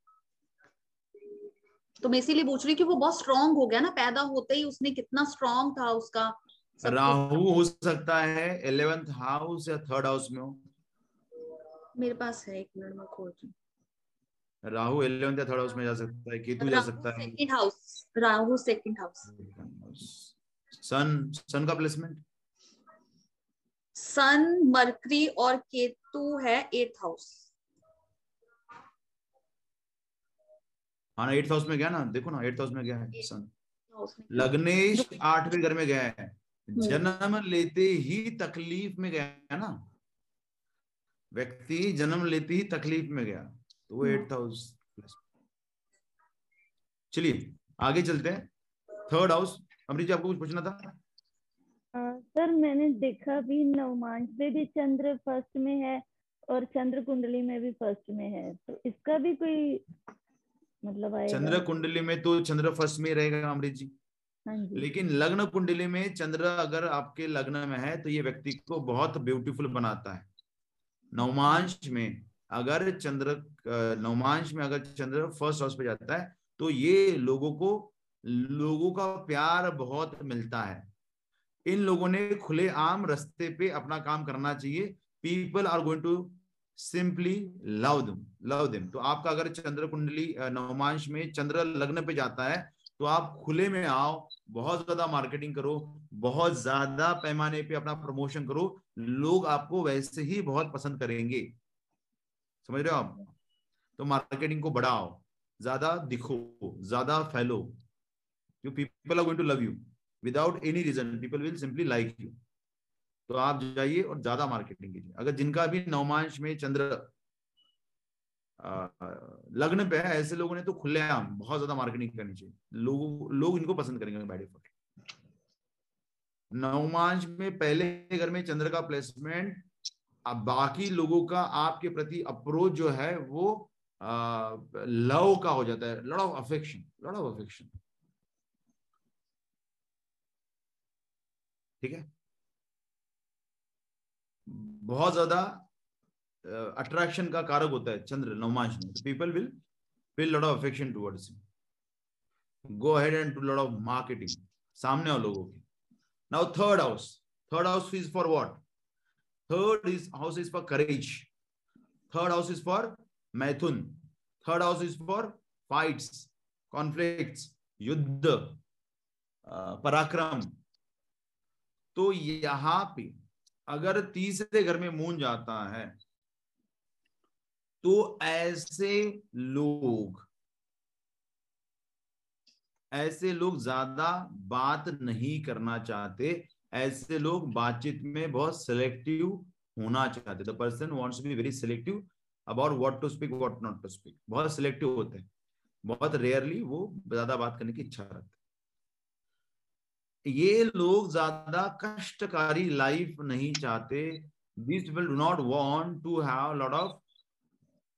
तो मैं इसीलिए पूछ रही कि वो बहुत स्ट्रांग हो गया ना पैदा होते ही उसने कितना स्ट्रांग था उसका। राहु हो सकता है इलेवेंथ हाउस या थर्ड हाउस में हो। मेरे पास है एक मिनट में खोज रही राहु इलेवेंथ या थर्ड हाउस में जा सकता है केतु जा सकता है। Second house Rahu second house. Sun sun का प्लेसमेंट? सन मरकरी और केतु है एट हाउस। हाँ एट्थ हाउस में गया ना देखो ना एट्थ हाउस में गया है सन। लग्नेश आठवें घर में गया है। जन्म लेते ही तकलीफ़ में गया है ना। व्यक्ति जन्म लेते ही तकलीफ़ में गया तो वो एट हाउस चलिए आगे चलते हैं। थर्ड हाउस अमृत जी आपको कुछ पूछना था? सर मैंने देखा भी नवमांश में भी चंद्र फ़र्स्ट में है और चंद्र कुंडली में भी फ़र्स्ट में है तो इसका भी कोई मतलब आएगा? चंद्र कुंडली में तो चंद्र फ़र्स्ट में रहेगा अमृत जी। हाँ जी। लेकिन लग्न कुंडली में चंद्र अगर आपके लग्न में है तो ये व्यक्ति को बहुत ब्यूटीफुल बनाता है। नवमांश में अगर चंद्र नवमांश में अगर चंद्र फ़र्स्ट हाउस पे जाता है तो ये लोगों को, लोगों का प्यार बहुत मिलता है। इन लोगों ने खुले आम रस्ते पे अपना काम करना चाहिए। People are going to simply love them love them तो आपका अगर चंद्र कुंडली नवमांश में चंद्र लग्न पे जाता है तो आप खुले में आओ, बहुत ज़्यादा मार्केटिंग करो, बहुत ज़्यादा पैमाने पे अपना प्रमोशन करो, लोग आपको वैसे ही बहुत पसंद करेंगे। समझ रहे हो आप? तो मार्केटिंग को बढ़ाओ, ज़्यादा दिखो, ज़्यादा फैलो। जो people are going to love you without any reason people will simply like you तो आप जाइए और ज़्यादा मार्केटिंग कीजिए। अगर जिनका भी नवमांश में चंद्र लग्न पे है, ऐसे लोगों ने तो खुलेआम बहुत ज़्यादा मार्केटिंग करनी चाहिए। लोग लोग इनको पसंद करेंगे बाय डिफ़ॉल्ट नवमांश में पहले घर में चंद्र का प्लेसमेंट अब बाकी लोगों का आपके प्रति अप्रोच जो है वो लव का हो जाता है। Lot of affection lot of affection ठीक है? बहुत ज़्यादा अट्रैक्शन का कारक होता है चंद्र, नवमांश people will feel lot of affection towards go ahead and to lot of marketing सामने वाले लोगों की। Now third house third house is for what third is house is for courage third house is for मैथुन। Third house is for fights conflicts युद्ध पराक्रम। तो यहाँ पे अगर तीसरे घर में मून जाता है तो ऐसे लोग ऐसे लोग ज़्यादा बात नहीं करना चाहते, ऐसे लोग बातचीत में बहुत सिलेक्टिव होना चाहते। The person wants be very selective about what to speak what not to speak बहुत सिलेक्टिव होते हैं। बहुत रेयरली वो ज़्यादा बात करने की इच्छा रखते ये लोग ज़्यादा कष्टकारी लाइफ नहीं चाहते। This will do not want to have lot of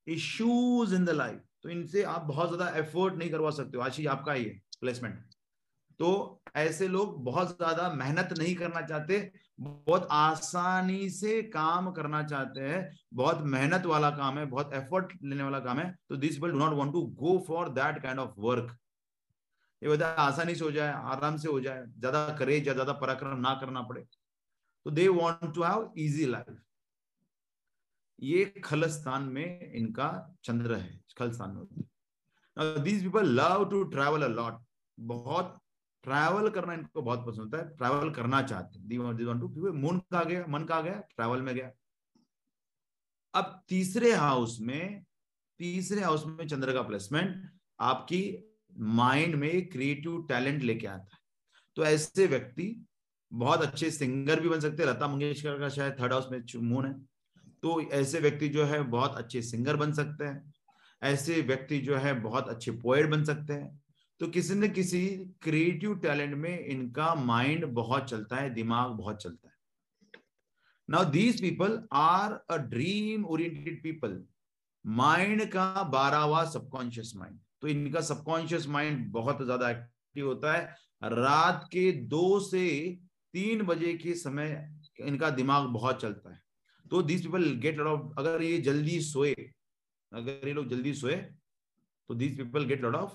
issues in the life तो इनसे आप बहुत ज़्यादा एफर्ट नहीं करवा सकते हो। आशीष आपका है प्लेसमेंट तो ऐसे लोग बहुत ज़्यादा मेहनत नहीं करना चाहते, बहुत आसानी से काम करना चाहते हैं, बहुत मेहनत वाला काम है, बहुत एफर्ट लेने वाला काम है तो this people do not want to go for that kind of work ये बता आसानी से हो जाए, आराम से हो जाए, ज़्यादा करेज या ज़्यादा पराक्रम ना करना पड़े। तो they want to have easy life ये खल स्थान में इनका चंद्र है खल स्थान में these people love to travel a lot बहुत ट्रैवल करना इनको बहुत पसंद होता है। ट्रैवल करना चाहते हैं। मून का गया, मन का गया ट्रैवल में गया। अब तीसरे हाउस में, तीसरे हाउस में चंद्र का प्लेसमेंट आपकी माइंड में क्रिएटिव टैलेंट लेके आता है। तो ऐसे व्यक्ति बहुत अच्छे सिंगर भी बन सकते हैं। लता मंगेशकर का शायद थर्ड हाउस में मून है। तो ऐसे व्यक्ति जो है बहुत अच्छे सिंगर बन सकते हैं। ऐसे व्यक्ति जो है बहुत अच्छे पोएट बन सकते हैं। तो किसी न किसी क्रिएटिव टैलेंट में इनका माइंड बहुत चलता है, दिमाग बहुत चलता है। Now these people are a dream oriented people mind का बारहवा सबकॉन्शियस माइंड तो इनका सबकॉन्शियस माइंड बहुत ज़्यादा एक्टिव होता है। रात के दो से तीन बजे के समय इनका दिमाग बहुत चलता है। तो this people get lot of अगर ये जल्दी सोए, अगर ये लोग जल्दी सोए तो this people get lot of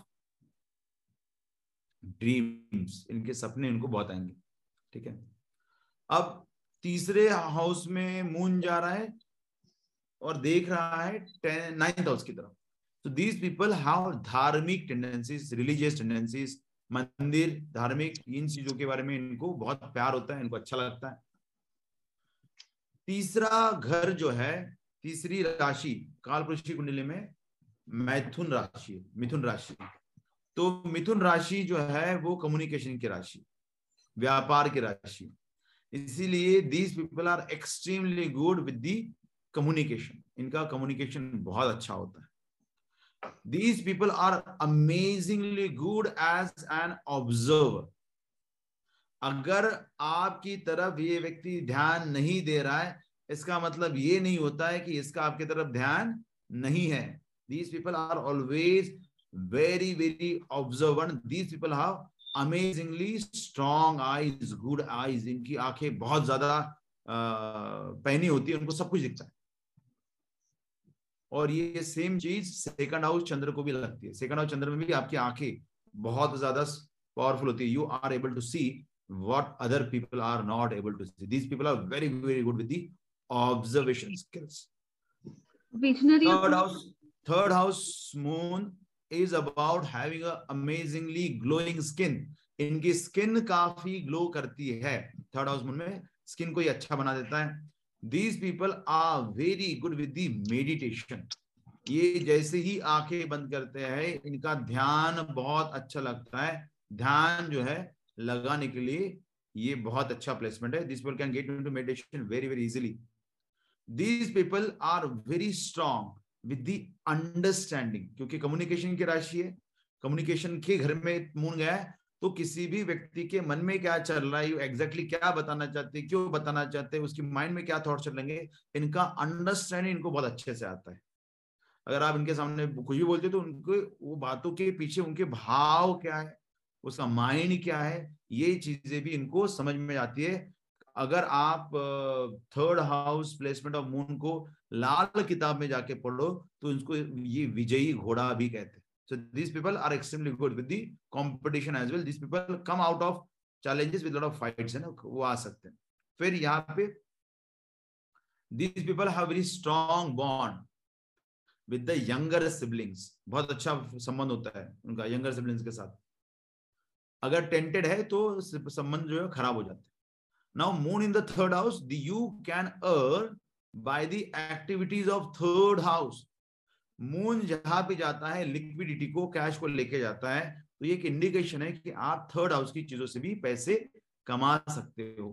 dreams इनके सपने इनको बहुत आएँगे। ठीक है? अब तीसरे हाउस में मून जा रहा है और देख रहा है नाइन्थ हाउस की तरफ़। तो दीज पीपल हैव धार्मिक टेंडेंसीज रिलीजियस टेंडेंसीज मंदिर, धार्मिक, इन चीज़ों के बारे में इनको बहुत प्यार होता है, इनको अच्छा लगता है। तीसरा घर जो है, तीसरी राशि, काल पुरुष कुंडली में मैथुन राशि, मिथुन राशि। तो मिथुन राशि जो है, वो कम्युनिकेशन की राशि, व्यापार की राशि। इसीलिए these people are extremely good with the communication इनका कम्युनिकेशन बहुत अच्छा होता है। These people are amazingly good as an observer अगर आपकी तरफ़ ये व्यक्ति ध्यान नहीं दे रहा है, इसका मतलब ये नहीं होता है कि इसका आपकी तरफ़ ध्यान नहीं है। These people are always very very observant these people have amazingly strong eyes good eyes इनकी आँखें बहुत ज़्यादा पहनी होती है, उनको सब कुछ दिखता है। और ये सेम चीज़ सेकंड हाउस चंद्र को भी लगती है। सेकंड हाउस चंद्र में भी आपकी आँखें बहुत ज़्यादा पावरफुल होती है। You are able to see what other people are not able to see. These people are very, very good with the observation skills. Visionary. Third house, third house moon is about having a amazingly glowing skin. इनकी skin काफ़ी glow करती है third house moon में skin को ही अच्छा बना देता है these people are very good with the meditation ये जैसे ही आँखें बंद करते हैं इनका ध्यान बहुत अच्छा लगता है ध्यान जो है लगाने के लिए ये बहुत अच्छा प्लेसमेंट है। This people can get into meditation very very easily these people are very strong with the understanding क्योंकि कम्युनिकेशन की राशि है। कम्युनिकेशन के घर में मून गया है तो किसी भी व्यक्ति के मन में क्या चल रहा है एग्जैक्टली exactly क्या बताना चाहते हैं, क्यों बताना चाहते हैं, उसकी माइंड में क्या थॉट चलेंगे, इनका अंडरस्टैंडिंग इनको बहुत अच्छे से आता है। अगर आप इनके सामने कुछ भी बोलते हो तो उनके, वो बातों के पीछे उनके भाव क्या है उसका माइंड क्या है? ये चीज़ें भी इनको समझ में आती है। अगर आप third house placement of moon को लाल किताब में जाके पढ़ो तो इनको ये विजयी घोड़ा भी कहते हैं। चैलेंजेस विद वो आ सकते हैं। फिर यहाँ पे दीज पीपल है यंगर सिबलिंग्स बहुत अच्छा संबंध होता है उनका यंगर सिबलिंग्स के साथ। अगर टेंटेड है तो संबंध जो है खराब हो जाते हैं। Now moon in the third house you can earn by the activities of third house moon जहाँ पे जाता है लिक्विडिटी को कैश को लेके जाता है तो ये एक इंडिकेशन है कि आप थर्ड हाउस की चीज़ों से भी पैसे कमा सकते हो।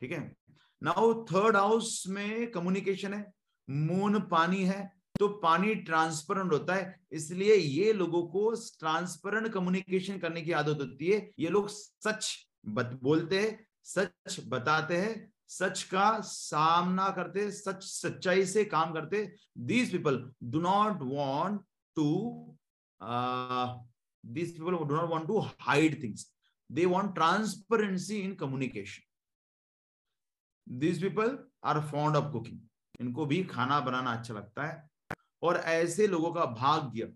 ठीक है? नाउ थर्ड हाउस में कम्युनिकेशन है मून पानी है तो पानी ट्रांसपेरेंट होता है इसलिए ये लोगों को ट्रांसपेरेंट कम्युनिकेशन करने की आदत होती है। ये लोग सच बत, बोलते हैं सच बताते हैं सच का सामना करते सच सच्चाई से काम करते these people do not want to these people do not want to hide things they want transparency in communication these people are fond of cooking इनको भी खाना बनाना अच्छा लगता है। और ऐसे लोगों का भाग्य,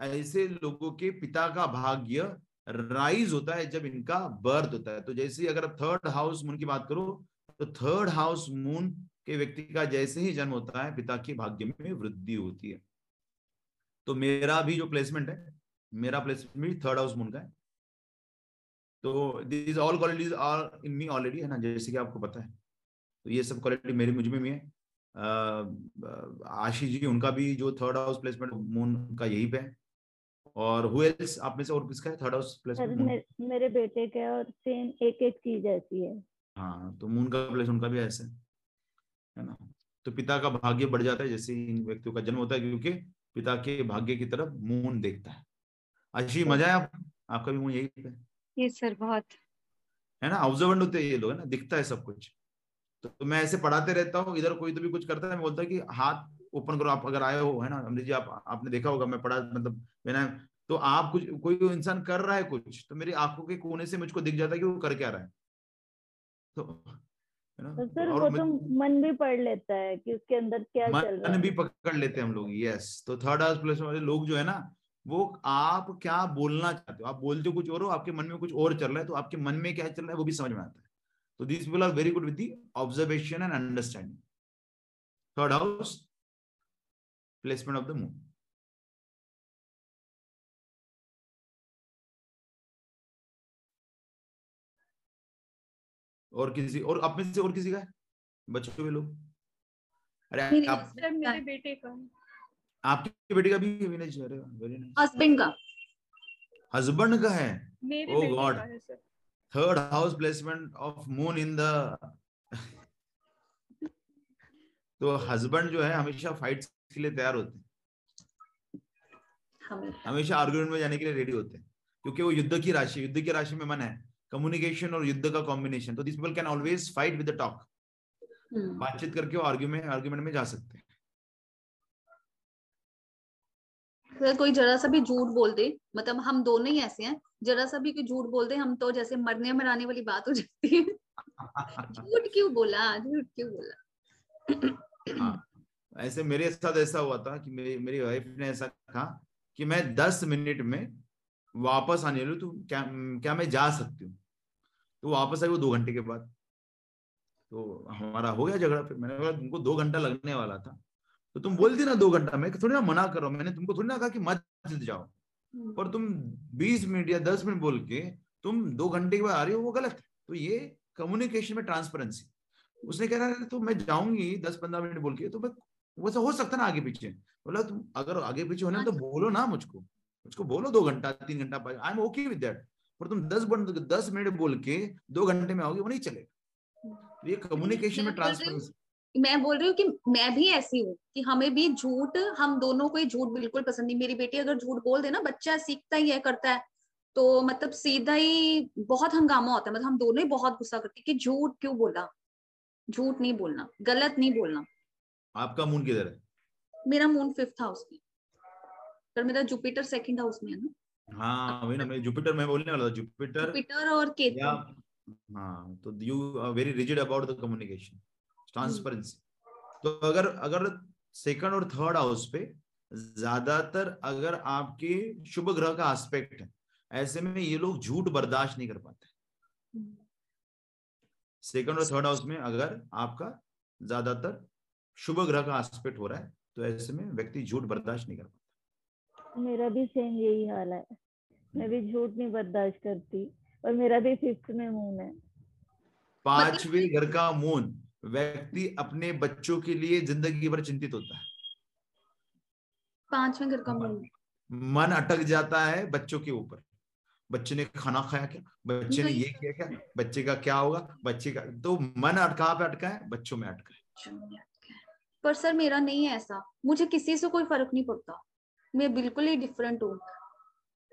ऐसे लोगों के पिता का भाग्य राइज होता है जब इनका बर्थ होता है। तो जैसे अगर थर्ड हाउस मून की बात करो तो थर्ड हाउस मून के व्यक्ति का जैसे ही जन्म होता है, पिता के भाग्य में वृद्धि होती है। तो मेरा भी जो प्लेसमेंट है, मेरा प्लेसमेंट भी थर्ड हाउस मून का है। तो this all qualities are in me already है ना? जैसे कि आपको पता है। तो ये सब क्वालिटी मेरे, मुझमें भी है। आशीष जी उनका भी जो थर्ड हाउस प्लेसमेंट मून का यही पे है। और हु एल्स आप में से और किसका है थर्ड हाउस प्लेसमेंट मेरे, मेरे बेटे के और सेम एक एक चीज़ ऐसी है। हाँ तो मून का प्लेस उनका भी ऐसा है ना? तो पिता का भाग्य बढ़ जाता है जैसे इन व्यक्तियों का जन्म होता है क्योंकि पिता के भाग्य की तरफ़ मून देखता है। आशीष मज़ा है आप आपका भी मून यही पे? ये सर बहुत। है ना? ऑब्जर्वेंट होते हैं ये लोग है ना? दिखता है सब कुछ। तो मैं ऐसे पढ़ाते रहता हूँ इधर कोई तो भी कुछ करता है मैं बोलता कि हाथ ओपन करो आप अगर आए हो है ना अमृत जी आप आपने देखा होगा मैं पढ़ा मतलब मैंने तो आप कुछ कोई इंसान कर रहा है कुछ तो मेरी आँखों के कोने से मुझको दिख जाता है कि वो कर क्या रहा है। तो तो सर वो तो मन भी पढ़ लेता है कि उसके अंदर क्या मन चल रहा है। भी पकड़ लेते हैं हम लोग यस तो थर्ड हाउस प्लेस वाले लोग जो है ना वो आप क्या बोलना चाहते हो? आप बोलते हो कुछ और हो आपके मन में कुछ और चल रहा है तो आपके मन में क्या चल रहा है वो भी समझ में आता है। So these people are very good with the observation and understanding. Third house, placement of the moon. और किसी और आप में से और किसी का बच्चों के लोग अरे आप मेरे बेटे का आपकी बेटी का भी हस्बैंड का हस्बैंड का है ओ God third house placement of moon in the तो हस्बैंड जो है हमेशा फाइट के लिए तैयार होते हैं। हमेशा। आर्गुमेंट में जाने के लिए रेडी होते हैं। क्योंकि वो युद्ध की राशि युद्ध की राशि में मन है। कम्युनिकेशन और युद्ध का कॉम्बिनेशन तो this people can always fight with the talk. बातचीत करके वो आर्ग्यूमेंट आर्ग्यूमेंट में जा सकते हैं। अगर कोई जरा सा भी झूठ बोल दे मतलब हम दोनों ही ऐसे हैं जरा सा भी कोई झूठ बोल दे हम तो जैसे मरने मराने वाली बात हो जाती है। झूठ क्यों बोला? झूठ क्यों बोला? हाँ ऐसे मेरे साथ ऐसा हुआ था कि मेरी मेरी वाइफ ने ऐसा कहा कि मैं दस मिनट में वापस आने हूँ, तो क्या क्या मैं जा सकती हूँ? तो वापस आई वो दो घंटे के बाद। तो हमारा हो गया झगड़ा फिर। मैंने बोला तुमको दो घंटा लगने वाला था। तो तुम बोलती ना दो घंटा मैं थोड़ी ना मना करो मैंने तुमको थोड़ी ना कहा कि मत जाओ। पर तुम बीस मिनट या दस मिनट बोल के तुम दो घंटे के बाद आ रही हो वो गलत। है तो ये कम्युनिकेशन में ट्रांसपेरेंसी उसने कह रहा है तो मैं जाऊँगी दस पंद्रह मिनट बोल के तो मैं वैसा हो सकता ना आगे पीछे। बोला तुम अगर आगे पीछे होना तो बोलो ना मुझको। मुझको बोलो दो घंटा तीन घंटा I am okay with that पर तुम दस दस मिनट बोल के दो घंटे में आओगे वो नहीं चलेगा। ये कम्युनिकेशन में हूँ- ट्रांसपेरेंसी मैं बोल रही हूँ कि मैं भी ऐसी हूँ कि हमें भी झूठ हम दोनों को ही झूठ बिल्कुल पसंद नहीं। मेरी बेटी अगर झूठ बोल दे ना बच्चा सीखता ही है करता है तो मतलब सीधा ही बहुत हंगामा होता है। मतलब हम दोनों ही बहुत गुस्सा करते कि झूठ क्यों बोला? झूठ नहीं बोलना गलत नहीं बोलना। आपका मून किधर है? मेरा मून फिफ्थ हाउस में। पर मेरा जुपिटर सेकंड हाउस में है ना। हाँ वही ना मैं जुपिटर में बोलने वाला था जुपिटर जुपिटर और केतु। हाँ तो you very rigid about the communication transparency तो अगर अगर सेकंड और थर्ड हाउस पे ज़्यादातर अगर आपके शुभ ग्रह का एस्पेक्ट है ऐसे में ये लोग झूठ बर्दाश्त नहीं कर पाते। सेकंड और थर्ड हाउस में अगर आपका ज़्यादातर शुभ ग्रह का एस्पेक्ट हो रहा है तो ऐसे में व्यक्ति झूठ बर्दाश्त नहीं कर पाता। मेरा भी सेम यही हाल है। मैं भी झूठ नहीं बर्दाश्त करती और मेरा भी फिफ्थ में मून है। पांचवे घर का मून व्यक्ति अपने बच्चों के लिए ज़िंदगी भर चिंतित होता है। पाँचवें घर का मून मन अटक जाता है बच्चों के ऊपर। बच्चे ने खाना खाया क्या? बच्चे ने ये किया क्या? बच्चे का क्या होगा? बच्चे का तो मन अटका पे अटका है बच्चों में अटका है। पर सर मेरा नहीं है ऐसा। मुझे किसी से कोई फ़र्क नहीं पड़ता। मैं बिल्कुल ही डिफरेंट हूँ।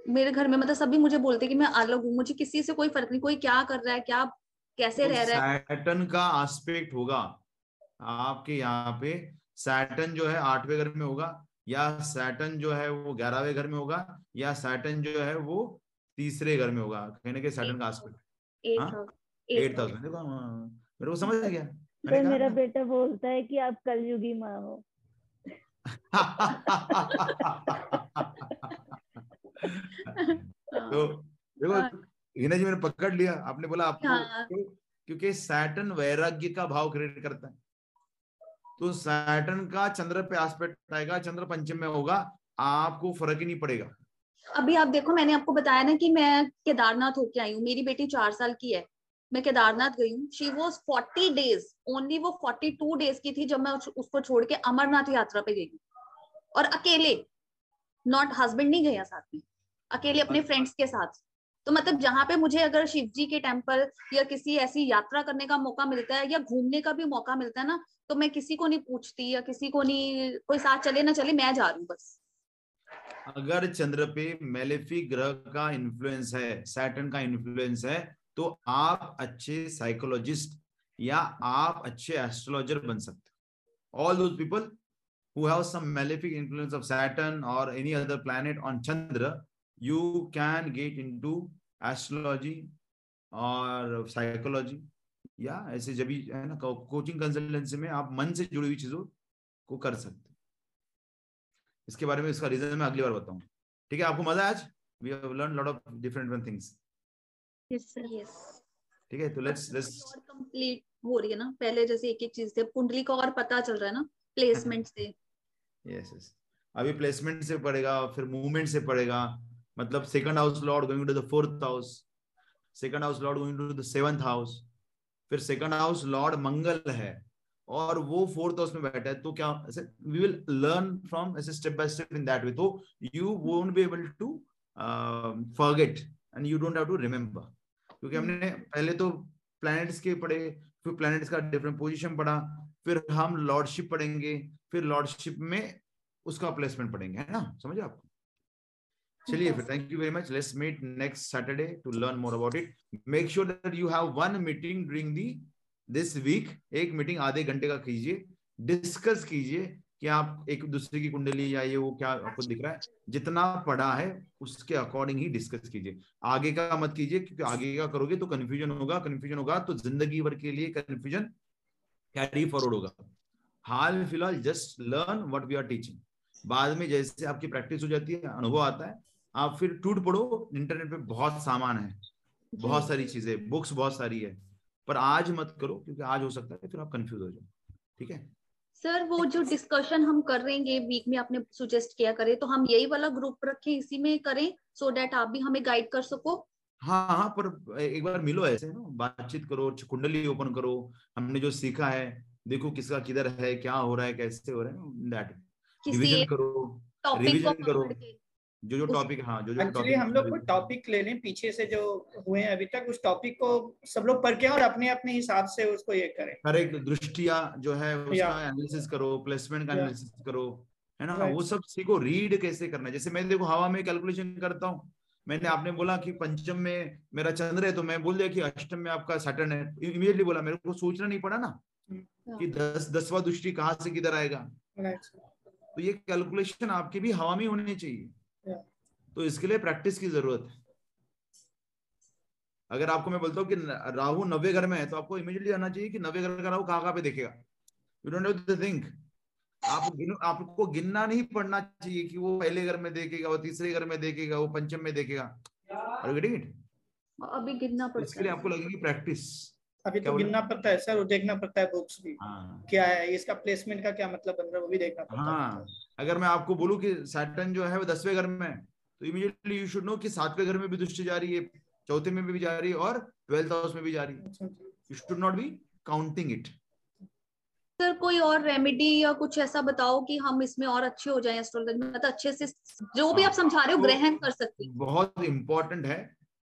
मेरे घर में मतलब सभी मुझे बोलते कि मैं अलग हूँ। मुझे किसी से कोई फ़र्क नहीं। कोई क्या कर रहा है? क्या कैसे तो रह रहा है? सैटन का एस्पेक्ट होगा। आपके यहाँ पे सैटन जो है आठवें घर में होगा या सैटन जो है वो ग्यारहवें घर में होगा या सैटन जो है वो तीसरे घर में होगा। कहीं ना कहीं सैटन का एस्पेक्ट एट हाँ? House thousand. देखो हाँ, मेरे को समझ आ गया। तो मेरा बेटा बोलता है कि आप कलयुगी माँ हो। तो देखो हिना जी मैंने पकड़ लिया। आपने बोला आपको हाँ। क्यों? क्योंकि सैटन वैराग्य का भाव क्रिएट करता है। तो सैटन का चंद्र पे एस्पेक्ट आएगा चंद्र पंचम में होगा आपको फ़र्क ही नहीं पड़ेगा। अभी आप देखो मैंने आपको बताया ना कि मैं केदारनाथ होके आई हूँ। मेरी बेटी चार साल की है। मैं केदारनाथ गई हूँ। She was forty days only वो फोर्टी टू डेज़ की थी जब मैं उसको छोड़ के अमरनाथ यात्रा पे गई और अकेले नॉट हस्बैंड नहीं गया साथ में। अकेले अपने फ्रेंड्स के साथ। तो मतलब जहाँ पे मुझे अगर शिव जी के टेंपल या किसी ऐसी यात्रा करने का मौका मिलता है या घूमने का भी मौका मिलता है ना तो मैं किसी को नहीं पूछती या किसी को नहीं कोई साथ चले ना चले मैं जा रही हूँ बस। अगर चंद्र पे मेलेफी ग्रह का इन्फ्लुएंस है सैटर्न का इन्फ्लुएंस है तो आप अच्छे साइकोलॉजिस्ट या आप अच्छे एस्ट्रोलॉजर बन सकते हो। All those people who have some malefic influence of Saturn or any other planet on Chandra, you can get into astrology or psychology. या ऐसे जब भी है ना कोचिंग कंसल्टेंसी में आप मन से जुड़ी हुई चीज़ों को कर सकते इसके बारे में इसका रीजन मैं अगली बार बताऊँगा ठीक है आपको मज़ा आज? We have learn lot of different things yes sir yes ठीक है तो लेट्स लेट्स कंप्लीट हो रही है ना पहले जैसे एक एक चीज़ से कुंडली का और पता चल रहा है ना प्लेसमेंट से। यस यस अभी प्लेसमेंट से पड़ेगा फिर मूवमेंट से पड़ेगा। मतलब second house lord going to the fourth house second house lord going to the seventh house फिर सेकंड हाउस लॉर्ड मंगल है और वो फोर्थ हाउस में बैठा है तो क्या ऐसे वी विल लर्न फ्रॉम ऐसे step by step in that way तो you won't be able to forget and you don't have to remember क्योंकि हमने पहले तो प्लैनेट्स के पढ़े फिर प्लैनेट्स का डिफरेंट पोजीशन पढ़ा फिर हम लॉर्डशिप पढ़ेंगे फिर लॉर्डशिप में उसका प्लेसमेंट पढ़ेंगे है ना? समझे आप? चलिए फिर thank you very much let's meet next Saturday to learn more about it make sure that you have one meeting during the this week एक मीटिंग आधे घंटे का कीजिए डिस्कस कीजिए कि आप एक दूसरे की कुंडली या ये वो क्या आपको दिख रहा है जितना पढ़ा है उसके अकॉर्डिंग ही डिस्कस कीजिए आगे का मत कीजिए क्योंकि आगे का करोगे तो कंफ्यूजन होगा कंफ्यूजन होगा तो ज़िंदगी भर के लिए कंफ्यूजन कैरी फॉरवर्ड होगा हाल फ़िलहाल just learn what we are teaching बाद में जैसे आपकी प्रैक्टिस हो जाती है अनुभव आता है आप फिर टूट पड़ो इंटरनेट पे बहुत सामान है बहुत सारी चीज़ें बुक्स बहुत सारी है पर आज मत करो क्योंकि आज हो सकता है फिर आप कंफ्यूज हो जाओ ठीक है? सर वो जो डिस्कशन हम कर रहे हैं वीक में आपने सुजेस्ट किया करे तो हम यही वाला ग्रुप रखें इसी में करें सो so डेट आप भी हमें गाइड कर सको। हाँ हाँ पर एक बार मिलो ऐसे ना? बातचीत करो कुंडली ओपन करो हमने जो सीखा है देखो किसका किधर है क्या हो रहा है कैसे हो रहा है दैट रिवीजन करो रिवीजन करो। जो जो टॉपिक हाँ जो जो एक्चुअली हम लोग को टॉपिक ले लें पीछे से जो हुए हैं अभी तक उस टॉपिक को सब लोग पढ़ के और अपने अपने हिसाब से उसको ये करें। हर एक दृष्टिया जो है उसका एनालिसिस करो प्लेसमेंट का एनालिसिस करो है ना? वो सब सीखो रीड कैसे करना है? जैसे मैं देखो हवा में कैलकुलेशन करता हूँ। मैंने आपने बोला कि पंचम में मेरा चंद्र है तो मैं बोल दिया कि अष्टम में आपका सैटर्न है। इमीडिएटली बोला मेरे को सोचना नहीं पड़ा ना हम्म। कि दस दसवा दृष्टि कहाँ से किधर आएगा? तो ये कैलकुलेशन आपके भी हवा में होनी चाहिए। तो इसके लिए प्रैक्टिस की ज़रूरत है। अगर आपको मैं बोलता हूँ कि राहु नवे घर में है तो आपको इमीडिएटली आना चाहिए कि नवे घर का राहु कहाँ कहाँ पे देखेगा। You don't have to think आप गिन, आपको गिनना नहीं पड़ना चाहिए कि वो पहले घर में देखेगा वो तीसरे घर में देखेगा वो पंचम में देखेगा। अभी गिनना पड़ता इसके लिए आपको लगेगी प्रैक्टिस अभी तो गिनना पड़ता है सर वो देखना पड़ता है बुक्स भी। हाँ। क्या है इसका प्लेसमेंट का क्या मतलब बन रहा है वो भी देखना पड़ता हाँ। है। अगर मैं आपको बोलूँ कि सैटर्न जो है वो दसवें घर में तो इमीडिएटली यू शुड नो कि सातवें घर में भी दृष्टि जा रही है चौथे में भी जा रही है और ट्वेल्थ हाउस में भी जा रही है। You should not be counting it sir कोई और रेमेडी या कुछ ऐसा बताओ कि हम इसमें और अच्छे हो जाएँ एस्ट्रोलॉजी में? मतलब अच्छे से जो भी आप समझा रहे हो ग्रहण कर सकते हैं। बहुत इंपॉर्टेंट है।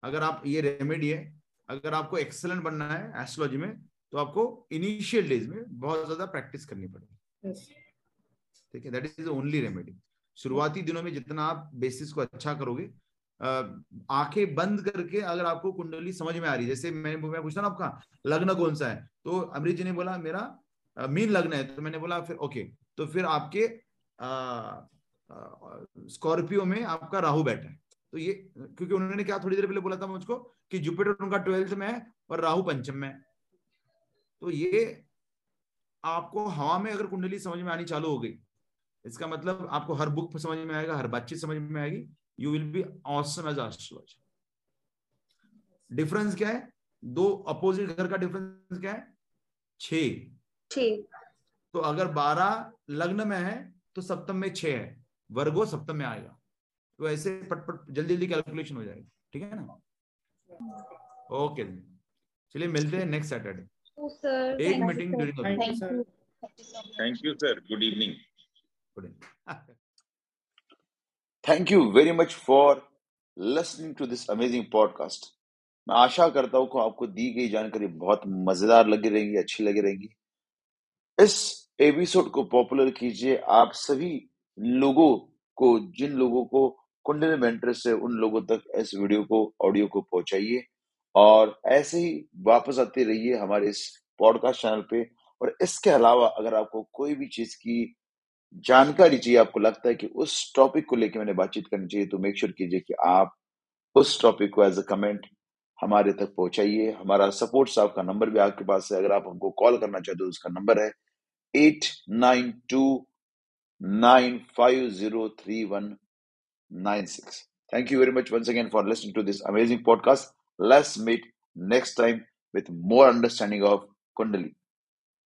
अगर आप ये रेमेडी है अगर आपको एक्सेलेंट बनना है एस्ट्रोलॉजी में तो आपको इनिशियल डेज़ में बहुत ज़्यादा प्रैक्टिस करनी पड़ेगी। ठीक है? दैट इज़ ओनली रेमेडी शुरुआती दिनों में जितना आप बेसिस को अच्छा करोगे आँखें बंद करके अगर आपको कुंडली समझ में आ रही है जैसे मैंने मैं पूछता ना आपका लग्न कौन सा है? तो अमृत जी ने बोला मेरा मीन लग्न है। तो मैंने बोला फिर ओके तो फिर आपके स्कॉर्पियो में आपका राहु बैठा है। तो ये क्योंकि उन्होंने क्या थोड़ी देर पहले बोला था मुझको कि जुपिटर उनका ट्वेल्थ में है और राहु पंचम में है। तो ये आपको हवा में अगर कुंडली समझ में आनी चालू हो गई इसका मतलब आपको हर बुक समझ में आएगा हर बातचीत समझ में आएगी you will be awesome as astrology difference क्या है? दो अपोजिट घर का डिफरेंस क्या है? छ तो अगर बारह लग्न में है तो सप्तम में छह है वर्गो सप्तम में आएगा। तो ऐसे पटपट जल्दी जल्दी कैलकुलेशन हो जाएगी। ठीक है ना? ओके चलिए मिलते हैं नेक्स्ट सैटरडे एक meeting during thank you sir good evening Thank you. Very much for listening to this amazing podcast. मैं आशा करता हूँ कि आपको दी गई जानकारी बहुत मज़ेदार लगी रहेगी अच्छी लगी रहेगी। इस एपिसोड को पॉपुलर कीजिए। आप सभी लोगों को जिन लोगों को कुंडली में से उन लोगों तक इस वीडियो को, ऑडियो को पहुंचाइए और ऐसे ही वापस आते रहिए हमारे इस पॉडकास्ट चैनल पे। और इसके अलावा अगर आपको कोई भी चीज़ की जानकारी चाहिए, आपको लगता है कि उस टॉपिक को लेकर मैंने बातचीत करनी चाहिए तो मेक श्योर कीजिए कि आप उस टॉपिक को एज अ कमेंट हमारे तक पहुंचाइए। हमारा सपोर्ट स्टाफ का नंबर भी आपके पास है। अगर आप हमको कॉल करना चाहते हो उसका नंबर है eight nine two nine five zero three one 96. Thank you very much once again for listening to this amazing podcast. Let's meet next time with more understanding of Kundalini.